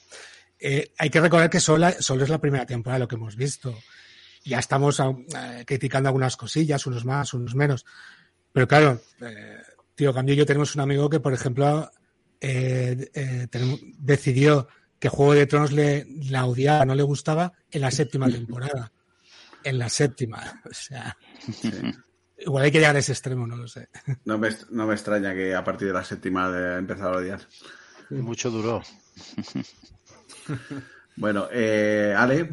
Eh, hay que recordar que solo, solo, es la primera temporada lo que hemos visto. Ya estamos eh, criticando algunas cosillas, unos más, unos menos. Pero claro, eh, tío Cambio y yo tenemos un amigo que, por ejemplo, tenemos, decidió que Juego de Tronos le la odiaba, no le gustaba en la séptima temporada. En la séptima. (laughs) O sea. Igual hay que llegar a ese extremo, no lo sé. No me, no me extraña que a partir de la séptima haya empezado a odiar. Mucho duró. bueno, eh, Ale.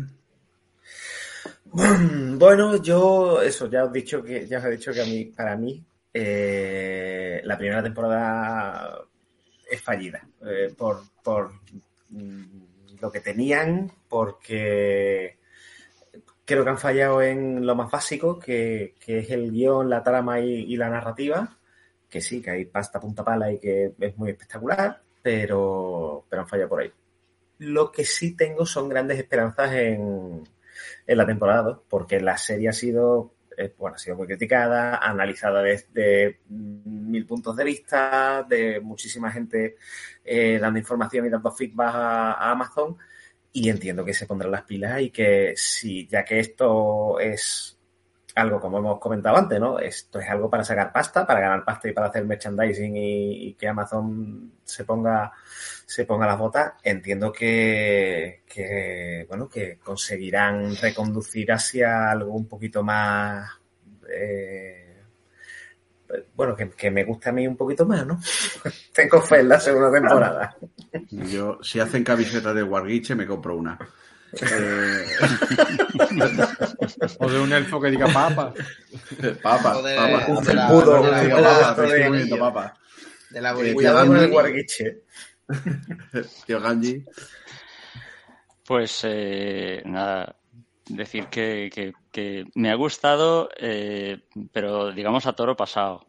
(clears throat) Bueno, yo eso ya os he dicho que ya os he dicho que a mí, para mí, eh, la primera temporada es fallida eh, por, por mm, lo que tenían, porque creo que han fallado en lo más básico, que, es el guion, la trama y, la narrativa, que sí, que hay pasta punta pala y que es muy espectacular, pero, pero han fallado por ahí. Lo que sí tengo son grandes esperanzas en, en la temporada, porque la serie ha sido, eh, bueno, ha sido muy criticada, analizada desde mil puntos de vista, de muchísima gente eh, dando información y dando feedback a Amazon y entiendo que se pondrán las pilas y que si, ya que esto es algo, como hemos comentado antes, ¿no? Esto es algo para sacar pasta, para ganar pasta y para hacer merchandising y, que Amazon se ponga, se ponga las botas. Entiendo que, que, bueno, que conseguirán reconducir hacia algo un poquito más, eh, bueno, que, me gusta a mí un poquito más, ¿no? (laughs) Tengo fe en la segunda temporada. (laughs) Yo, si hacen camiseta de Warguiche, me compro una. Eh, (laughs) o de un elfo que diga papa. Papa. de, papa. Un felpudo. De papa. De la Cuidado con el Warguiche. Tío Ganji. (laughs) Pues eh, nada, decir que, que, me ha gustado, eh, pero digamos a toro pasado.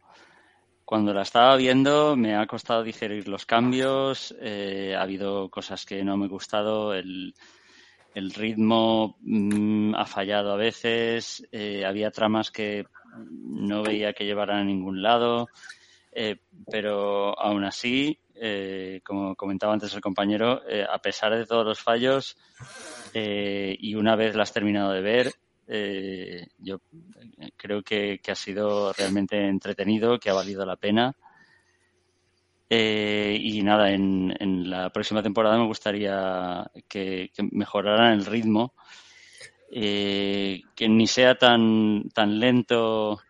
Cuando la estaba viendo me ha costado digerir los cambios, eh, ha habido cosas que no me han gustado, el, el ritmo mm, ha fallado a veces, eh, había tramas que no veía que llevaran a ningún lado, pero aún así, como comentaba antes el compañero, a pesar de todos los fallos, eh, y una vez la has terminado de ver, eh, yo creo que, ha sido realmente entretenido, que ha valido la pena. Eh, y nada, en, la próxima temporada me gustaría que, mejoraran el ritmo, que ni sea tan, tan lento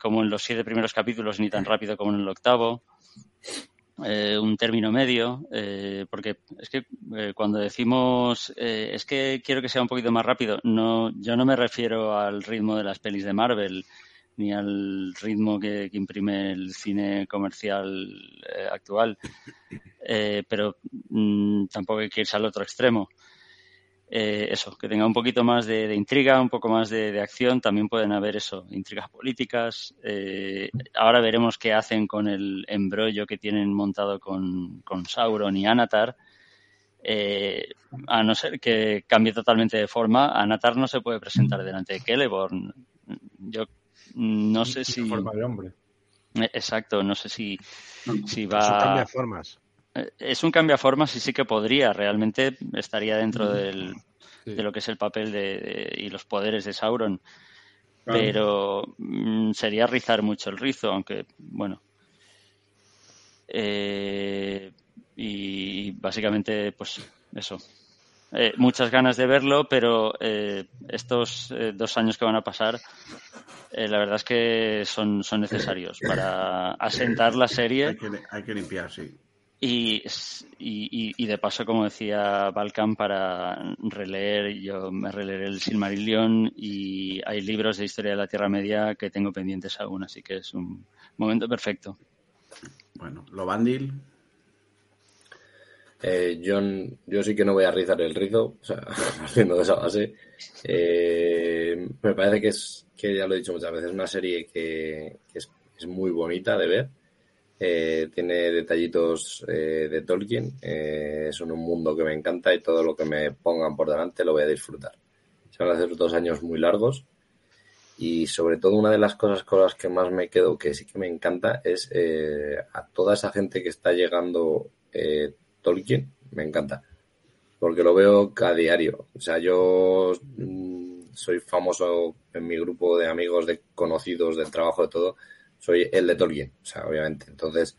como en los siete primeros capítulos, ni tan rápido como en el octavo. Eh, un término medio, eh, porque es que eh, cuando decimos es que quiero que sea un poquito más rápido, no, yo no me refiero al ritmo de las pelis de Marvel ni al ritmo que, imprime el cine comercial actual, pero mm, tampoco hay que irse al otro extremo. Eh, eso, que tenga un poquito más de, intriga, un poco más de, acción. También pueden haber eso, intrigas políticas. Eh, ahora veremos qué hacen con el embrollo que tienen montado con, Sauron y Anatar. Eh, a no ser que cambie totalmente de forma, Anatar no se puede presentar delante de Celeborn. Yo no sé si. forma de hombre. Exacto, no sé si, si va. de formas. Es un cambiaformas y sí que podría, realmente estaría dentro del, de lo que es el papel de, y los poderes de Sauron. Pero mm, sería rizar mucho el rizo, aunque, bueno. Eh, y básicamente, pues eso. Eh, muchas ganas de verlo, pero eh, estos dos años que van a pasar, la verdad es que son, son necesarios para asentar la serie. Hay que, hay que limpiar, sí. Y, y, y, de paso, como decía Balkan, para releer, yo me releeré el Silmarillion y hay libros de historia de la Tierra Media que tengo pendientes aún, así que es un momento perfecto. Bueno, lo bandil. Eh, yo, yo sí que no voy a rizar el rizo, o sea, (laughs) haciendo de esa base. Eh, me parece que es, que ya lo he dicho muchas veces, una serie que, que es, es, muy bonita de ver. Eh, tiene detallitos eh, de Tolkien. Eh, es un mundo que me encanta y todo lo que me pongan por delante lo voy a disfrutar. Se van a hacer dos años muy largos y sobre todo una de las cosas con las que más me quedo, que sí que me encanta, es eh, a toda esa gente que está llegando eh, Tolkien, me encanta, porque lo veo cada diario. O sea, yo mmm, soy famoso en mi grupo de amigos, de conocidos, del trabajo, de todo, soy el de Tolkien, o sea, obviamente. Entonces,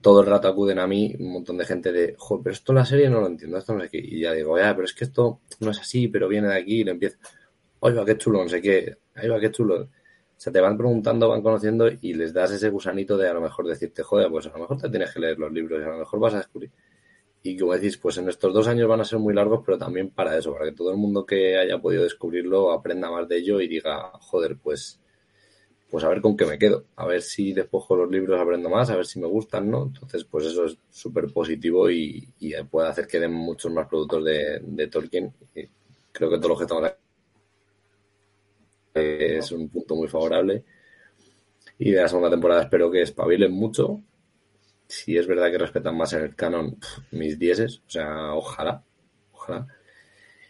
todo el rato acuden a mí un montón de gente de, joder, pero esto la serie no lo entiendo, esto no sé qué. Y ya digo, ya, pero es que esto no es así, pero viene de aquí y le empieza, oiga, qué chulo, no sé qué, va, qué chulo. O sea, te van preguntando, van conociendo y les das ese gusanito de a lo mejor decirte, joder, pues a lo mejor te tienes que leer los libros y a lo mejor vas a descubrir. Y como decís, pues en estos dos años van a ser muy largos, pero también para eso, para que todo el mundo que haya podido descubrirlo aprenda más de ello y diga, joder, pues, pues a ver con qué me quedo. A ver si después con los libros aprendo más, a ver si me gustan, ¿no? Entonces, pues eso es súper positivo y, y, puede hacer que den muchos más productos de, Tolkien. Creo que todos los que estamos aquí es un punto muy favorable. Y de la segunda temporada espero que espabilen mucho. Si es verdad que respetan más el canon, mis dieces, o sea, ojalá, ojalá.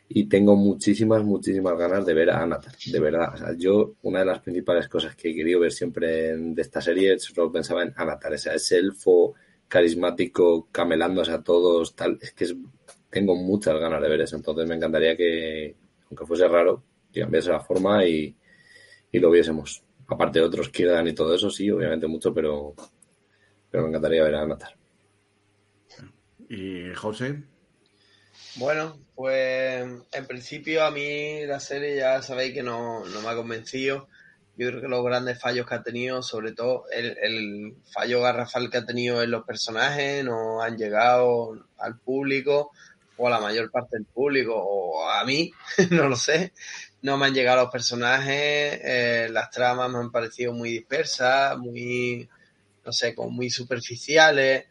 Y tengo muchísimas, muchísimas ganas de ver a Anatar, de verdad. Yo, una de las principales cosas que he querido ver siempre de esta serie, solo pensaba en Anatar, ese elfo carismático, camelándose a todos, tal, es que es, tengo muchas ganas de ver eso. Entonces me encantaría que, aunque fuese raro, que cambiase la forma y, y, lo viésemos. Aparte de otros Kirdan y todo eso, sí, obviamente mucho, pero, pero me encantaría ver a Natar. ¿Y José? Bueno, pues en principio a mí la serie ya sabéis que no, no me ha convencido. Yo creo que los grandes fallos que ha tenido, sobre todo el, fallo garrafal que ha tenido en los personajes, no han llegado al público o a la mayor parte del público o a mí, (laughs) no lo sé no me han llegado los personajes, eh, las tramas me han parecido muy dispersas, muy, no sé, como muy superficiales.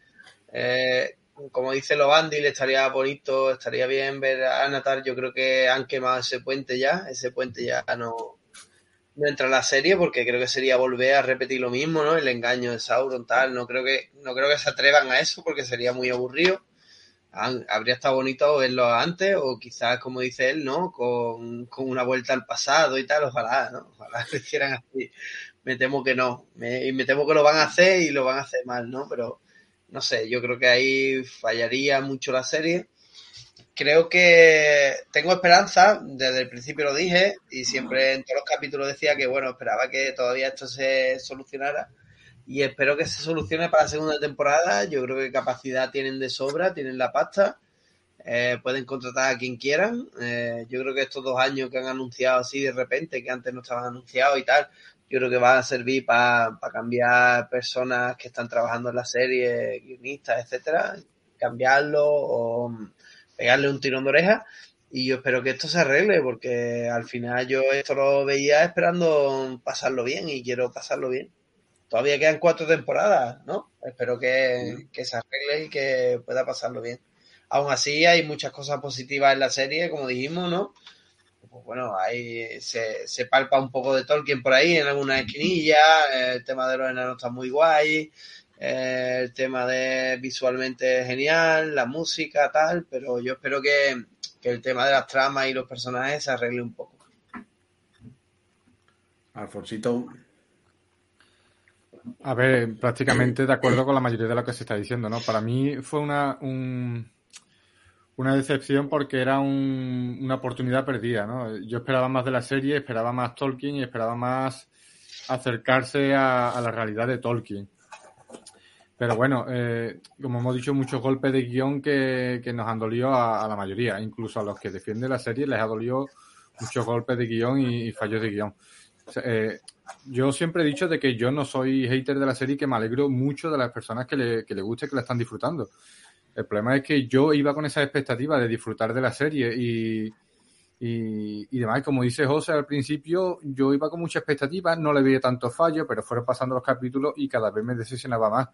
Eh, como dice Lobandi, le estaría bonito, estaría bien ver a Natal. Yo creo que han quemado ese puente ya, ese puente ya no, no entra en la serie porque creo que sería volver a repetir lo mismo, ¿no? El engaño de Sauron, tal. No creo que, no creo que se atrevan a eso porque sería muy aburrido habría estado bonito verlo antes o quizás, como dice él, ¿no? Con, con, una vuelta al pasado y tal, ojalá, ¿no? Ojalá (laughs) lo hicieran así. Me temo que no. Me, y me temo que lo van a hacer y lo van a hacer mal, ¿no? Pero no sé, yo creo que ahí fallaría mucho la serie. Creo que tengo esperanza, desde el principio lo dije y siempre en todos los capítulos decía que, bueno, esperaba que todavía esto se solucionara y espero que se solucione para la segunda temporada. Yo creo que capacidad tienen de sobra, tienen la pasta, eh, pueden contratar a quien quieran. Eh, yo creo que estos dos años que han anunciado así de repente, que antes no estaban anunciados y tal, yo creo que van a servir para pa cambiar personas que están trabajando en la serie, guionistas, etcétera, cambiarlo o pegarle un tirón de oreja. Y yo espero que esto se arregle, porque al final yo esto lo veía esperando pasarlo bien y quiero pasarlo bien todavía quedan cuatro temporadas, ¿no? Espero que, que, se arregle y que pueda pasarlo bien. Aún así, hay muchas cosas positivas en la serie, como dijimos, ¿no? Pues bueno, ahí se, se palpa un poco de Tolkien por ahí en alguna esquinilla, el tema de los enanos está muy guay, el tema de visualmente es genial, la música, tal, pero yo espero que, que el tema de las tramas y los personajes se arregle un poco. Alfonsito. A ver, prácticamente de acuerdo con la mayoría de lo que se está diciendo, ¿no? Para mí fue una, un, una decepción porque era un, una oportunidad perdida, ¿no? Yo esperaba más de la serie, esperaba más Tolkien y esperaba más acercarse a, la realidad de Tolkien. Pero bueno, eh, como hemos dicho, muchos golpes de guion que, que nos han dolido a, la mayoría, incluso a los que defienden la serie les ha dolido muchos golpes de guion y, fallos de guion. Eh, yo siempre he dicho de que yo no soy hater de la serie y que me alegro mucho de las personas que le, que le guste que la están disfrutando. El problema es que yo iba con esa expectativa de disfrutar de la serie y, y, y demás. Como dice José al principio, yo iba con mucha expectativa, no le veía tanto fallo, pero fueron pasando los capítulos y cada vez me decepcionaba más.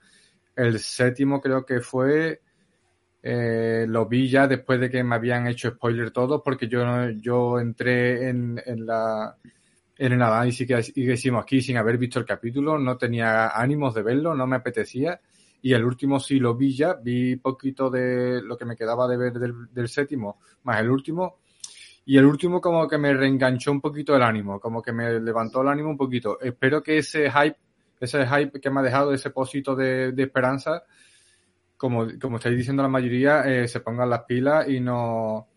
El séptimo creo que fue, eh, lo vi ya después de que me habían hecho spoiler todos, porque yo, yo entré en, en la en el análisis que hicimos aquí sin haber visto el capítulo, no tenía ánimos de verlo, no me apetecía. Y el último sí lo vi ya, vi poquito de lo que me quedaba de ver del, del séptimo, más el último, y el último como que me reenganchó un poquito el ánimo, como que me levantó el ánimo un poquito. Espero que ese hype, ese hype que me ha dejado, ese pósito de, de esperanza, como, como estáis diciendo la mayoría, eh, se pongan las pilas y no,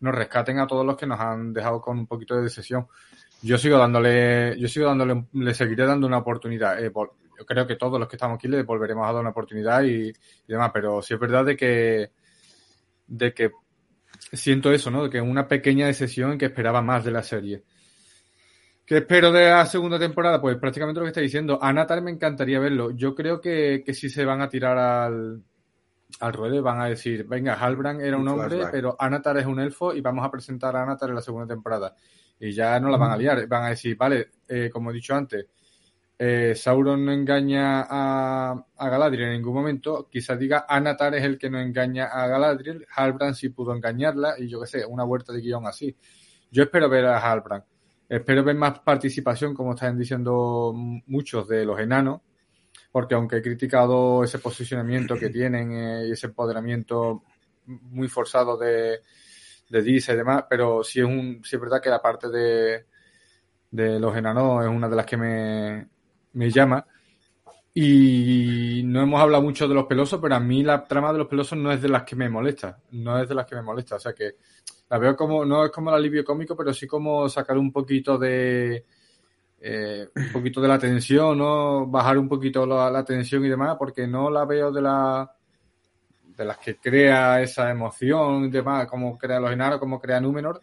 nos rescaten a todos los que nos han dejado con un poquito de decepción. Yo sigo dándole, yo sigo dándole, le seguiré dando una oportunidad. Eh, por, yo creo que todos los que estamos aquí le volveremos a dar una oportunidad y, y demás, pero sí es verdad de que, de que siento eso, ¿no? De que una pequeña decepción que esperaba más de la serie. ¿Qué espero de la segunda temporada? Pues prácticamente lo que está diciendo. A Natal me encantaría verlo. Yo creo que, que sí se van a tirar al, al ruedo van a decir, venga, Halbrand era un hombre, pero Anatar es un elfo y vamos a presentar a Anatar en la segunda temporada. Y ya no la van a liar. Van a decir, vale, eh, como he dicho antes, eh, Sauron no engaña a, Galadriel en ningún momento. Quizás diga Anatar es el que no engaña a Galadriel. Halbrand sí pudo engañarla y yo qué sé, una vuelta de guion así. Yo espero ver a Halbrand. Espero ver más participación, como están diciendo muchos de los enanos, porque aunque he criticado ese posicionamiento que tienen eh, y ese empoderamiento muy forzado de, de Dice y demás, pero sí es, un, sí es verdad que la parte de, de los enanos es una de las que me, me llama. Y no hemos hablado mucho de los pelosos, pero a mí la trama de los pelosos no es de las que me molesta. No es de las que me molesta. O sea que la veo como, no es como el alivio cómico, pero sí como sacar un poquito de, eh, un poquito de la tensión, ¿no? Bajar un poquito la, la tensión y demás, porque no la veo de la, de las que crea esa emoción y demás, como crea los enanos, como crea Númenor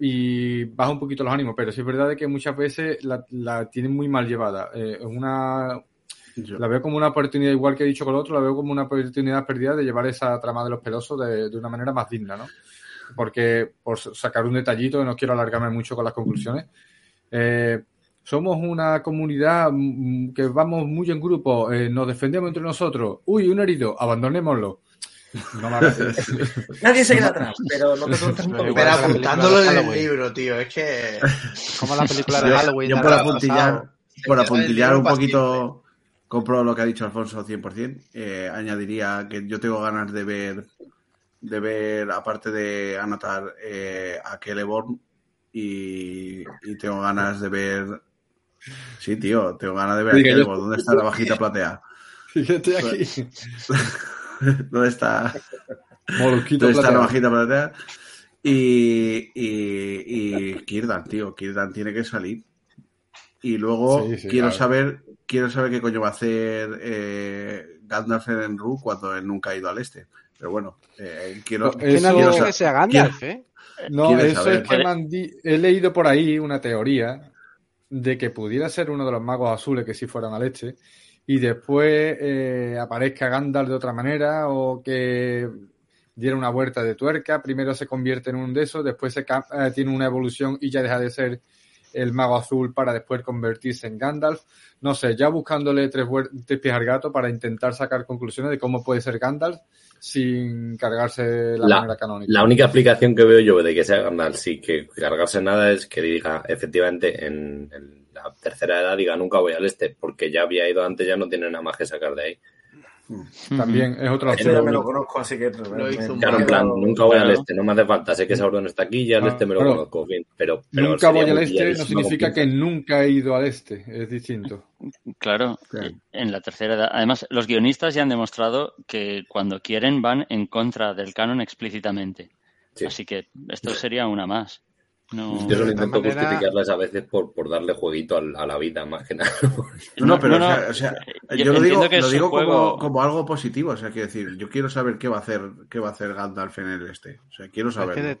y baja un poquito los ánimos, pero sí es verdad de que muchas veces la, la tienen muy mal llevada. Eh, es una la veo como una oportunidad, igual que he dicho con el otro, la veo como una oportunidad perdida de llevar esa trama de los pelosos de, de una manera más digna, ¿no? Porque, por sacar un detallito, no quiero alargarme mucho con las conclusiones, eh, somos una comunidad que vamos muy en grupo, eh, nos defendemos entre nosotros. Uy, un herido, abandonémoslo. No. (laughs) Nadie se queda atrás, pero no te preguntes un poco. Pero apuntándolo en el libro, tío, es que... (laughs) Como la película de Yo- Halloween. Yo por apuntillar, por apuntillar un poquito, compro lo que ha dicho Alfonso 100%, eh, añadiría que yo tengo ganas de ver, de ver, aparte de Anatar, eh, a Celeborn y, y tengo ganas de ver... Sí, tío, tengo ganas de ver a Diga, yo- Celeborn. ¿Dónde está la vajita plateada? Fíjate aquí. (laughs) ¿Dónde está? Molusquito ¿Dónde está la plateado. bajita platea? Y, y, y Kirdan, tío, Kirdan tiene que salir. Y luego Sí, sí, quiero claro. saber, quiero saber qué coño va a hacer eh, Gandalf en Ru cuando él nunca ha ido al este. Pero bueno, eh, quiero, No, Es que no Eso- quiero sea Gandalf, ¿eh? No, ¿Quieres eso saber? es que he leído por ahí una teoría de que pudiera ser uno de los magos azules que sí fueran al este y después eh, aparezca Gandalf de otra manera o que diera una vuelta de tuerca, primero se convierte en un de esos, después se eh, tiene una evolución y ya deja de ser el mago azul para después convertirse en Gandalf. No sé, ya buscándole tres, tres pies al gato para intentar sacar conclusiones de cómo puede ser Gandalf sin cargarse la, La- manera canónica. La única explicación que veo yo de que sea Gandalf sí que cargarse nada es que diga, efectivamente, en, en la tercera edad diga nunca voy al este, porque ya había ido antes, ya no tiene nada más que sacar de ahí. También es otra opción. me lo conozco, así que... Lo hizo un Claro, en plan, nunca voy al este, no me hace falta, sé que Sauron está aquí, ya Ah, este me lo claro. conozco, bien, pero, pero nunca voy al este no significa que nunca he ido al este, es distinto. Claro, Claro. en la tercera edad. Además, los guionistas ya han demostrado que cuando quieren van en contra del canon explícitamente. Sí. Así que esto sería una más. No, Yo solo intento maneras- justificarlas a veces por, por darle jueguito al- a, la vida, más que nada. (laughs) No, no, pero no, o no, sea, o sea, yo yo, lo digo, lo digo un como, juego- como algo positivo, o sea, quiero decir, yo quiero saber qué va a hacer, qué va a hacer Gandalf en el este. O sea, quiero Es que saberlo. de,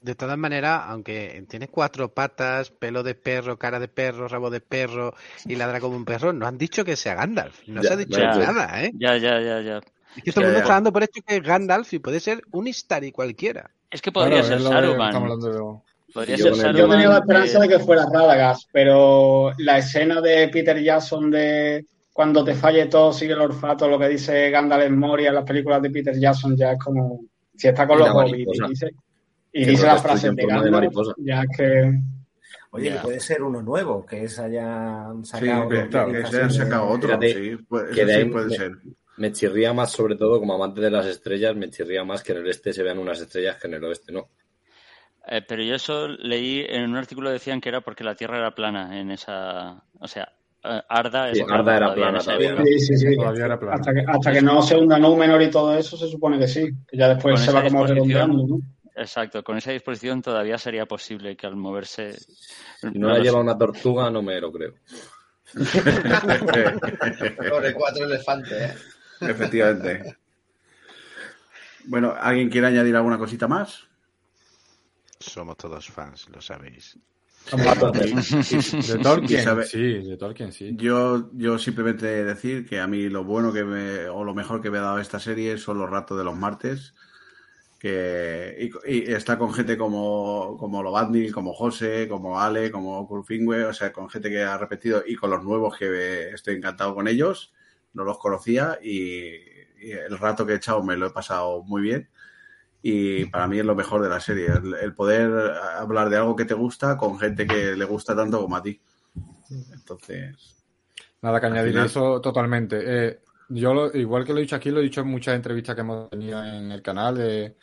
de todas maneras, aunque tiene cuatro patas, pelo de perro, cara de perro, rabo de perro y ladra como un perro, no han dicho que sea Gandalf. No Ya, se ha dicho ya. nada, ¿eh? Ya, ya, ya, ya. Es que todo el mundo está dando por hecho que es Gandalf y puede ser un Istari cualquiera. Es que podría Claro, ser es lo de- Saruman. De- Podría Yo ser Yo tenía la esperanza que- de que fuera Radagast, pero la escena de Peter Jackson de, cuando te falle todo, sigue el olfato, lo que dice Gandalf Moria en las películas de Peter Jackson, ya es como, si está con Y los la hobbits y dice, y dice frases en de de Gandalf, ya es que... Oye, que puede ser uno nuevo, que se hayan Sí, sacado. que, de- que se han sacado otro, Fíjate, sí, puede, que eso de sí puede me- ser. Me chirría más, sobre todo como amante de las estrellas, me chirría más que en el este se vean unas estrellas que en el oeste no. Eh, pero yo eso leí en un artículo decían que era porque la Tierra era plana en esa, o sea, eh, Arda es Sí, plana Arda era plana esa todavía. época. Sí, sí, sí. Todavía era plano. Hasta que, hasta que no se hunda Númenor y todo eso, se supone que sí. Que ya después Con se va como redondeando, ¿no? Exacto, con esa disposición todavía sería posible que al moverse Si no la lleva una tortuga, no me lo creo. (laughs) Sobre cuatro elefantes, ¿eh? Efectivamente. Bueno, ¿alguien quiere añadir alguna cosita más? Somos todos fans, lo sabéis. (laughs) De Tolkien, sabe- sí, de Tolkien, sí. Yo, yo simplemente decir que a mí lo bueno que me, o lo mejor que me ha dado esta serie son los ratos de los martes. Que, y, y está con gente como, como Lobadnil, como José, como Ale, como Kurfingwe, o sea, con gente que ha repetido y con los nuevos que estoy encantado con ellos. No los conocía y, y el rato que he echado me lo he pasado muy bien. Y para mí es lo mejor de la serie, el, el poder hablar de algo que te gusta con gente que le gusta tanto como a ti. Entonces, Nada que añadir final- eso totalmente. Eh, yo, lo- igual que lo he dicho aquí, lo he dicho en muchas entrevistas que hemos tenido en el canal de-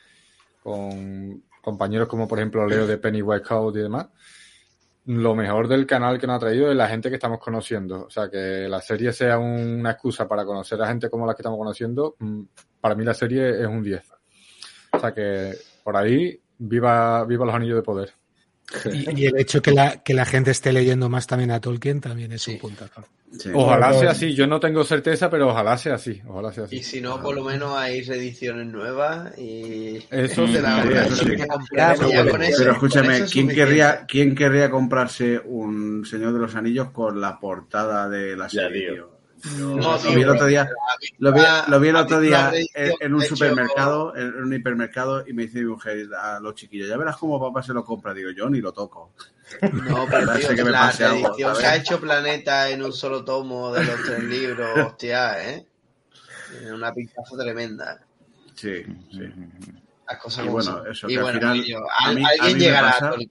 con compañeros como, por ejemplo, Leo de Pennywise Code y demás. Lo mejor del canal que nos ha traído es la gente que estamos conociendo. O sea, que la serie sea una excusa para conocer a gente como la que estamos conociendo, mm, para mí la serie es un 10. O sea, que por ahí, viva, viva los anillos de poder. Y, y el hecho que la, que la gente esté leyendo más también a Tolkien también es un puntazo. sí. Ojalá sea así. Yo no tengo certeza, pero ojalá sea así. Ojalá sea así. Y si no, por lo menos hay reediciones nuevas y... Eso de la sí, hora. eso sí. Ya, pero escúchame, ¿quién querría, ¿quién querría comprarse un Señor de los Anillos con la portada de la Ya, serie? No, lo vi el otro día, lo vi, lo vi el otro día reedición, en, en un supermercado, en un hipermercado, y me dice mi mujer a los chiquillos, ya verás cómo papá se lo compra. Digo, yo ni lo toco. No, (laughs) pero Parece tío, que me la pase algo, reedición ¿sabes? que ha hecho Planeta en un solo tomo de los tres libros, hostia, ¿eh? Una pintaza tremenda. Sí, sí. Las cosas Y bueno, son. eso, y que al final, a mí- a alguien mí me llegará pasa- a. Alguien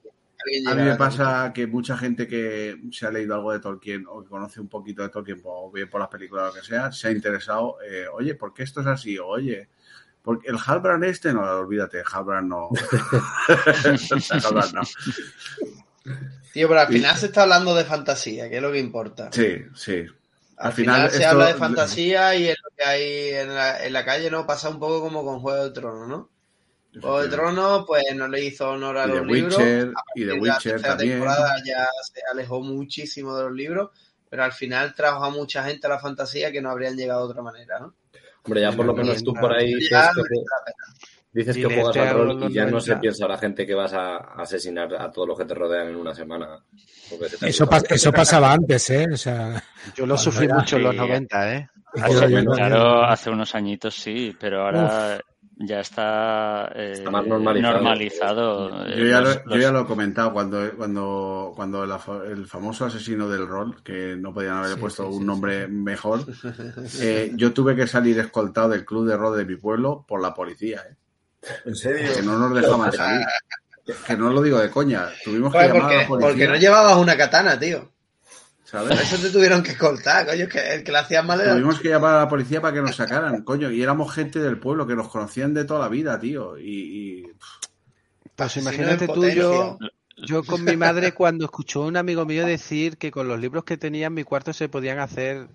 A mí me pasa que mucha gente que se ha leído algo de Tolkien o que conoce un poquito de Tolkien, o bien por las películas o lo que sea, se ha interesado, eh, oye, ¿por qué esto es así? O, Oye, porque el Halbrand este, no, olvídate, Halbrand no. (laughs) Halbrand no. Tío, pero al Y- final se está hablando de fantasía, que es lo que importa. Sí, sí. Al, Al final, final se esto- habla de fantasía y es lo que hay en la, en la calle, ¿no? Pasa un poco como con Juego de Tronos, ¿no? Juego de Tronos, pues no le hizo honor a Y los The libros. Witcher, A y de la Witcher tercera también. temporada ya se alejó muchísimo de los libros, pero al final trajo a mucha gente a la fantasía que no habrían llegado de otra manera, ¿no? Hombre, ya por lo menos tú por ahí dices Ya, que, dices juegas al echaron rol y ya no se 90. piensa la gente que vas a asesinar a todos los que te rodean en una semana. Eso, eso pasaba antes, ¿eh? O sea, Yo lo sufrí mucho en los sí. 90, ¿eh? yo- Claro, hace unos añitos sí, pero ahora ya está, eh, Está más normalizado. normalizado. Yo ya, Los- lo, yo ya lo he comentado cuando, cuando, cuando el, famoso asesino del rol, que no podían haber Sí, puesto sí, un sí, nombre mejor, (laughs) eh, yo tuve que salir escoltado del club de rol de mi pueblo por la policía, ¿eh? ¿En serio? que no nos dejaban (laughs) salir. Que no lo digo de coña, tuvimos que llamar a la policía. porque no llevabas una katana, tío. Eso te tuvieron que escoltar, coño, que el que la hacías mal era... Tuvimos que llamar a la policía para que nos sacaran, coño, y éramos gente del pueblo que nos conocían de toda la vida, tío. Y, y- Pues imagínate tú, yo, yo con mi madre cuando escuchó a un amigo mío decir que con los libros que tenía en mi cuarto se podían hacer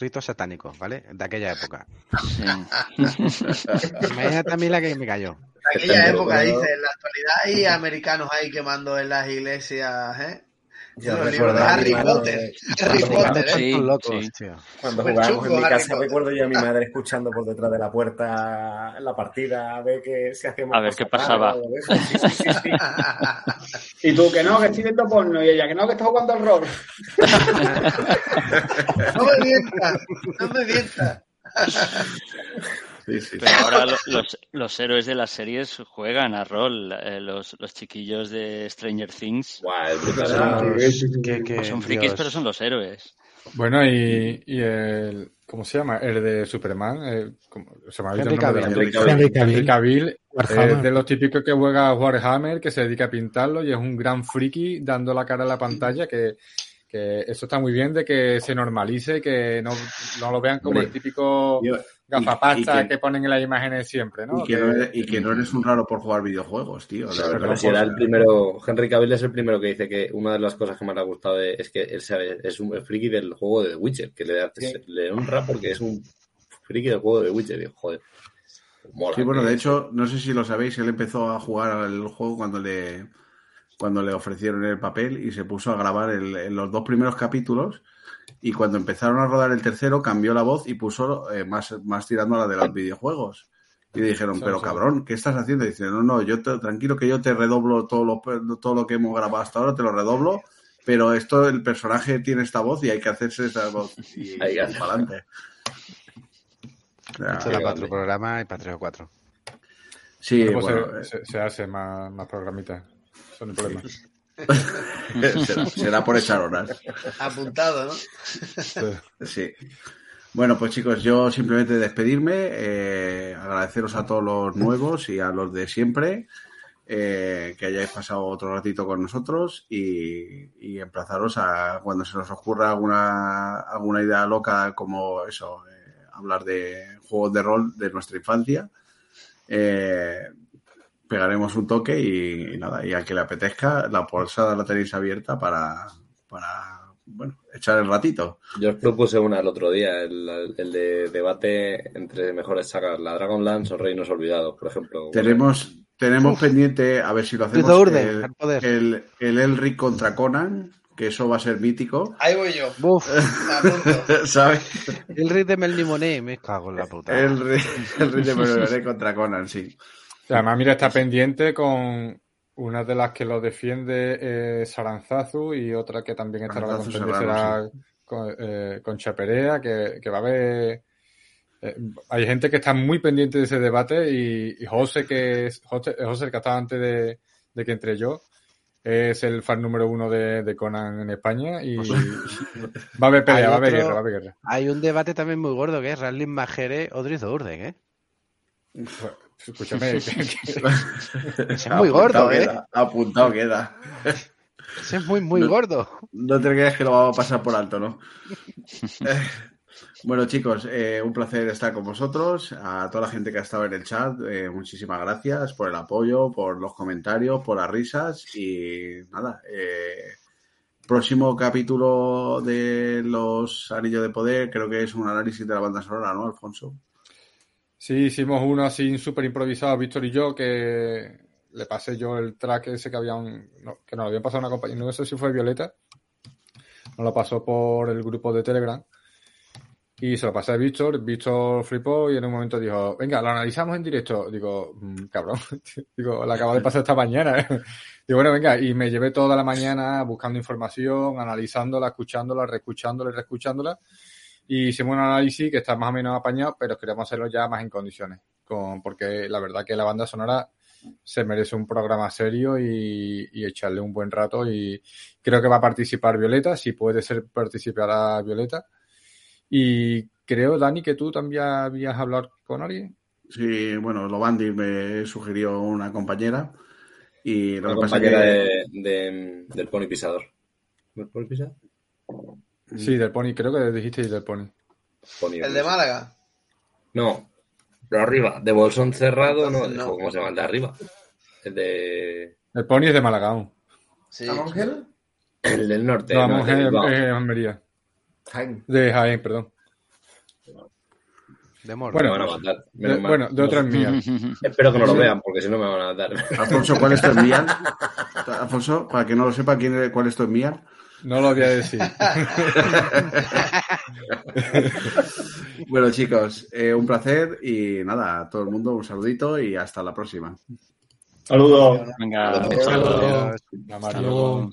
ritos satánicos, ¿vale? De aquella época. sí. (laughs) Imagínate a mí la que me cayó. En aquella época, dice, en la actualidad hay americanos ahí quemando en las iglesias, ¿eh? Yo mi Harry Potter. cuando Harry Potter, ¿eh? Sí, Tantos locos, sí. tío. Cuando jugábamos chungo en mi Harry casa, Potter. recuerdo yo a mi madre escuchando por detrás de la puerta la partida a ver qué si hacíamos A ver qué pasaba. sí. (laughs) Y tú, que no, que estoy viendo porno. Y ella, que no, que está jugando al rol. (laughs) No me mientas, no me mientas. (laughs) sí, sí. Pero ahora (laughs) lo- los, los héroes de las series juegan a rol. eh, los, los chiquillos de Stranger Things Que, que, pues son frikis, Dios. pero son los héroes. Bueno, y, y el. ¿Cómo se llama? El de Superman. eh, ¿cómo- se me ha el Henry Cavill. Cavill. Es de los típicos que juega a Warhammer, que se dedica a pintarlo y es un gran friki dando la cara a la pantalla, que, que eso está muy bien de que se normalice, que no, no lo vean como Hombre, el típico Yo- gafapasta que, que- ponen en las imágenes siempre, ¿no? Y que, no eres, y que no eres un raro por jugar videojuegos, tío. la verdad. pero si era el primero, Henry Cavill es el primero que dice que una de las cosas que más le ha gustado de- es que él sabe- es un friki del juego de The Witcher, que le, le honra porque es un friki del juego de The Witcher. Y, joder, mola. Sí, bueno, de hecho, no sé si lo sabéis, él empezó a jugar al juego cuando le, cuando le ofrecieron el papel y se puso a grabar el- en los dos primeros capítulos. Y cuando empezaron a rodar el tercero, cambió la voz y puso eh, más, más tirando a la de los videojuegos. Y le dijeron, pero cabrón, ¿qué estás haciendo? Y dice, no, no, yo te- tranquilo que yo te redoblo todo lo, todo lo que hemos grabado hasta ahora, te lo redoblo, pero esto, el personaje tiene esta voz y hay que hacerse esa voz. Y, (laughs) para adelante. Esto da para otro programa y para tres o cuatro. sí, Bueno, bueno, se, se- se hace más, más programitas. Problema. (laughs) será, será por echar horas. Apuntado, ¿no? Sí. Bueno, pues chicos, yo simplemente despedirme, eh, agradeceros a todos los nuevos y a los de siempre eh, que hayáis pasado otro ratito con nosotros y, y emplazaros a cuando se nos ocurra alguna, alguna idea loca como eso, eh, hablar de juegos de rol de nuestra infancia. Eh, pegaremos un toque y, y nada, y al que le apetezca, la posada la tenéis abierta para, para bueno, echar el ratito. Yo os propuse una el otro día, el, el de debate entre mejores sagas, la Dragonlance o Reinos Olvidados, por ejemplo. Tenemos, tenemos pendiente, a ver si lo hacemos, Ludo Urde, el, el, el Elric contra Conan, que eso va a ser mítico. Ahí voy yo. Apunto. (laughs) ¿Sabes? el rey de Mel Limoné, me cago en la puta. El, rey- el Rey de Meloré contra Conan, sí. Además, mira, está pendiente con una de las que lo defiende eh, Saranzazu y otra que también estará Aranzazu contender Serrano, será con, eh, con Chaperea, que, que va a haber... eh, hay gente que está muy pendiente de ese debate y, y José, que es José, José, el que estaba antes de, de que entre yo, es el fan número uno de, de Conan en España y (laughs) va a haber pelea, va a haber guerra, va a haber guerra. Hay un debate también muy gordo que es Ranlin Majere Odriz Urden, ¿eh? Escúchame, es (laughs) muy gordo, ¿eh? queda, apuntado queda. Ese es muy, muy No- gordo. No te creas que lo vamos a pasar por alto, ¿no? (laughs) Bueno, chicos, eh, un placer estar con vosotros. A toda la gente que ha estado en el chat, eh, muchísimas gracias por el apoyo, por los comentarios, por las risas y nada. eh, próximo capítulo de los Anillos de Poder, creo que es un análisis de la banda sonora, ¿no, Alfonso? Sí, hicimos uno así súper improvisado, Víctor y yo, que le pasé yo el track ese que habían, que nos lo habían pasado una compañía, no sé si fue Violeta, nos lo pasó por el grupo de Telegram y se lo pasé a Víctor, Víctor flipó y en un momento dijo, venga, lo analizamos en directo. Digo, "Mm, cabrón, (laughs) digo, lo acabo de pasar esta mañana. ¿eh?". (laughs) Digo, bueno, venga, y me llevé toda la mañana buscando información, analizándola, escuchándola, reescuchándola y reescuchándola. Y hicimos un análisis que está más o menos apañado, pero queremos hacerlo ya más en condiciones. Con, porque la verdad que la banda sonora se merece un programa serio y, y echarle un buen rato. Y creo que va a participar Violeta, si puede ser participará Violeta. Y creo, Dani, que tú también habías hablado con alguien. Sí, bueno, Lobandi me sugirió una compañera y lo Una que pasa compañera que... de, de- del Pony Pisador. ¿El Pony Pisador? Sí, del Pony, creo que dijisteis del Pony. Pony, El de Málaga. No, pero arriba, de bolsón cerrado, no, no. ¿cómo se llama? El de arriba. El de. El Pony es de Málaga aún. Sí. ¿Ángel? El del norte. No, no, el de Bilbao. en Almería. Jaime. De Jaén, perdón. De. Me Bueno, van a matar. De- bueno, de otras mías. (laughs) Espero que no lo vean, porque si no me van a matar. Alfonso, ¿cuál es tu (laughs) enviar? Alfonso, para que no lo sepa, ¿quién es- ¿cuál es tu enviar? No lo voy a decir. (laughs) Bueno, chicos, eh, un placer y nada, a todo el mundo un saludito y hasta la próxima. Saludos. Venga, Hasta un saludo.